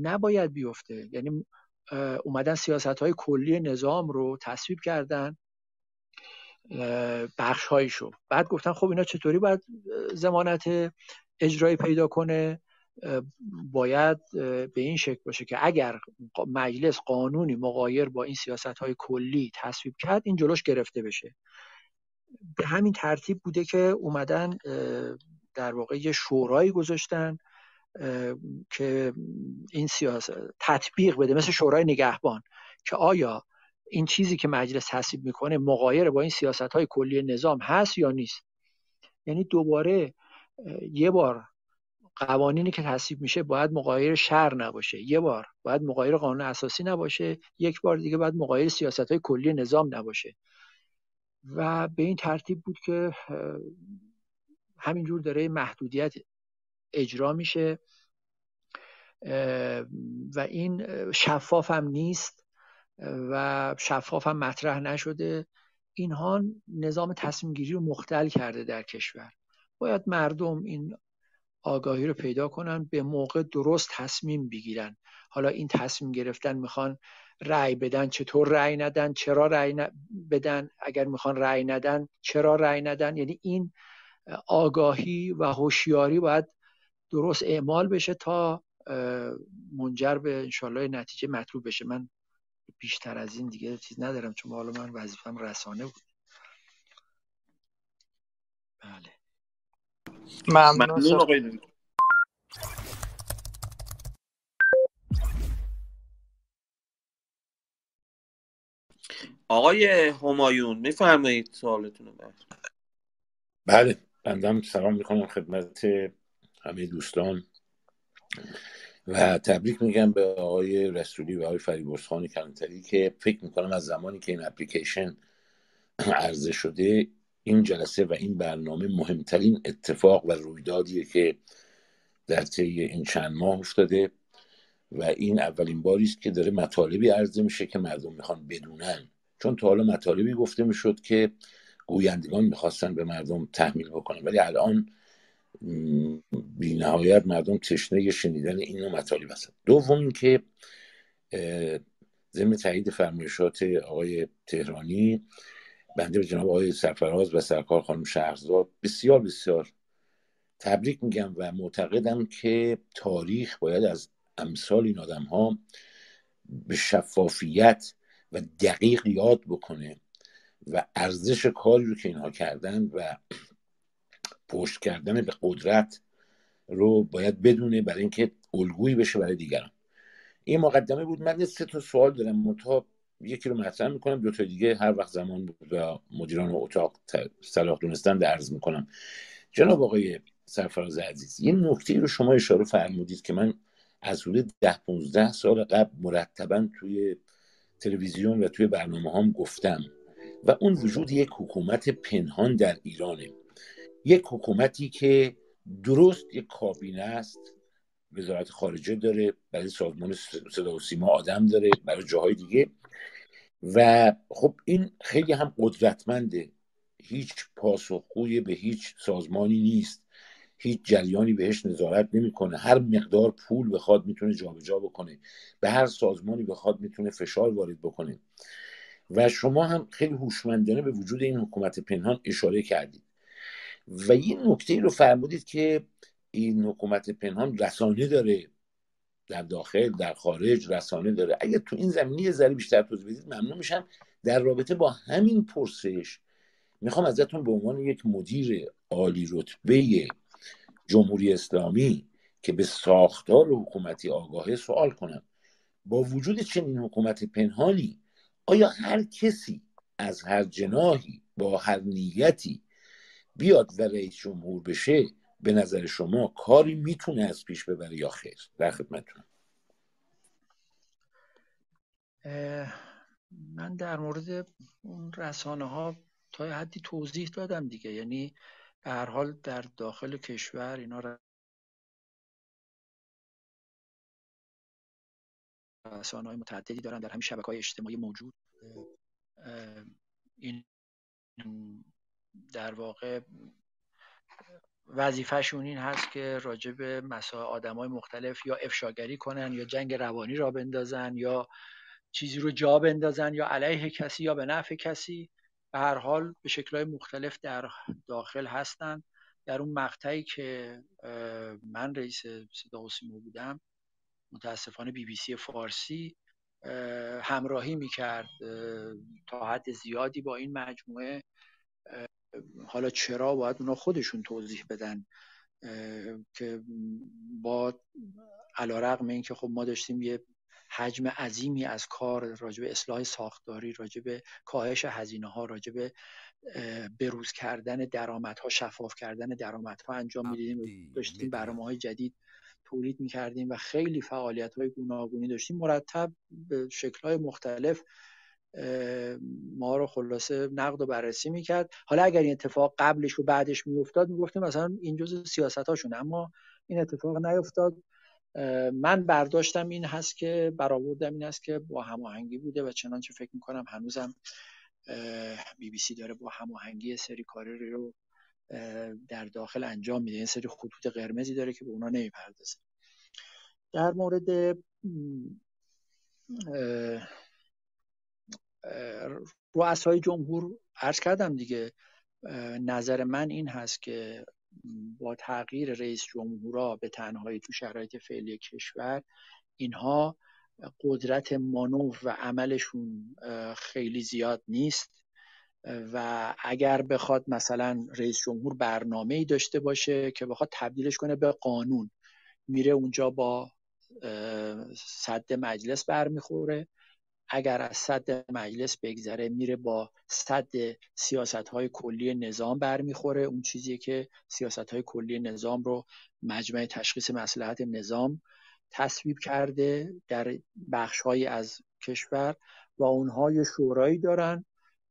نباید بیفته. یعنی اومدن سیاست های کلی نظام رو تصویب کردن بخش هایشو بعد گفتن خب اینا چطوری باید زمانت اجرایی پیدا کنه؟ باید به این شکل باشه که اگر مجلس قانونی مقایر با این سیاست های کلی تصویب کرد این جلوش گرفته بشه. به همین ترتیب بوده که اومدن در واقع یه شورایی گذاشتن که این سیاست تطبیق بده مثل شورای نگهبان که آیا این چیزی که مجلس تصویب می‌کنه مقایر با این سیاست های کلی نظام هست یا نیست. یعنی دوباره یه بار قوانینی که تصویب میشه باید مقایر شهر نباشه. یه بار باید مقایر قانون اساسی نباشه یک بار دیگه باید مقایر سیاست های کلی نظام نباشه. و به این ترتیب بود که همینجور داره محدودیت اجرا میشه. و این شفاف هم نیست و شفاف هم مطرح نشده. اینها نظام تصمیم گیری رو مختل کرده در کشور. باید مردم این آگاهی رو پیدا کنن به موقع درست تصمیم بگیرن. حالا این تصمیم گرفتن می‌خوان رأی بدن چطور رأی ندن چرا رأی بدن اگر می‌خوان رأی ندن چرا رأی ندن. یعنی این آگاهی و هوشیاری باید درست اعمال بشه تا منجر به انشالله نتیجه مطلوب بشه. من بیشتر از این دیگه چیز ندارم چون حالا من وظیفم رسانه بود. بله. ممنون. آقای آقای همایون میفرمایید سوالتون رو بله بندم سلام می‌کنم خدمت همه دوستان. و تبریک میگم به آقای رسولی و آقای فریبرز خان کلانتری که فکر می‌کنم از زمانی که این اپلیکیشن عرضه شده این جلسه و این برنامه مهمترین اتفاق و رویدادیه که در طی این چند ماه افتاده و این اولین باری است که داره مطالبی عرضه میشه که مردم می‌خوان بدونن. چون تا حالا مطالبی گفته می‌شد که گویندگان می‌خواستن به مردم تحمیل بکنن ولی الان بی نهایت مردم تشنه شنیدن این نوع مطالب هستن. دوم اینکه ضمن تایید فرمایشات آقای تهرانی بنده به جناب آقای سرفراز و سرکار خانم شهرزاد بسیار بسیار تبریک میگم و معتقدم که تاریخ باید از امثال این آدم ها به شفافیت و دقیق یاد بکنه و ارزش کاری رو که اینها کردن و پشت کردن به قدرت رو باید بدونه برای اینکه الگویی بشه برای دیگران. این مقدمه بود من سه تا سوال دارم متا یکی رو مطرح می‌کنم دو تا دیگه هر وقت زمان بود و مدیران اتاق صلاح دونستن عرض می‌کنم. جناب آقای سرفراز عزیز یه نکته رو شما اشاره فرمودید که من از حدود ده 15 سال قبل مرتبا توی تلویزیون و توی برنامه هم گفتم و اون وجود یک حکومت پنهان در ایرانه. یک حکومتی که درست یک کابینه است وزارت خارجه داره برای سازمان صدا و سیما آدم داره برای جاهای دیگه. و خب این خیلی هم قدرتمنده. هیچ پاسخگوی به هیچ سازمانی نیست. هیچ جریانی بهش نظارت نمی‌کنه. هر مقدار پول بخواد می‌تونه جابجا بکنه. به هر سازمانی بخواد می‌تونه فشار وارد بکنه. و شما هم خیلی هوشمندانه به وجود این حکومت پنهان اشاره کردید. و این نکته رو فرمودید که این حکومت پنهان رسانه داره. در داخل در خارج رسانه داره. اگر تو این زمینه یه ذره بیشتر توضیح بدید ممنون میشم. در رابطه با همین پرسش می‌خوام ازتون به عنوان یک مدیر عالی رتبه جمهوری اسلامی که به ساختار حکومتی آگاهه سوال کنم. با وجود چنین حکومت پنهانی آیا هر کسی از هر جناهی با هر نیتی بیاد و رئیس جمهور بشه به نظر شما کاری می‌تونه از پیش ببره یا خیر؟ در خدمتتونم من در مورد اون رسانه ها تا حدی توضیح دادم دیگه. یعنی به هر حال در داخل کشور اینا رسانه های متعددی دارن در همین شبکه های اجتماعی موجود. این در واقع وظیفهشون این هست که راجع به مسائل آدم های مختلف یا افشاگری کنن یا جنگ روانی را بندازن یا چیزی رو جا بندازن یا علیه کسی یا به نفع کسی. به هر حال به شکلهای مختلف در داخل هستن. در اون مقطعی که من رئیس صدا و سیما بودم متاسفانه بی بی سی فارسی همراهی می‌کرد تا حد زیادی با این مجموعه. حالا چرا باید اونا خودشون توضیح بدن که با علا رقم این که خب ما داشتیم یه حجم عظیمی از کار راجع به اصلاح ساختاری راجع به کاهش هزینه ها راجع به بروز کردن درآمدها شفاف کردن درآمدها انجام می‌دیدیم. داشتیم برنامه های جدید تولید می‌کردیم و خیلی فعالیت های گوناگونی داشتیم. مرتب به شکل های مختلف ما رو خلاصه نقد و بررسی می‌کرد. حالا اگر این اتفاق قبلش و بعدش میافتاد می‌گفتیم مثلا این جزء سیاست هاشونه اما این اتفاق نیفتاد. من برداشتم این هست که برآوردم این هست که با هماهنگی بوده و چنانچه فکر می‌کنم هنوزم بی بی سی داره با هماهنگی سری کاری رو در داخل انجام میده. این سری خطوط قرمزی داره که به اونا نمی‌پردازه. در مورد رؤسای جمهور عرض کردم دیگه نظر من این هست که با تغییر رئیس جمهورا به تنهایی تو شرایط فعلی کشور اینها قدرت مانو و عملشون خیلی زیاد نیست. و اگر بخواد مثلا رئیس جمهور برنامه ای داشته باشه که بخواد تبدیلش کنه به قانون میره اونجا با صد مجلس برمیخوره. اگر از صد مجلس بگذره میره با صد سیاست های کلی نظام برمیخوره. اون چیزی که سیاست های کلی نظام رو مجمع تشخیص مسلحت نظام تصویب کرده در بخش از کشور و اونها یه شورایی دارن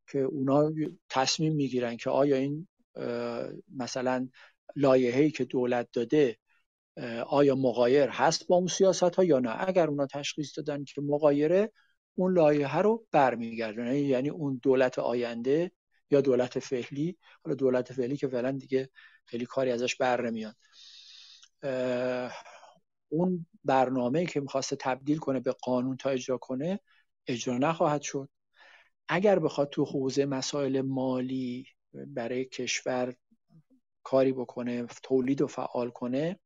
که اونا تصمیم می‌گیرن که آیا این مثلا لایحه‌ای که دولت داده آیا مقایر هست با اون سیاست ها یا نه. اگر اونا تشخیص دادن که مقایره اون لایحه رو برمیگردونه. یعنی اون دولت آینده یا دولت فعلی. حالا دولت فعلی که فعلا دیگه خیلی کاری ازش بر نمیاد. اون برنامه که می‌خواسته تبدیل کنه به قانون تا اجرا کنه اجرا نخواهد شد. اگر بخواد تو حوزه مسائل مالی برای کشور کاری بکنه تولید و فعال کنه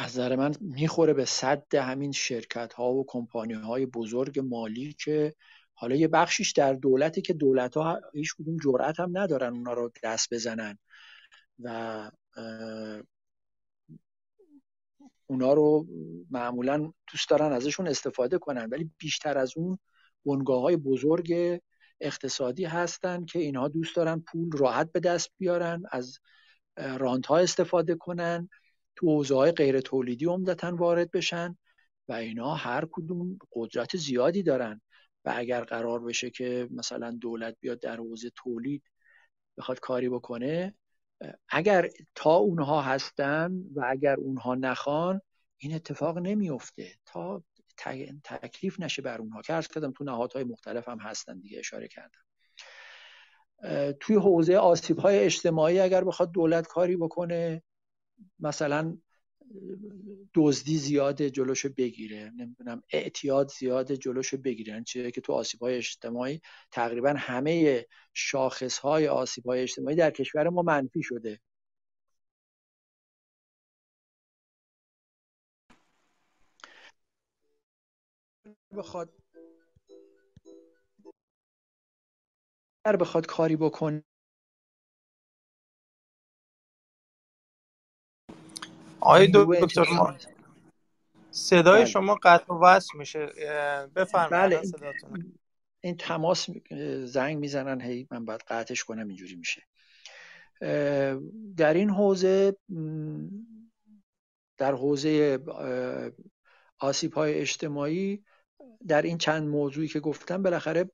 از نظر من می‌خوره به صد همین شرکت ها و کمپانی های بزرگ مالی که حالا یه بخشیش در دولتی که دولت ها هیچ کدوم جرأت هم ندارن اونا رو دست بزنن و اونا رو معمولا دوست دارن ازشون استفاده کنن ولی بیشتر از اون بنگاه های بزرگ اقتصادی هستن که اینها دوست دارن پول راحت به دست بیارن از رانت ها استفاده کنن. تو حوزه های غیر تولیدی عمدتا وارد بشن و اینا هر کدوم قدرت زیادی دارن. و اگر قرار بشه که مثلا دولت بیاد در حوزه تولید بخواد کاری بکنه اگر تا اونها هستن و اگر اونها نخوان این اتفاق نمیفته تا تکلیف نشه بر اونها که ارز کردم تو نهادهای مختلف هم هستن دیگه اشاره کردم. توی حوزه آسیب های اجتماعی اگر بخواد دولت کاری بکنه مثلا دزدی زیاد جلوش بگیره نمی‌دونم اعتیاد زیاد جلوش بگیره. یعنی چیزی که تو آسیب های اجتماعی تقریبا همه شاخص های آسیب های اجتماعی در کشور ما منفی شده. بخواد بخواد کاری بکنه آقای دکتر ما صدای بله. شما قطع و وصل میشه بفرمایید بله. این تماس زنگ می‌زنن هی من باید قطعش کنم اینجوری میشه در این حوزه در حوزه آسیب های اجتماعی در این چند موضوعی که گفتم بالاخره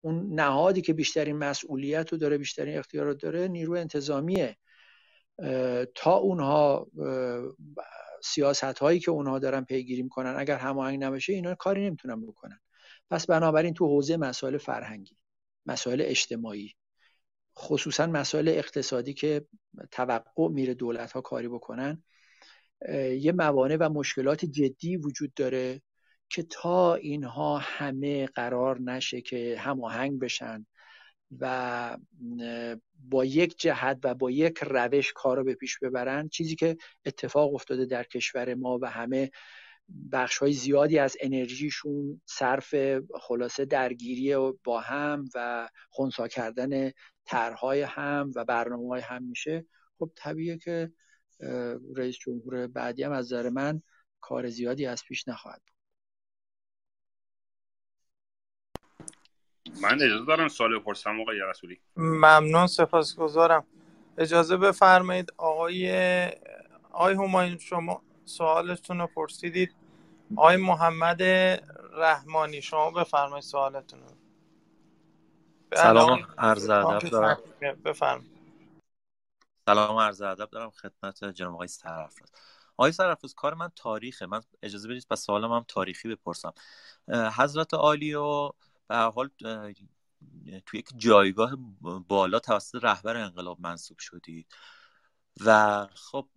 اون نهادی که بیشترین مسئولیت رو داره بیشترین اختیار رو داره نیرو انتظامیه تا اونها سیاست هایی که اونها دارن پیگیری می‌کنن اگر هماهنگ نباشه اینا کاری نمی‌تونن بکنن. پس بنابراین تو حوزه مسائل فرهنگی مسائل اجتماعی خصوصا مسائل اقتصادی که توقع میره دولت ها کاری بکنن یه موانع و مشکلات جدی وجود داره که تا اینها همه قرار نشه که هماهنگ بشن و با یک جهت و با یک روش کار رو به پیش ببرن چیزی که اتفاق افتاده در کشور ما و همه بخش های زیادی از انرژیشون صرف خلاصه درگیری با هم و خونسا کردن طرحهای هم و برنامه های هم میشه. خب طبیعه که رئیس جمهور بعدی هم از نظر من کار زیادی از پیش نخواهد بود. من اجازه دارم سوال بپرسم آقای رسولی؟ ممنون سپاسگزارم. اجازه بفرمایید آقای آقای همایون شما سوالتون رو پرسیدید. آقای محمد رحمانی شما بفرمایید سوالتون رو. سلام عرض ادب دارم. بفرمایید سلام عرض ادب دارم خدمت جناب آقای سرافراز آقای سرافراز کار من تاریخه. من اجازه بدید پس سوالم هم تاریخی بپرسم. حضرت عالی و به حال توی یک جایگاه بالا توسط رهبر انقلاب منصوب شدید. و خب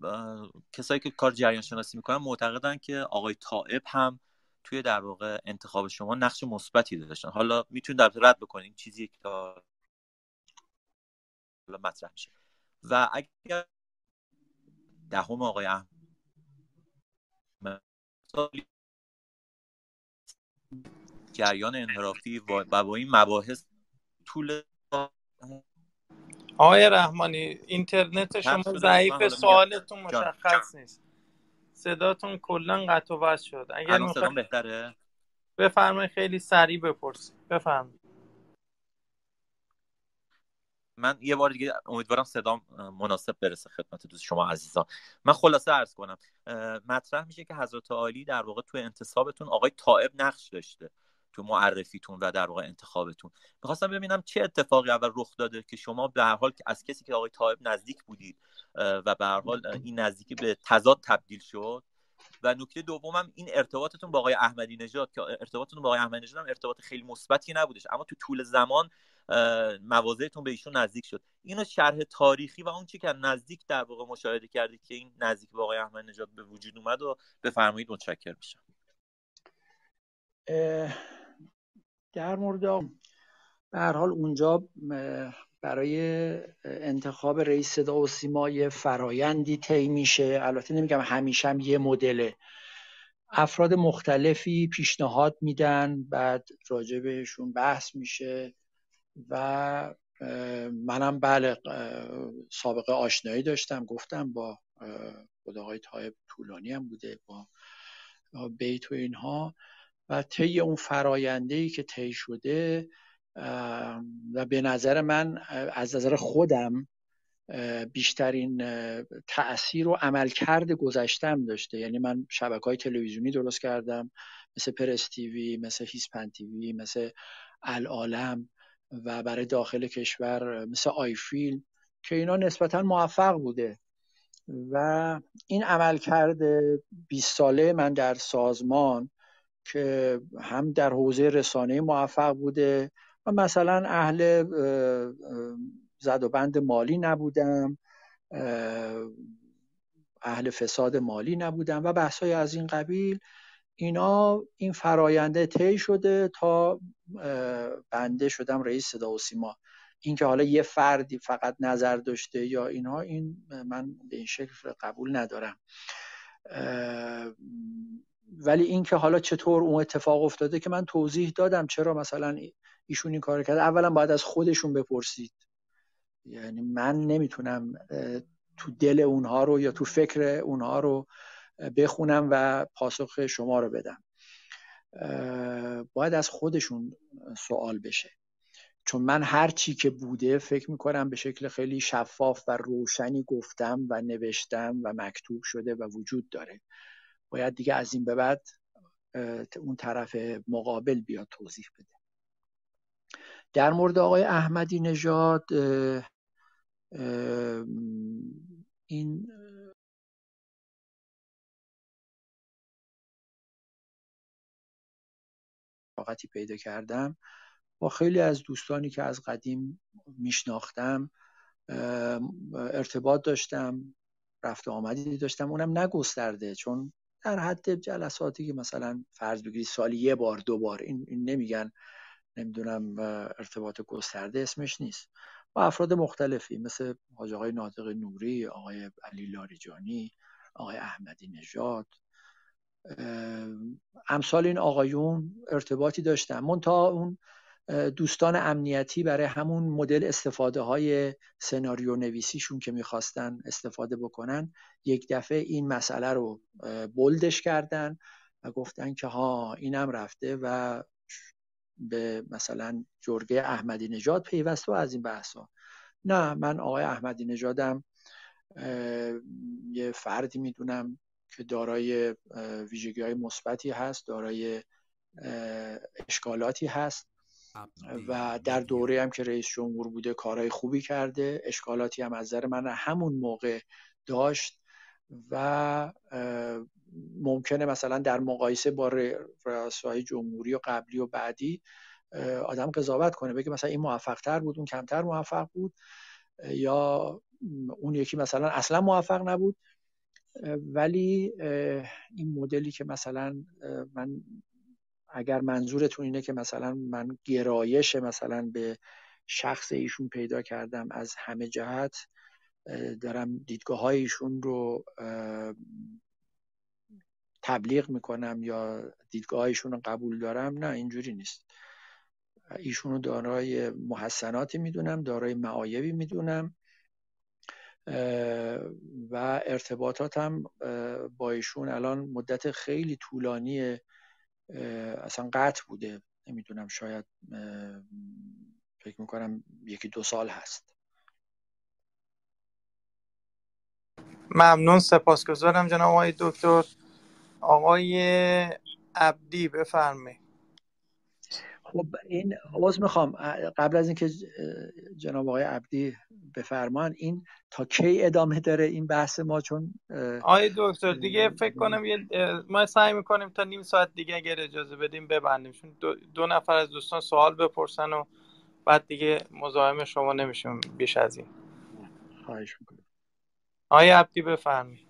کسایی که کار جریان شناسی می‌کنن معتقدن که آقای طائب هم توی در واقع انتخاب شما نقش مثبتی داشتن. حالا می‌تونید در رد بکنین چیزی که مطرح میشه. و اگر دهم آقای احمد جریان انحرافی و با این مباحث طول آقای رحمانی اینترنت شما ضعیف سوالتون مشخص نیست. صداتون کلا قطع و وصل شد. اگر صدام بهتره؟ بفرمایید خیلی سریع بپرسید. بفرمایید. من یه بار دیگه امیدوارم صدام مناسب برسه خدمت دوست شما عزیزان. من خلاصه عرض کنم مطرح میشه که حضرت عالی در واقع تو انتصابتون آقای طائب نقش داشته. تو معرفیتون و در واقع انتخابتون. می‌خواستم ببینم چه اتفاقی اول رخ داده که شما به هر حال از کسی که آقای طائب نزدیک بودید و به هر حال این نزدیکی به تضاد تبدیل شد. و نکته دومم این ارتباطتون با آقای احمدی نژاد که ارتباطتون با آقای احمدی نژاد هم ارتباط خیلی مثبتی نبودش. اما تو طول زمان مواضعتون به ایشون نزدیک شد. اینو شرح تاریخی و اون چی که نزدیک در واقع مشاهده کردید که این نزدیک به آقای احمدی نژاد به وجود اومد و بفرمایید متشکر میشم. در مورد به هر حال اونجا برای انتخاب رئیس صدا و سیما یه فرایندی طی میشه. البته نمیگم همیشه هم یه مدله. افراد مختلفی پیشنهاد میدن بعد راجع بهشون بحث میشه و منم بله سابقه آشنایی داشتم. گفتم با خود آقای طایب طولانی هم بوده با بیت و اینها. و طی اون فراینده ای که طی شده و به نظر من از نظر خودم بیشترین تاثیر و عملکرد گذشتم داشته. یعنی من شبکه های تلویزیونی درست کردم مثل پرس تیوی مثل هیسپن تیوی مثل العالم و برای داخل کشور مثل آیفیلم که اینا نسبتا موفق بوده. و این عملکرد 20 ساله من در سازمان که هم در حوزه رسانه موفق بوده و مثلا اهل زد و بند مالی نبودم اهل فساد مالی نبودم و بحث های از این قبیل. اینا این فراینده طی شده تا بنده شدم رئیس صدا و سیما. اینکه حالا یه فردی فقط نظر داشته یا اینها این من به این شکل قبول ندارم. ولی اینکه حالا چطور اون اتفاق افتاده که من توضیح دادم چرا مثلا ایشون این کار کرده. اولا باید از خودشون بپرسید. یعنی من نمی‌تونم تو دل اونها رو یا تو فکر اونها رو بخونم و پاسخ شما رو بدم. باید از خودشون سوال بشه. چون من هر چی که بوده فکر می‌کنم به شکل خیلی شفاف و روشنی گفتم و نوشتم و مکتوب شده و وجود داره. باید دیگه از این به بعد اون طرف مقابل بیاد توضیح بده. در مورد آقای احمدی نژاد این واقعی پیدا کردم. با خیلی از دوستانی که از قدیم میشناختم ارتباط داشتم رفت آمدی داشتم. اونم نگسترده چون در حد جلساتی که مثلا فرض بگیری سالی یه بار دو بار این, این نمیگن نمی‌دونم ارتباط گسترده اسمش نیست. با افراد مختلفی مثل حاج آقای ناطق نوری آقای علی لاریجانی آقای احمدی نژاد امثال این آقایون ارتباطی داشتم منتها اون دوستان امنیتی برای همون مدل استفاده های سناریو نویسیشون که می‌خواستن استفاده بکنن یک دفعه این مسئله رو بلدش کردن و گفتن که ها اینم رفته و به مثلا جرگه احمدی نژاد پیوسته و از این بحثا نه من آقای احمدی نژادم یه فردی می‌دونم که دارای ویژگی های مثبتی هست دارای اشکالاتی هست. و در دوره هم که رئیس جمهور بوده کارهای خوبی کرده. اشکالاتی هم از نظر من همون موقع داشت و ممکنه مثلا در مقایسه با رئاسای جمهوری و قبلی و بعدی آدم قضاوت کنه بگه مثلا این موفق تر بود اون کمتر موفق بود یا اون یکی مثلا اصلا موفق نبود. ولی این مدلی که مثلا من اگر منظورتون اینه که مثلا من گرایش مثلا به شخص ایشون پیدا کردم از همه جهت دارم دیدگاه های ایشون رو تبلیغ می‌کنم یا دیدگاه ایشون رو قبول دارم نه اینجوری نیست. ایشون رو دارای محسناتی می‌دونم دارای معایبی می‌دونم و ارتباطاتم با ایشون الان مدت خیلی طولانی اصلا قطع بوده. نمی‌دونم شاید فکر می‌کنم یکی دو سال هست. ممنون سپاسگزارم جناب آقای دکتر. آقای عبدی بفرمایید. خب این عوض می‌خوام قبل از اینکه جناب آقای عبدی بفرمان این تا کی ادامه داره این بحث ما؟ چون آقای دکتر دیگه فکر کنم یه ما سعی می‌کنیم تا نیم ساعت دیگه اگر اجازه بدیم ببندیم. چون دو, دو نفر از دوستان سوال بپرسن و بعد دیگه مزاحم شما نمیشیم بیش از این. خواهش می‌کنم. آقای عبدی بفرمایید.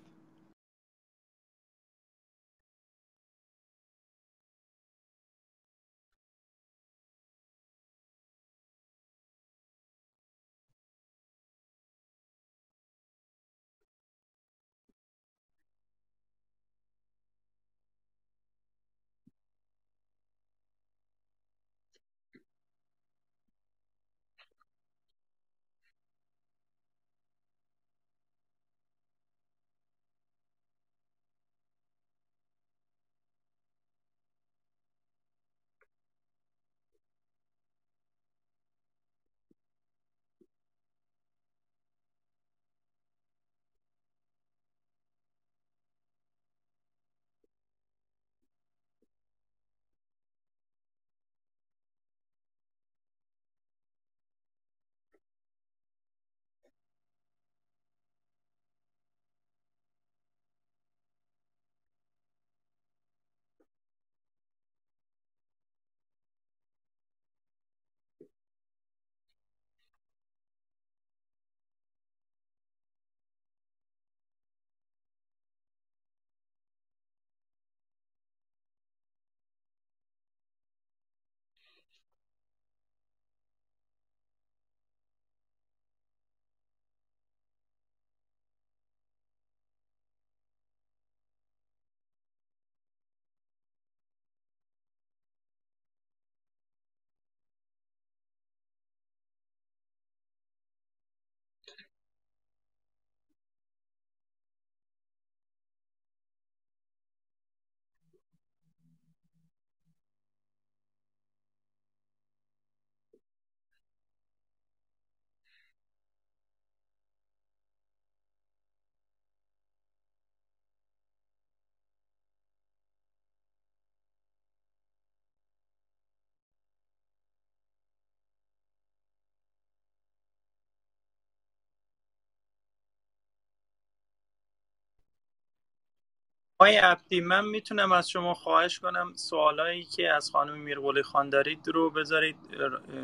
آقای عبدی من می‌تونم از شما خواهش کنم سوالایی که از خانم میرقلی خان دارید رو بذارید.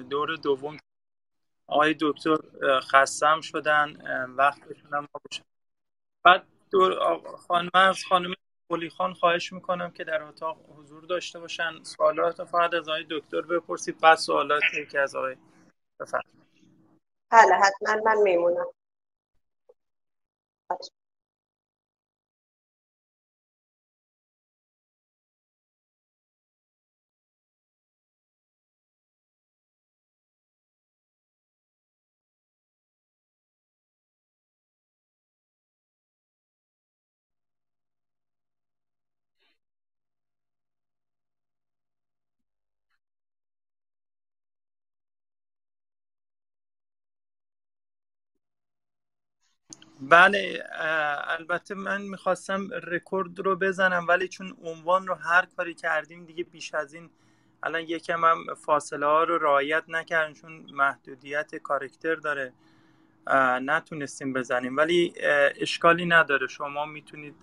دور دوم. آقای دکتر خستم شدن وقتشون هم بعد دور خانم از خانم قلی خان خواهش می‌کنم که در اتاق حضور داشته باشن. سوالات فقط از آقای دکتر بپرسید بعد سوالاتی که از آقای بفرمایید. بله حتما من میمونم. بله البته من می‌خواستم رکورد رو بزنم ولی چون عنوان رو هر کاری کردیم دیگه بیش از این الان یکم هم فاصله ها رو رعایت نکردیم چون محدودیت کارکتر داره نتونستیم بزنیم. ولی اشکالی نداره. شما می‌تونید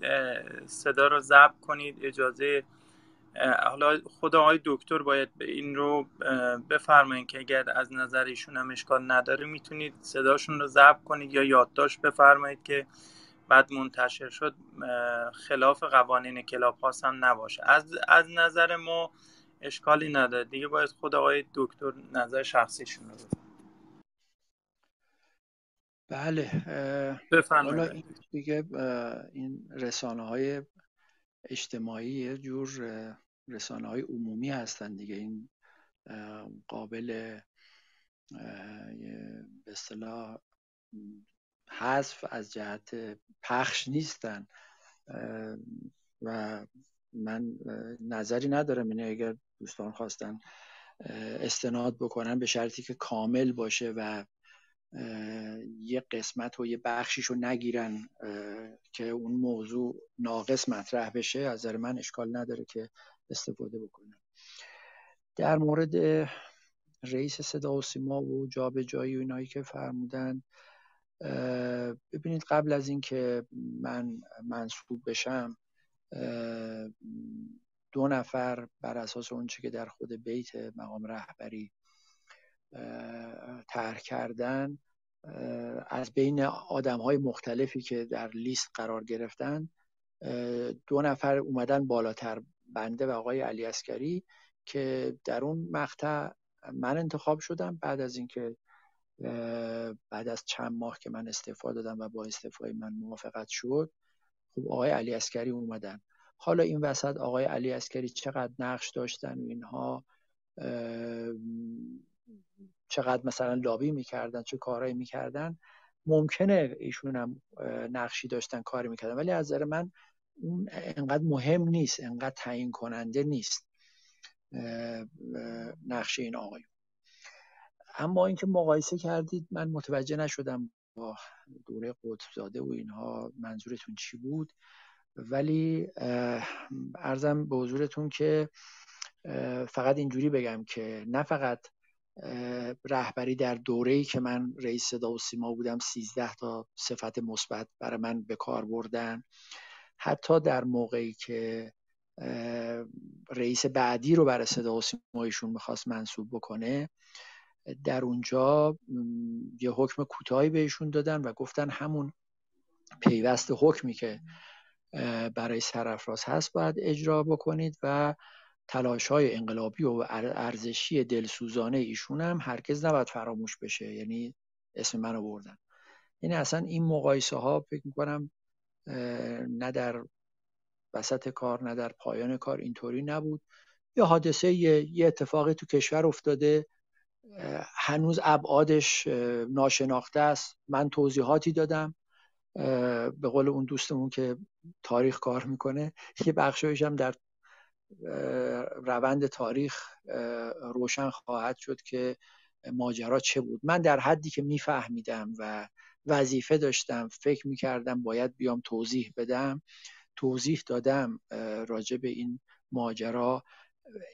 صدا رو ضبط کنید اجازه حالا خود آقای دکتر باید این رو بفرمایید که اگر از نظر ایشون هم اشکال نداره می‌تونید صداشون رو ضبط کنید یا یادداشت بفرمایید که بعد منتشر شد خلاف قوانین کلاب هاست هم نباشه. از, از نظر ما اشکالی نداره. دیگه باید خود آقای دکتر نظر شخصیشون رو بله بفرمایید. دیگه این رسانه های اجتماعی یه جور رسانه های عمومی هستن دیگه. این قابل به اصطلاح حذف از جهت پخش نیستن. و من نظری ندارم اینه اگر دوستان خواستن استناد بکنن به شرطی که کامل باشه و یه قسمت و یه بخشیش رو نگیرن که اون موضوع ناقص مطرح بشه. از نظر من اشکال نداره که استفاده بکنن. در مورد رئیس صدا و سیما و جایی و اینایی که فرمودن ببینید قبل از اینکه من منصوب بشم دو نفر بر اساس اونچه که در خود بیت مقام رهبری طرح کردن از بین آدم های مختلفی که در لیست قرار گرفتن دو نفر اومدن بالاتر بنده و آقای علی عسکری که در اون مقطع من انتخاب شدم. بعد از اینکه بعد از چند ماه که من استعفا دادم و با استعفای من موافقت شد خب آقای علی عسکری اومدن. حالا این وسط آقای علی عسکری چقدر نقش داشتن و اینها چقدر مثلا لابی می‌کردن چه کارهایی می‌کردن ممکنه ایشون هم نقشی داشتن کاری می‌کردن. ولی از نظر من اون انقدر مهم نیست انقدر تعیین کننده نیست نقش این آقایون. اما اینکه مقایسه کردید من متوجه نشدم با دوره قطبزاده و اینها منظورتون چی بود. ولی ارزم به حضورتون که فقط اینجوری بگم که نه فقط رهبری در دوره‌ای که من رئیس صدا و سیما بودم 13 تا صفت مثبت برای من به کار بردن. حتی در موقعی که رئیس بعدی رو برای صدا و سیمایشون می‌خواست منصوب بکنه در اونجا یه حکم کوتاهی بهشون دادن و گفتن همون پیوست حکمی که برای سرافراز هست باید اجرا بکنید و تلاش های انقلابی و ارزشی دلسوزانه ایشون هم هرگز نباید فراموش بشه یعنی اسم منو بردن. یعنی اصلا این مقایسه ها فکر می‌کنم نه در وسط کار نه در پایان کار اینطوری نبود. یه حادثه یه, اتفاقی تو کشور افتاده هنوز ابعادش ناشناخته است. من توضیحاتی دادم به قول اون دوستمون که تاریخ کار می‌کنه. یه بخشایش هم در روند تاریخ روشن خواهد شد که ماجرا چه بود. من در حدی که میفهمیدم و وظیفه داشتم فکر می‌کردم باید بیام توضیح بدم. توضیح دادم راجع به این ماجرا.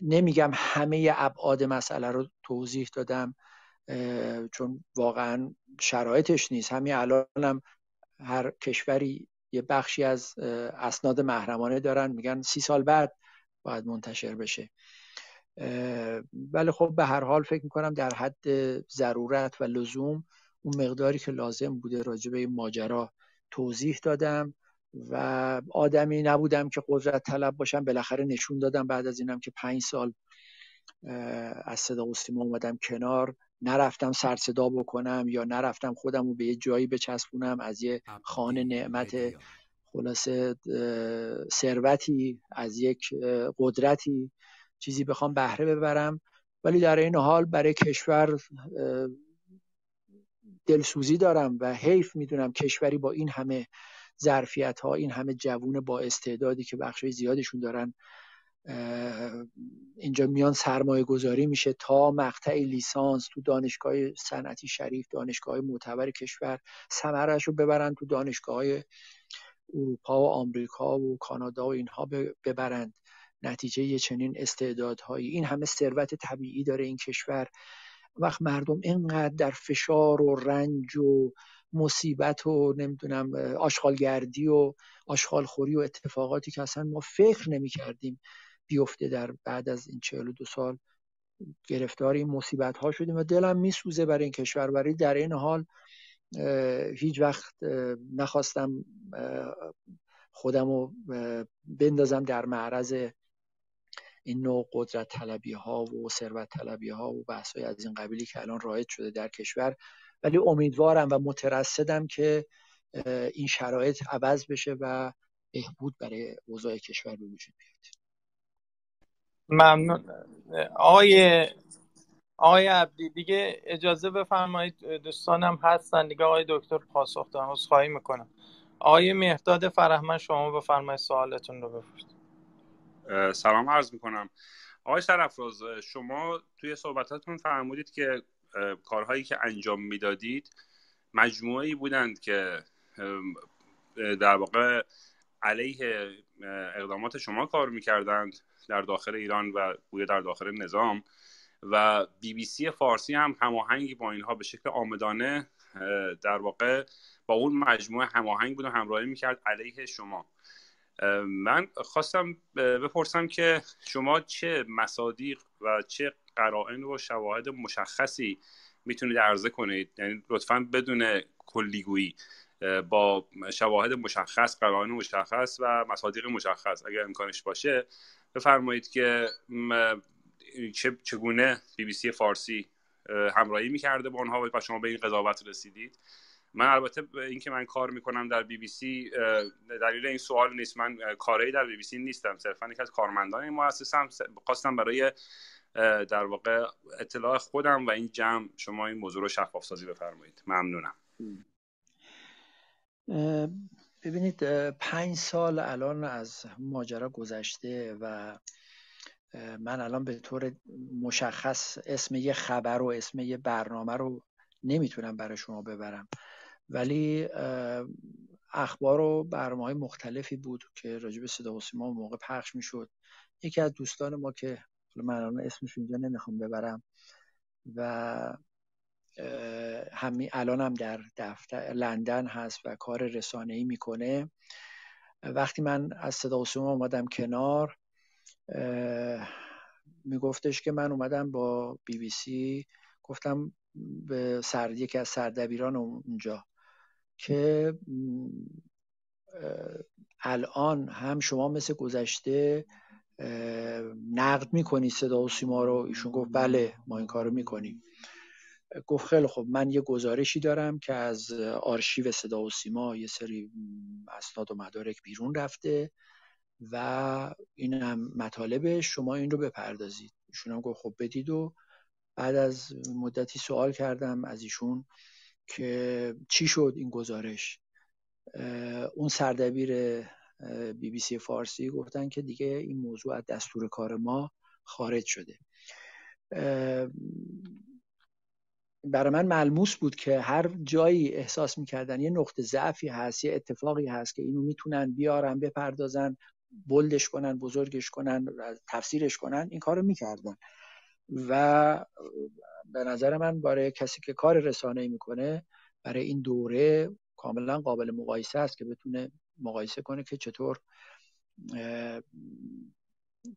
نمیگم همه ابعاد مسئله رو توضیح دادم چون واقعا شرایطش نیست. همین الانم هر کشوری یه بخشی از اسناد محرمانه دارن. میگن سی سال بعد باید منتشر بشه. ولی خب به هر حال فکر می‌کنم در حد ضرورت و لزوم اون مقداری که لازم بوده راجع به این ماجرا توضیح دادم و آدمی نبودم که قدرت طلب باشم بالاخره نشون دادم بعد از اینم که پنج سال از صدا سیما اومدم کنار. نرفتم سر صدا بکنم یا نرفتم خودم رو به یه جایی بچسبونم از یه خانه نعمت خلاصه ثروتی از یک قدرتی چیزی بخوام بهره ببرم. ولی در این حال برای کشور دلسوزی دارم و حیف می‌دونم کشوری با این همه ظرفیت ها این همه جوون با استعدادی که بخش زیادشون دارن اینجا میان سرمایه گذاری میشه تا مقطع لیسانس تو دانشگاه صنعتی شریف دانشگاه معتبر کشور ثمرش رو ببرن تو دانشگاه های اروپا و آمریکا و کانادا و اینها ببرند. نتیجه چنین استعدادهایی. این همه ثروت طبیعی داره این کشور. وقت مردم اینقدر در فشار و رنج و مصیبت و نمی‌دونم آشغالگردی و آشغالخوری و اتفاقاتی که اصلا ما فکر نمی کردیم بیفته در بعد از این 42 سال گرفتار این مصیبت ها شدیم. و دلم میسوزه برای این کشور. برای در این حال هیچ وقت نخواستم خودم رو بندازم در معرض این نوع قدرت طلبی ها و ثروت طلبی ها و بحث های از این قبیلی که الان رایج شده در کشور. ولی امیدوارم و مترصدم که این شرایط عوض بشه و بهبود برای اوضاع کشور به وجود بیاد. ممنون. آقای آقای عبدی دیگه اجازه بفرمایید دوستانم هستن. دیگه آقای دکتر پاسخ دارم خواهی می‌کنم. آقای مهداد فرهمن شما بفرمایید سوالتون رو بپرسید. سلام عرض می‌کنم. آقای سرفراز شما توی صحبتاتون فرمودید که کارهایی که انجام می‌دادید مجموعه بودند که در واقع علیه اقدامات شما کار می‌کردند در داخل ایران و بوده در داخل نظام. و بی بی سی فارسی هم هماهنگی با اینها به شکل آمدانه در واقع با اون مجموعه هماهنگ بود و همراهی می‌کرد علیه شما. من خواستم بپرسم که شما چه مصادیق و چه قرائن و شواهد مشخصی می‌تونید عرضه کنید؟ یعنی لطفا بدون کلیگویی با شواهد مشخص قرائن مشخص و مصادیق مشخص. اگر امکانش باشه بفرمایید که چگونه بی بی سی فارسی همراهی می‌کرده با آنها و شما به این قضاوت رسیدید. من البته اینکه من کار می‌کنم در بی بی سی دلیل این سوال نیست. من کاری در بی بی سی نیستم. صرفا یک از کارمندان این مؤسسم خواستم برای در واقع اطلاع خودم و این جمع شما این موضوع رو شفاف سازی بفرمایید. ممنونم. ببینید پنج سال الان از ماجرا گذشته و من الان به طور مشخص اسم یه خبر و اسم یه برنامه رو نمی‌تونم برای شما ببرم. ولی اخبار و برنامه های مختلفی بود که راجع به صدا و سیما موقع پخش می‌شد. یکی از دوستان ما که من الان اسمش اینجا نمی‌خوام ببرم و همین الان هم در دفتر لندن هست و کار رسانه ای می‌کنه. وقتی من از صدا و سیما اومدم کنار میگفتش که من اومدم با بی بی سی گفتم به سر یکی از سردبیران اونجا که الان هم شما مثل گذشته نقد می‌کنی صدا و سیما رو؟ ایشون گفت بله ما این کارو می‌کنیم. گفت خیلی خب من یه گزارشی دارم که از آرشیو صدا و سیما یه سری اسناد و مدارک بیرون رفته. و این هم مطالبه شما این رو بپردازید. ایشون هم گفت خب بدید و بعد از مدتی سوال کردم از ایشون که چی شد این گزارش؟ اون سردبیر بی بی سی فارسی گفتن که دیگه این موضوع از دستور کار ما خارج شده. برای من ملموس بود که هر جایی احساس می‌کردن یه نقطه ضعفی هست یه اتفاقی هست که اینو می‌تونن بیارن بپردازن. بلدش کنن بزرگش کنن تفسیرش کنن این کارو می‌کردن. و به نظر من برای کسی که کار رسانه می‌کنه برای این دوره کاملا قابل مقایسه است که بتونه مقایسه کنه که چطور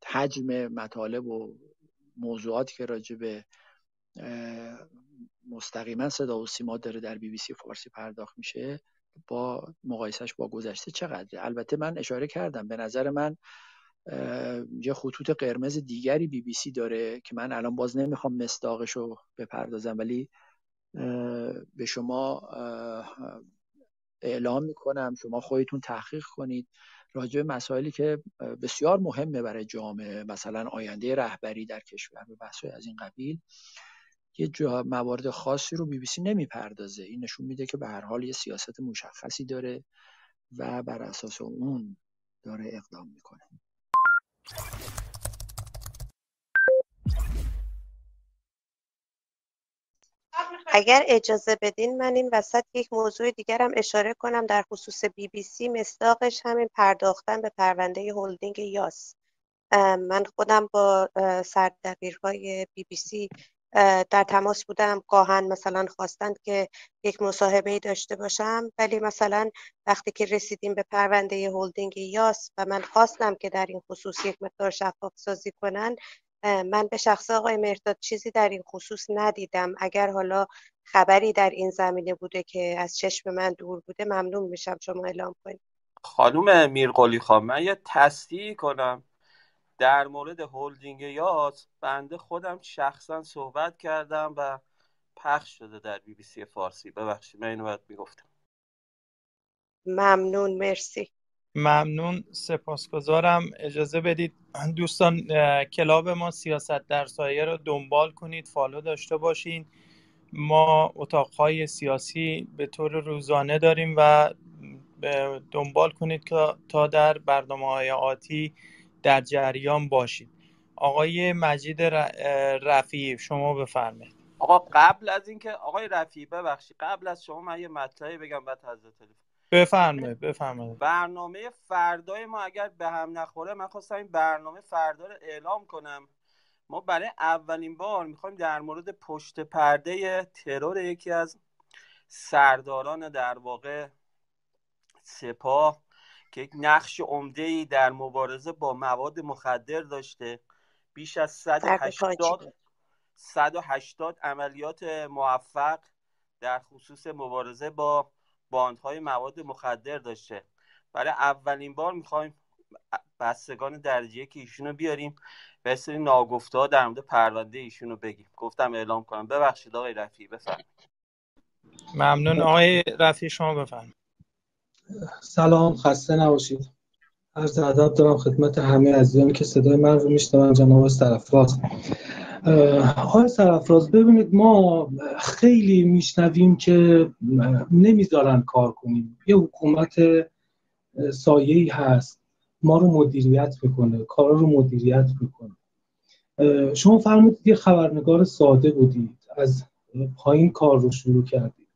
حجم مطالب و موضوعاتی که راجع به مستقیما صدا و سیما داره در بی بی سی فارسی پرداخت میشه. با مقایسهش با گذشته چقدر البته من اشاره کردم به نظر من یه خطوط قرمز دیگری بی بی سی داره که من الان باز نمی‌خوام مصداقش رو بپردازم ولی به شما اعلام می‌کنم شما خودتون تحقیق کنید. راجع به مسائلی که بسیار مهمه برای جامعه مثلا آینده رهبری در کشور به بحث از این قبیل. یه جا موارد خاصی رو بی بی سی نمی‌پردازه. این نشون میده که به هر حال یه سیاست مشخصی داره و بر اساس اون داره اقدام می‌کنه. اگر اجازه بدین من این وسط یک موضوع دیگرم اشاره کنم در خصوص بی بی سی. مصداقش همین پرداختن به پرونده هلدینگ یاس. من خودم با سردبیرهای بی بی سی در تماس بودم گاهن مثلا خواستند که یک مصاحبه داشته باشم ولی مثلا وقتی که رسیدیم به پرونده هلدینگ یاس و من خواستم که در این خصوص یک مقدار شفاف سازی کنن من به شخص آقای مرداد چیزی در این خصوص ندیدم. اگر حالا خبری در این زمینه بوده که از چشم من دور بوده ممنون میشم. شما اعلام کنید. خانوم میرقلی خان من یه تصدیح کنم. در مورد هلدینگ یاس بنده خودم شخصا صحبت کردم و پخش شده در بی بی سی فارسی. ببخشید من اینو باید می‌گفتم. ممنون مرسی. ممنون سپاسگزارم. اجازه بدید دوستان کلاب ما سیاست در سایه رو دنبال کنید follow داشته باشین. ما اتاقهای سیاسی به طور روزانه داریم و دنبال کنید که تا در برنامه های آتی در جریان باشید. آقای مجید رفیع شما بفرمایید. آقا قبل از اینکه آقای رفیع ببخشید قبل از شما من یه مطلبی بگم بعد از تلفن. بفرمایید بفرمایید. برنامه فردای ما اگر به هم نخوره من خواستم این برنامه فردا رو اعلام کنم. ما برای اولین بار می‌خوایم در مورد پشت پرده ترور یکی از سرداران در واقع سپاه که یک نقش عمده ای در مبارزه با مواد مخدر داشته. بیش از 180 180 عملیات موفق در خصوص مبارزه با باندهای مواد مخدر داشته. برای اولین بار می‌خوایم بستگان درجه که ایشونو بیاریم و سری ناگفته ها در مورد پرونده ایشونو بگیم. گفتم اعلام کنم. ببخشید آقای رفیع بفرمایید. ممنون. آقای رفیع شما بفرمایید. سلام خسته نباشید. عرض ادب دارم خدمت همه عزیزانی که صدای من رو میشنون جناب سرفراز. آقای سرفراز ببینید ما خیلی میشنویم که نمی‌ذارن کار کنیم. یه حکومت سایه‌ای هست ما رو مدیریت می‌کنه کارا رو مدیریت می‌کنه. شما فرمودید یه خبرنگار ساده بودید از پایین کار رو شروع کردید.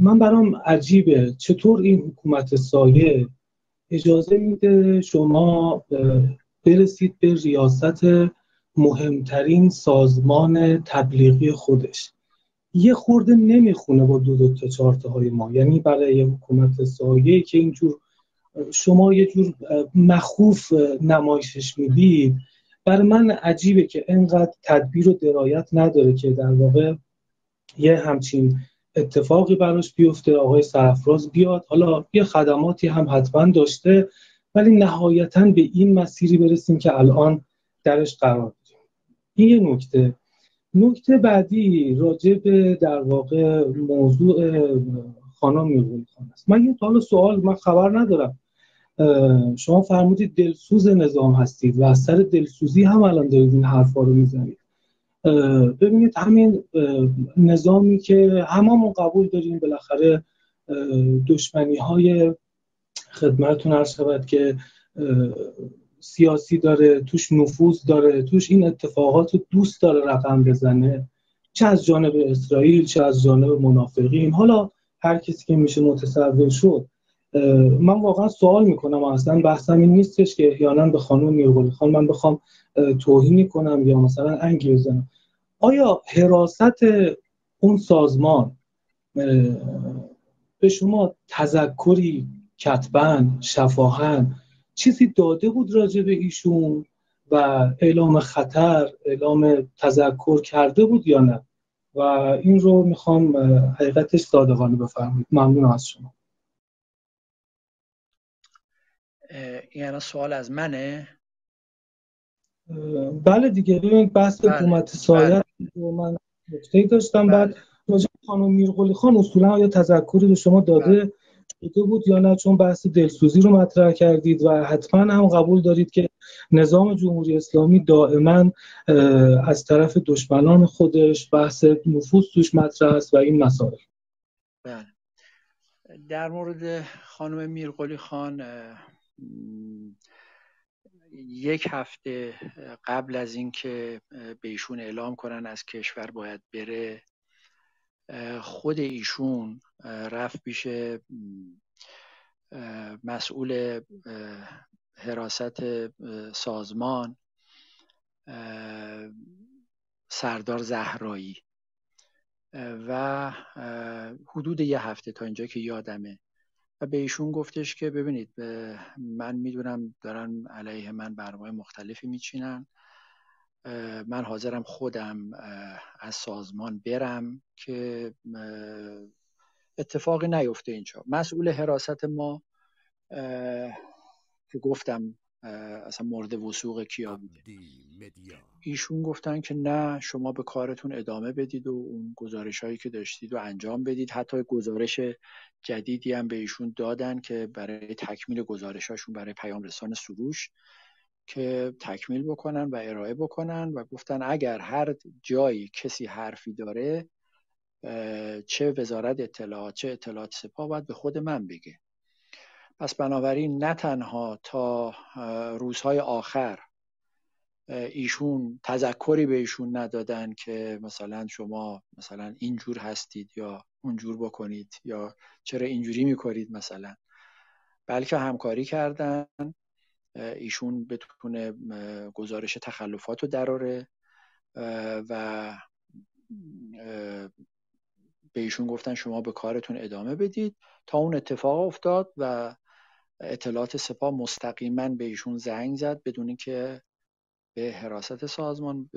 من برام عجیبه. چطور این حکومت سایه اجازه میده شما برسید به ریاست مهمترین سازمان تبلیغی خودش؟ یه خورده نمی‌خونه با دو دو تا چارت های ما. یعنی برای حکومت سایه که اینجور شما یه جور مخوف نمایشش می‌دید. برای من عجیبه که انقدر تدبیر و درایت نداره که در واقع یه همچین اتفاقی براش بیفته آقای سرفراز بیاد. حالا یه خدماتی هم حتما داشته ولی نهایتا به این مسیری برسیم که الان درش قرار داریم این یه نکته. نکته بعدی راجع به در واقع موضوع خانم میرون خان است. من یه حالا سوال من خبر ندارم. شما فرمودید دلسوز نظام هستید و از سر دلسوزی هم الان دارید این حرفا رو می‌زنید. ببینید همین نظامی که هممون قبول داریم بالاخره دشمنی های خدمتتون عرض شود که سیاسی داره توش نفوذ داره توش این اتفاقات رو دوست داره رقم بزنه چه از جانب اسرائیل چه از جانب منافقین. حالا هر کسی که میشه متصور شد من واقعا سوال می‌کنم اصلا بحثم این نیستش که احیانا به خانم میرگلی خان من بخوام توهینی کنم یا مثلا انگی آیا حراست اون سازمان به شما تذکری کتبن شفاهن چیزی داده بود راجع به ایشون و اعلام خطر اعلام تذکر کرده بود یا نه؟ و این رو می‌خوام حقیقتش صادقانه بفرمایید. ممنون از شما. این سوال از منه؟ بله دیگه ببینید بحث بله. حکومت سایه بله. من نکته داشتم بله. بعد راجع خانم میرقلی خان اصولا یا تذکری به شما داده بله. شده بود یا نه چون بحث دلسوزی رو مطرح کردید و حتما هم قبول دارید که نظام جمهوری اسلامی دائما از طرف دشمنان خودش بحث نفوذ توش مطرح است و این مسائل بله در مورد خانم میرقلی خان یک هفته قبل از اینکه به ایشون اعلام کنن از کشور باید بره خود ایشون رفت پیش مسئول حراست سازمان سردار زهرایی. و حدود یه هفته تا اینجا که یادمه. و به ایشون گفتش که ببینید من می‌دونم دارن علیه من برنامه مختلفی میچینن. من حاضرم خودم از سازمان برم که اتفاقی نیفته اینجا. مسئول حراست ما که گفتم اصلا مورد وسوق کیا بوده. ایشون گفتن که نه شما به کارتون ادامه بدید و اون گزارش هایی که داشتید و انجام بدید. حتی گزارش جدیدی هم به ایشون دادن که برای تکمیل گزارش هاشون برای پیام رسان سروش که تکمیل بکنن و ارائه بکنن و گفتن اگر هر جایی کسی حرفی داره چه وزارت اطلاعات چه اطلاعات سپاه باید به خود من بگه. پس بنابراین نه تنها تا روزهای آخر ایشون تذکری به ایشون ندادن که مثلا شما مثلا اینجور هستید یا اونجور بکنید یا چرا اینجوری می‌کنید مثلا. بلکه همکاری کردن ایشون بتونه گزارش تخلفات رو دراره و به ایشون گفتن شما به کارتون ادامه بدید تا اون اتفاق افتاد و اطلاعات سپاه مستقیما به ایشون زنگ زد بدونی که به حراست سازمان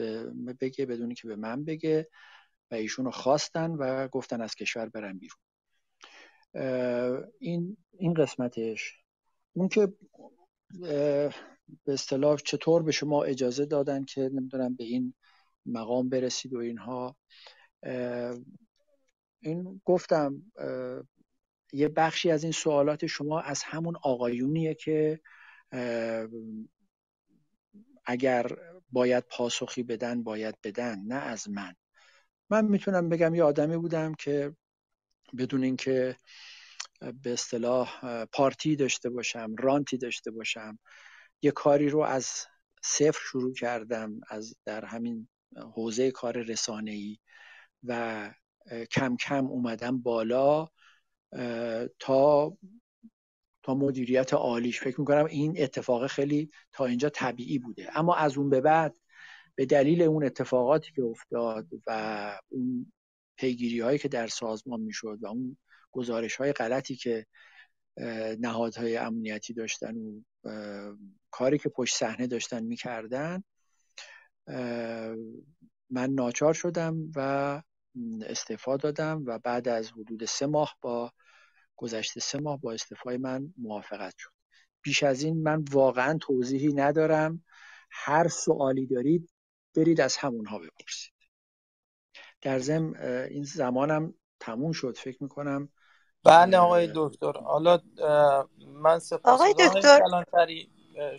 بگه بدونی که به من بگه و ایشون رو خواستن و گفتن از کشور برن بیرون. این این قسمتش. اون که به اصطلاح چطور به شما اجازه دادن که نمی‌دونم به این مقام برسید و اینها. این گفتم یه بخشی از این سوالات شما از همون آقایونیه که اگر باید پاسخی بدن باید بدن نه از من. من می‌تونم بگم یه آدمی بودم که بدون اینکه به اصطلاح پارتی داشته باشم رانتی داشته باشم یه کاری رو از صفر شروع کردم از در همین حوزه کار رسانه‌ای و کم کم اومدم بالا. تا تا مدیریت عالیش. فکر می‌کنم این اتفاق خیلی تا اینجا طبیعی بوده. اما از اون به بعد به دلیل اون اتفاقاتی که افتاد و اون پیگیری هایی که در سازمان می‌شد و اون گزارش های غلطی که نهادهای امنیتی داشتن و کاری که پشت صحنه داشتن می‌کردن من ناچار شدم و استعفا دادم و بعد از حدود سه ماه با گذشته سه ماه با استعفای من موافقت شد. بیش از این من واقعا توضیحی ندارم. هر سوالی دارید برید از همونها بپرسید. در ضمن این زمانم تموم شد فکر می‌کنم. بله آقای دکتر. حالا من سپاس آقای دکتر.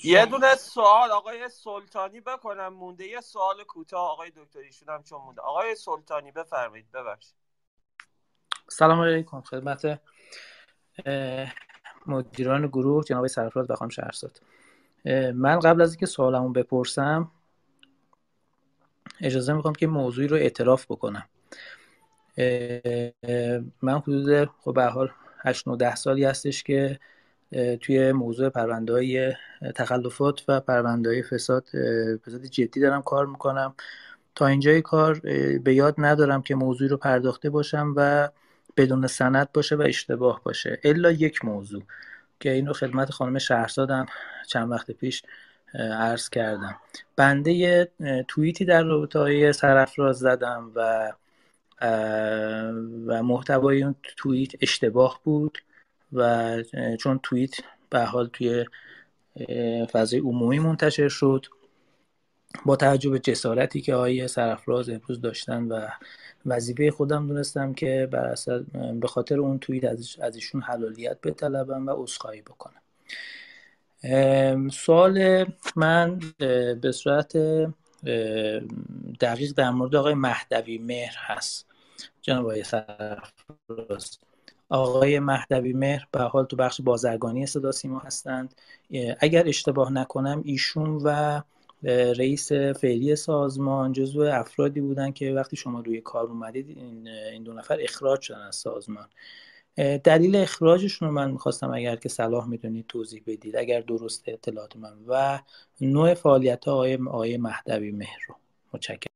یه دونه سوال آقای سلطانی بکنم مونده. یه سوال کوتاه آقای دکتر ایشون هم چون مونده. آقای سلطانی بفرمایید. ببخشید. سلام علیکم. خدمت مدیران گروه جناب سرفراز و خانم شهرزاد. من قبل از اینکه سوالمو بپرسم اجازه می‌خوام که موضوعی رو اعتراف بکنم. من حدود خب به حال 8 9 سالی هستش که توی موضوع پرونده های تخلفات و پرونده های فساد فساد جدی دارم کار می‌کنم. تا اینجای کار به یاد ندارم که موضوعی رو پرداخته باشم و بدون سند باشه و اشتباه باشه. الا یک موضوع که اینو خدمت خانم شهرزادم چند وقت پیش عرض کردم. بنده توییتی در رابطه های سرافراز زدم و و محتوای اون توییت اشتباه بود. و چون توییت به حال توی فضای عمومی منتشر شد با توجه به جسارتی که آقای سرفراز امروز داشتن و وظیفه خودم دونستم که بر به خاطر اون توییت از ایشون حلالیت بطلبم و عذرخواهی بکنم. سوال من به صورت دقیق در مورد آقای مهدوی مهر هست. جناب آقای سرفراز آقای مهدوی مهر به حال تو بخش بازرگانی صدا سیما هستند. اگر اشتباه نکنم ایشون و رئیس فعلی سازمان جزو افرادی بودن که وقتی شما روی کار اومدید این دو نفر اخراج شدن از سازمان. دلیل اخراجشون رو من می‌خواستم اگر که صلاح می‌دونید توضیح بدید. اگر درست اطلاعات من و نوع فعالیت آقای, آقای مهدوی مهر رو. متشکرم.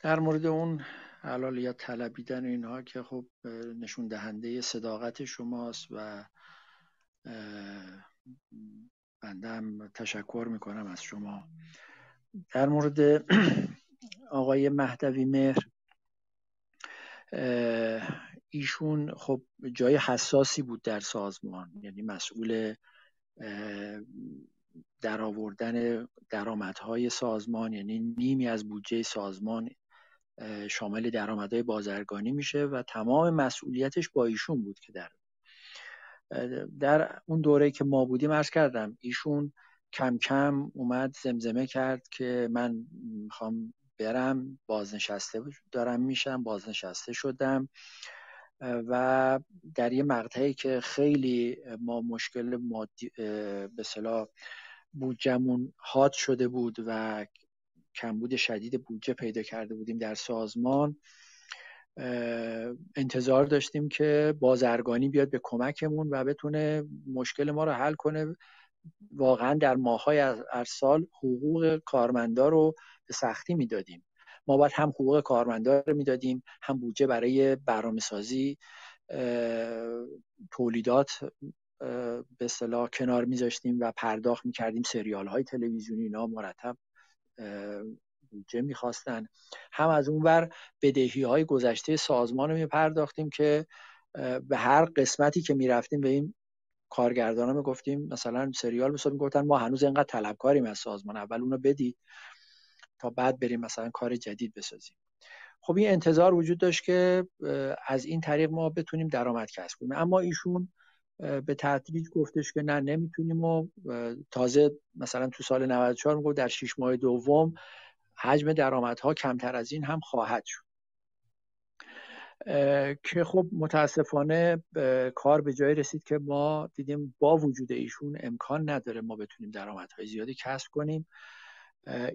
در مورد اون یا طلبیدن اینها که خب نشون دهنده صداقت شماست و بنده هم تشکر می‌کنم از شما. در مورد <clears throat> آقای مهدوی مهر ایشون خب جای حساسی بود در سازمان یعنی مسئول در آوردن درآمدهای سازمان یعنی نیمی از بودجه سازمان شامل درآمدهای بازرگانی میشه و تمام مسئولیتش با ایشون بود که در در اون دوره که ما بودیم ارز کردم ایشون کم کم اومد زمزمه کرد که من می‌خوام برم بازنشسته دارم میشم بازنشسته شدم. و در یه مقطعی که خیلی ما مشکل مادی به صلاح بودجمون هات شده بود و کمبود شدید بودجه پیدا کرده بودیم در سازمان. انتظار داشتیم که بازرگانی بیاد به کمکمون و بتونه مشکل ما رو حل کنه. واقعا در ماهای از سال حقوق کارمندا رو به سختی می‌دادیم. ما باید هم حقوق کارمندا رو می‌دادیم هم بودجه برای برنامه سازی تولیدات به صلاح کنار میذاشتیم و پرداخت می‌کردیم سریال های تلویزیونی اینا مرتب. بودجه می‌خواستن. هم از اونور بدهی های گذشته سازمان رو میپرداختیم که به هر قسمتی که می‌رفتیم به این کارگردان ها می‌گفتیم مثلا سریال می‌سازیم گفتن ما هنوز اینقدر طلبکاریم از سازمان اول اونو بدید تا بعد بریم مثلا کار جدید بسازیم. خب این انتظار وجود داشت که از این طریق ما بتونیم درآمد کسب کنیم. اما ایشون به تدریج گفتش که نه نمی‌تونیم و تازه مثلا تو سال 94 می‌گفت در 6 ماه دوم حجم درآمدها کمتر از این هم خواهد شد. که خب متاسفانه کار به جای رسید که ما دیدیم با وجود ایشون امکان نداره ما بتونیم درآمدهای زیادی کسب کنیم.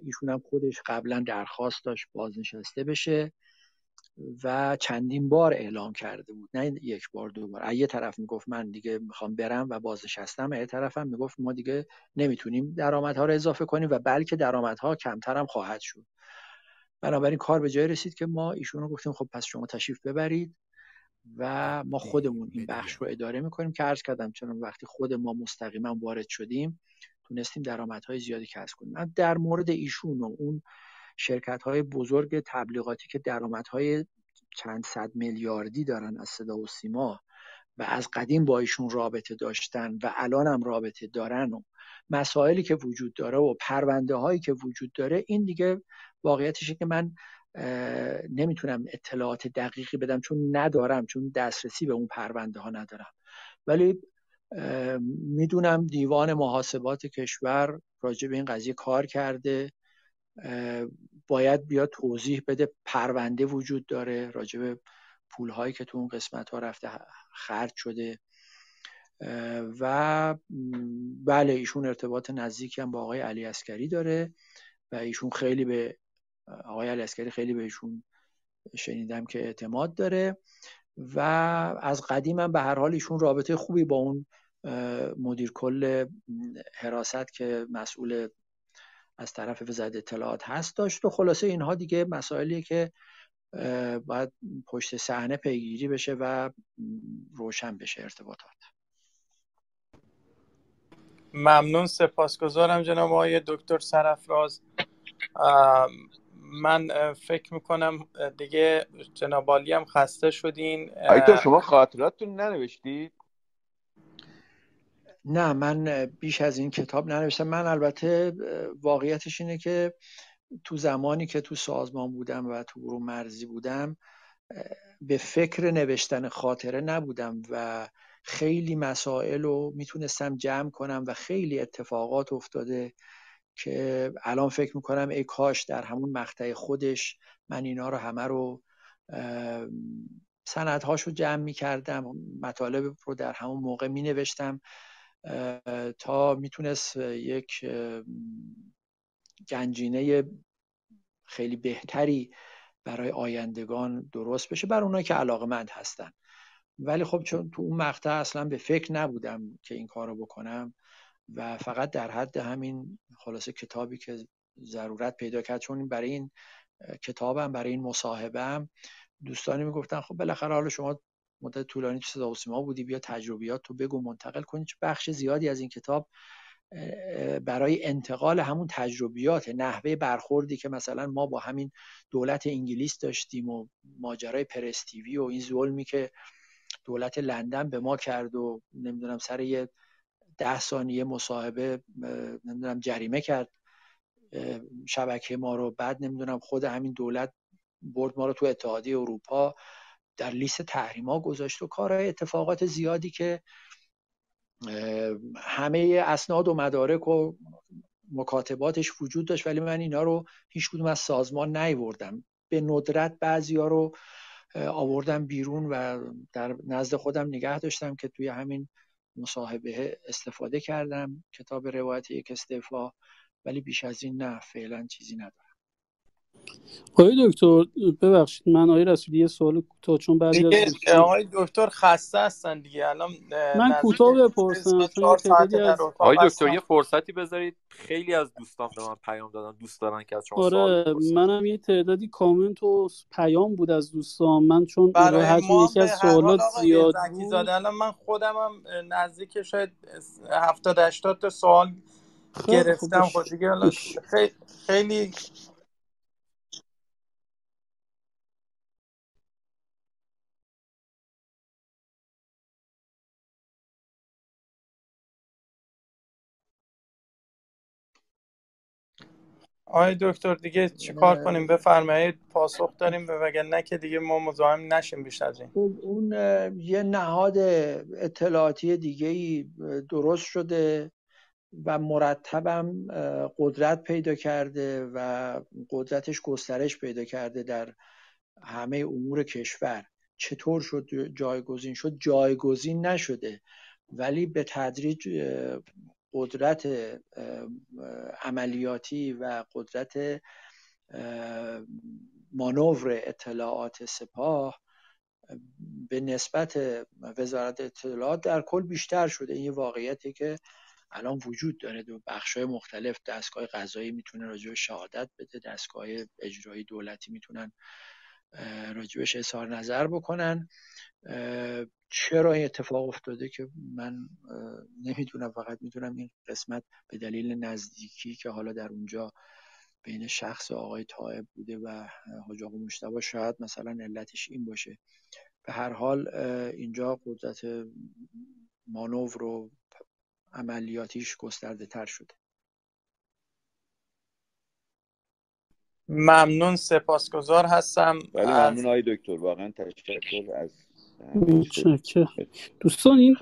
ایشون هم خودش قبلا درخواست داشت بازنشسته بشه. و چندین بار اعلام کرده بود. نه یک بار دو بار. یه طرف می‌گفت من دیگه می‌خوام برم و بازنشستم. یه طرف هم می‌گفت ما دیگه نمی‌تونیم درآمدها رو اضافه کنیم و بلکه درآمدها کمتر هم خواهد شد. بنابراین کار به جای رسید که ما ایشون رو گفتیم خب پس شما تشریف ببرید و ما خودمون این بخش رو اداره می‌کنیم که عرض کردم چون وقتی خود ما مستقیما وارد شدیم تونستیم درآمدهای زیادی کسب کنیم. در مورد ایشون و اون شرکت های بزرگ تبلیغاتی که درآمدهای چند صد میلیاردی دارن از صدا و سیما و از قدیم با ایشون رابطه داشتن و الان هم رابطه دارن و مسائلی که وجود داره و پرونده هایی که وجود داره این دیگه واقعیتشه که من نمی‌تونم اطلاعات دقیقی بدم چون ندارم چون دسترسی به اون پرونده ها ندارم. ولی می‌دونم دیوان محاسبات کشور راجع به این قضیه کار کرده. باید بیاد توضیح بده پرونده وجود داره راجع به پول هایی که تو اون قسمت ها رفته خرج شده. و بله ایشون ارتباط نزدیکی هم با آقای علی اسکری داره و ایشون خیلی به آقای علی اسکری خیلی بهشون شنیدم که اعتماد داره و از قدیم هم به هر حال ایشون رابطه خوبی با اون مدیر کل حراست که مسئول از طرف وزارت اطلاعات هست. داشت و خلاصه اینها دیگه مسائلیه که باید پشت صحنه پیگیری بشه و روشن بشه ارتباطات. ممنون. سپاسگزارم جناب آقای دکتر سرفراز. من فکر می‌کنم دیگه جناب هم خسته شدین. آیتا شما خاطراتتون ننوشتید؟ نه من بیش از این کتاب ننوشتم. من البته واقعیتش اینه که تو زمانی که تو سازمان بودم و تو گروه مرزی بودم به فکر نوشتن خاطره نبودم و خیلی مسائل رو می‌تونستم جمع کنم و خیلی اتفاقات افتاده که الان فکر می‌کنم ای کاش در همون مقطع خودش من اینا رو همه رو سندهاش رو جمع می‌کردم مطالب رو در همون موقع می نوشتم تا می‌تونست یک گنجینه خیلی بهتری برای آیندگان درست بشه برای اونایی که علاقه مند هستن. ولی خب چون تو اون مقطع اصلا به فکر نبودم که این کار رو بکنم و فقط در حد همین خلاصه کتابی که ضرورت پیدا کرد چون برای این کتابم برای این مصاحبم دوستانی می‌گفتن خب بالاخره حالا شما مدت طولانی تو صدا و سیما بودی بیا تجربیات تو بگو منتقل کنی. بخش زیادی از این کتاب برای انتقال همون تجربیات نحوه برخوردی که مثلا ما با همین دولت انگلیس داشتیم و ماجرای پرستیوی و این ظلمی که دولت لندن به ما کرد و نمی‌دونم سر یه ده ثانیه مصاحبه نمی‌دونم جریمه کرد شبکه ما رو. بعد نمی‌دونم خود همین دولت برد ما رو تو اتحادیه اروپا. در لیست تحریما گذاشت و کارهای اتفاقات زیادی که همه اسناد و مدارک و مکاتباتش وجود داشت ولی من اینا رو هیچ کدوم از سازمان نیوردم. به ندرت بعضیا رو آوردم بیرون و در نزد خودم نگه داشتم که توی همین مصاحبه استفاده کردم. کتاب روایت یک استعفا ولی بیش از این نه فعلا چیزی ندارم. آقای دکتر ببخشید من آقای رسولی یه سوال کوتاه چون بعضی از آقای دکتر خسته هستن دیگه. الان من کوتاه بپرسم چون از آقای دکتر یه فرصتی بذارید خیلی از دوستان به من پیام دادن دوست دارن که از شما آره سوال منم یه تعدادی کامنت و پیام بود از دوستان. من چون برای یکی از سوالات زیاد بود. الان من خودم هم نزدیک شاید 70 80 تا سوال گرفتم. خب دیگه خیلی آقای دکتر دیگه چیکار کنیم؟ بفرمایید پاسخ داریم وگر نه که دیگه ما مزاحم نشیم بیش از این. اون یه نهاد اطلاعاتی دیگه ای درست شده و مرتبم قدرت پیدا کرده و قدرتش گسترش پیدا کرده در همه امور کشور. چطور شد جایگزین؟ شد جایگزین نشده. ولی به تدریج قدرت عملیاتی و قدرت مانور اطلاعات سپاه به نسبت وزارت اطلاعات در کل بیشتر شده. این یه واقعیتی که الان وجود داره. دو بخش های مختلف دستگاه قضایی می‌تونه راجع شهادت بده. دستگاه اجرایی دولتی می‌تونن راجبش اظهار نظر بکنن. چرا این اتفاق افتاده که من نمی‌دونم فقط می‌دونم این قسمت به دلیل نزدیکی که حالا در اونجا بین شخص آقای طایب بوده و حاج آقا مشتبه شاید مثلا علتش این باشه. به هر حال اینجا قدرت مانور و عملیاتیش گسترده تر شده. ممنون سپاسگزار هستم. ولی ممنون آقای دکتر واقعا تشکر از دوستان این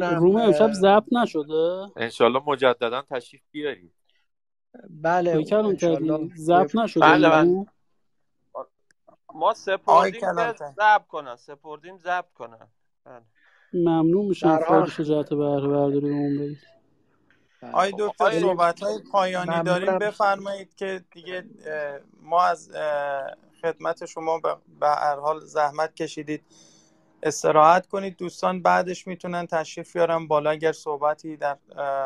روم امشب ضبط نشده؟ انشالله مجددا تشریف بیارید بله ضبط نشده بله بله. ما سپردیم ضبط کنن. سپردیم ضبط کنن. بله. ممنون میشم. شجاعت بهره برداری اون بدید آی دکتر صحبت های پایانی داریم. بفرمایید که دیگه ما از خدمت شما به هر حال زحمت کشیدید. استراحت کنید. دوستان بعدش می‌تونن تشریف بیارن بالا اگر صحبتی در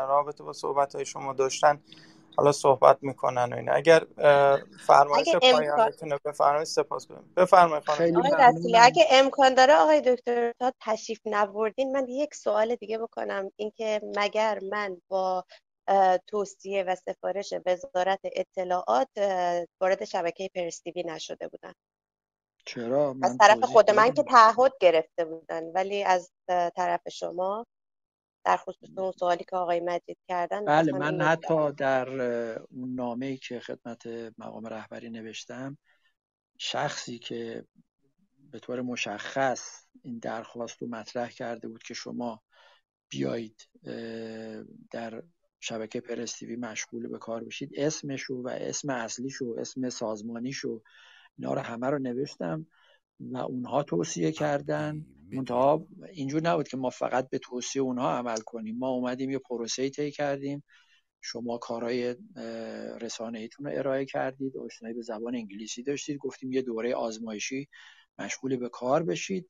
رابطه با صحبت های شما داشتن. حالا صحبت می‌کنن و این اگر فرمایش پایانتون رو بفرمایید سپاس کنم. بفرمایید خانم آقای رسولی اگه امکان داره آقای دکتر تا تشریف نبردین من یک سوال دیگه بکنم. اینکه مگر من با توصیه و سفارش وزارت اطلاعات وارد شبکه پرستیوی نشده بودن چرا؟ من از طرف خود من که تعهد گرفته بودن ولی از طرف شما در خصوص اون سوالی که آقای مجید کردن بله من حتی در اون نامه که خدمت مقام رهبری نوشتم شخصی که به طور مشخص این درخواست رو مطرح کرده بود که شما بیایید در شبکه پرستیوی مشغول به کار بشید اسمشو و اسم اصلیشو اسم سازمانیشو اینا رو همه رو نوشتم و اونها توصیه کردن. منتها اینجور نبود که ما فقط به توصیه اونها عمل کنیم. ما اومدیم یه پروسه طی کردیم. شما کارهای رسانه ایتون رو ارائه کردید آشنایی به زبان انگلیسی داشتید. گفتیم یه دوره آزمایشی مشغول به کار بشید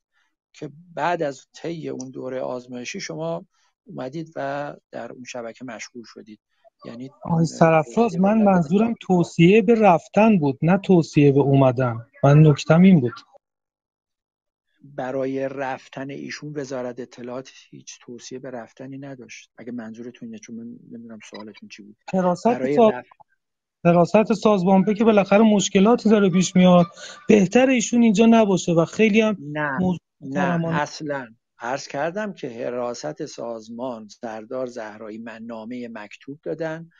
که بعد از طی اون دوره آزمایشی شما اومدید و در اون شبکه مشغول شدید. یعنی سرفراز من منظورم توصیه به رفتن بود نه توصیه به اومدن. من نکتم این بود. برای رفتن ایشون وزارت اطلاعات هیچ توصیه به رفتنی نداشت. اگه منظورتون اینه چون من نمی‌دونم سوالتون چی بود. حراست سازمان که بالاخره مشکلاتی داره پیش میاد. بهتر ایشون اینجا نباشه و خیلی هم نه نه اصلا. عرض کردم که حراست سازمان سردار زهرایی من نامه مکتوب دادن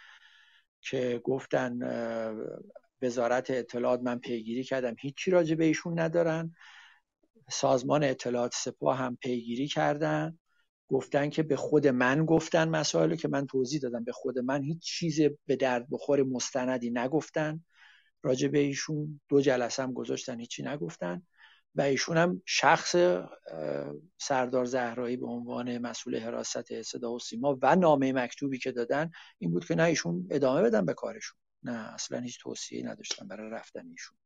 که گفتن وزارت اطلاعات من پیگیری کردم هیچی راجع به ایشون ندارن. سازمان اطلاعات سپاه هم پیگیری کردن گفتن که به خود من گفتن مسائل که من توضیح دادم. به خود من هیچ چیز به درد بخور مستندی نگفتن. راجع به ایشون دو جلسه هم گذاشتن هیچی نگفتن. و ایشون هم شخص سردار زهرایی به عنوان مسئول حراست صدا و سیما و نامه مکتوبی که دادن این بود که نه ایشون ادامه بدن به کارشون. نه اصلا هیچ توصیه نداشتن برای رفتن ایشون.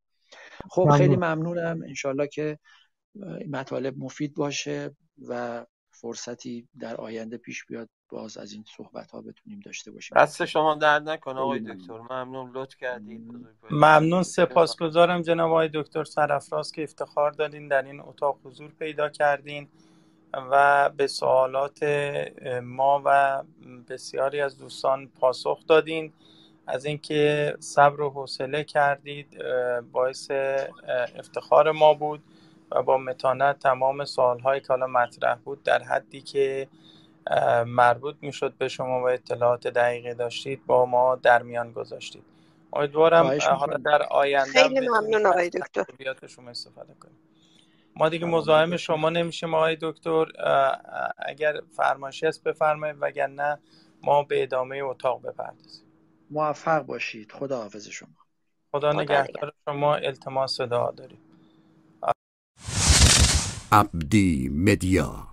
خب خیلی ممنونم. انشالله که مطالب مفید باشه و فرصتی در آینده پیش بیاد باز از این صحبت ها بتونیم داشته باشیم. دست شما درد نکنه آقای دکتر. ممنون. لطف کردید ممنون. سپاسگزارم جناب آقای دکتر سرفراز که افتخار دادین در این اتاق حضور پیدا کردین و به سوالات ما و بسیاری از دوستان پاسخ دادین. از اینکه صبر و حوصله کردید باعث افتخار ما بود. و با متانت تمام سوالهایی که حالا مطرح بود در حدی که مربوط می‌شد به شما و اطلاعات دقیقی داشتید با ما در میان گذاشتید. امیدوارم حالا در آینده خیلی ممنون آقای دکتر. شما استفاده کنیم. ما دیگه مزاحم شما نمیشیم آقای دکتر. اگر فرمایشی هست بفرمایید وگرنه ما به ادامه اتاق بپردازیم. موفق باشید. خدا حافظ شما. خدا نگهدار. شما التماس دعا داریم. عبدی مدیا.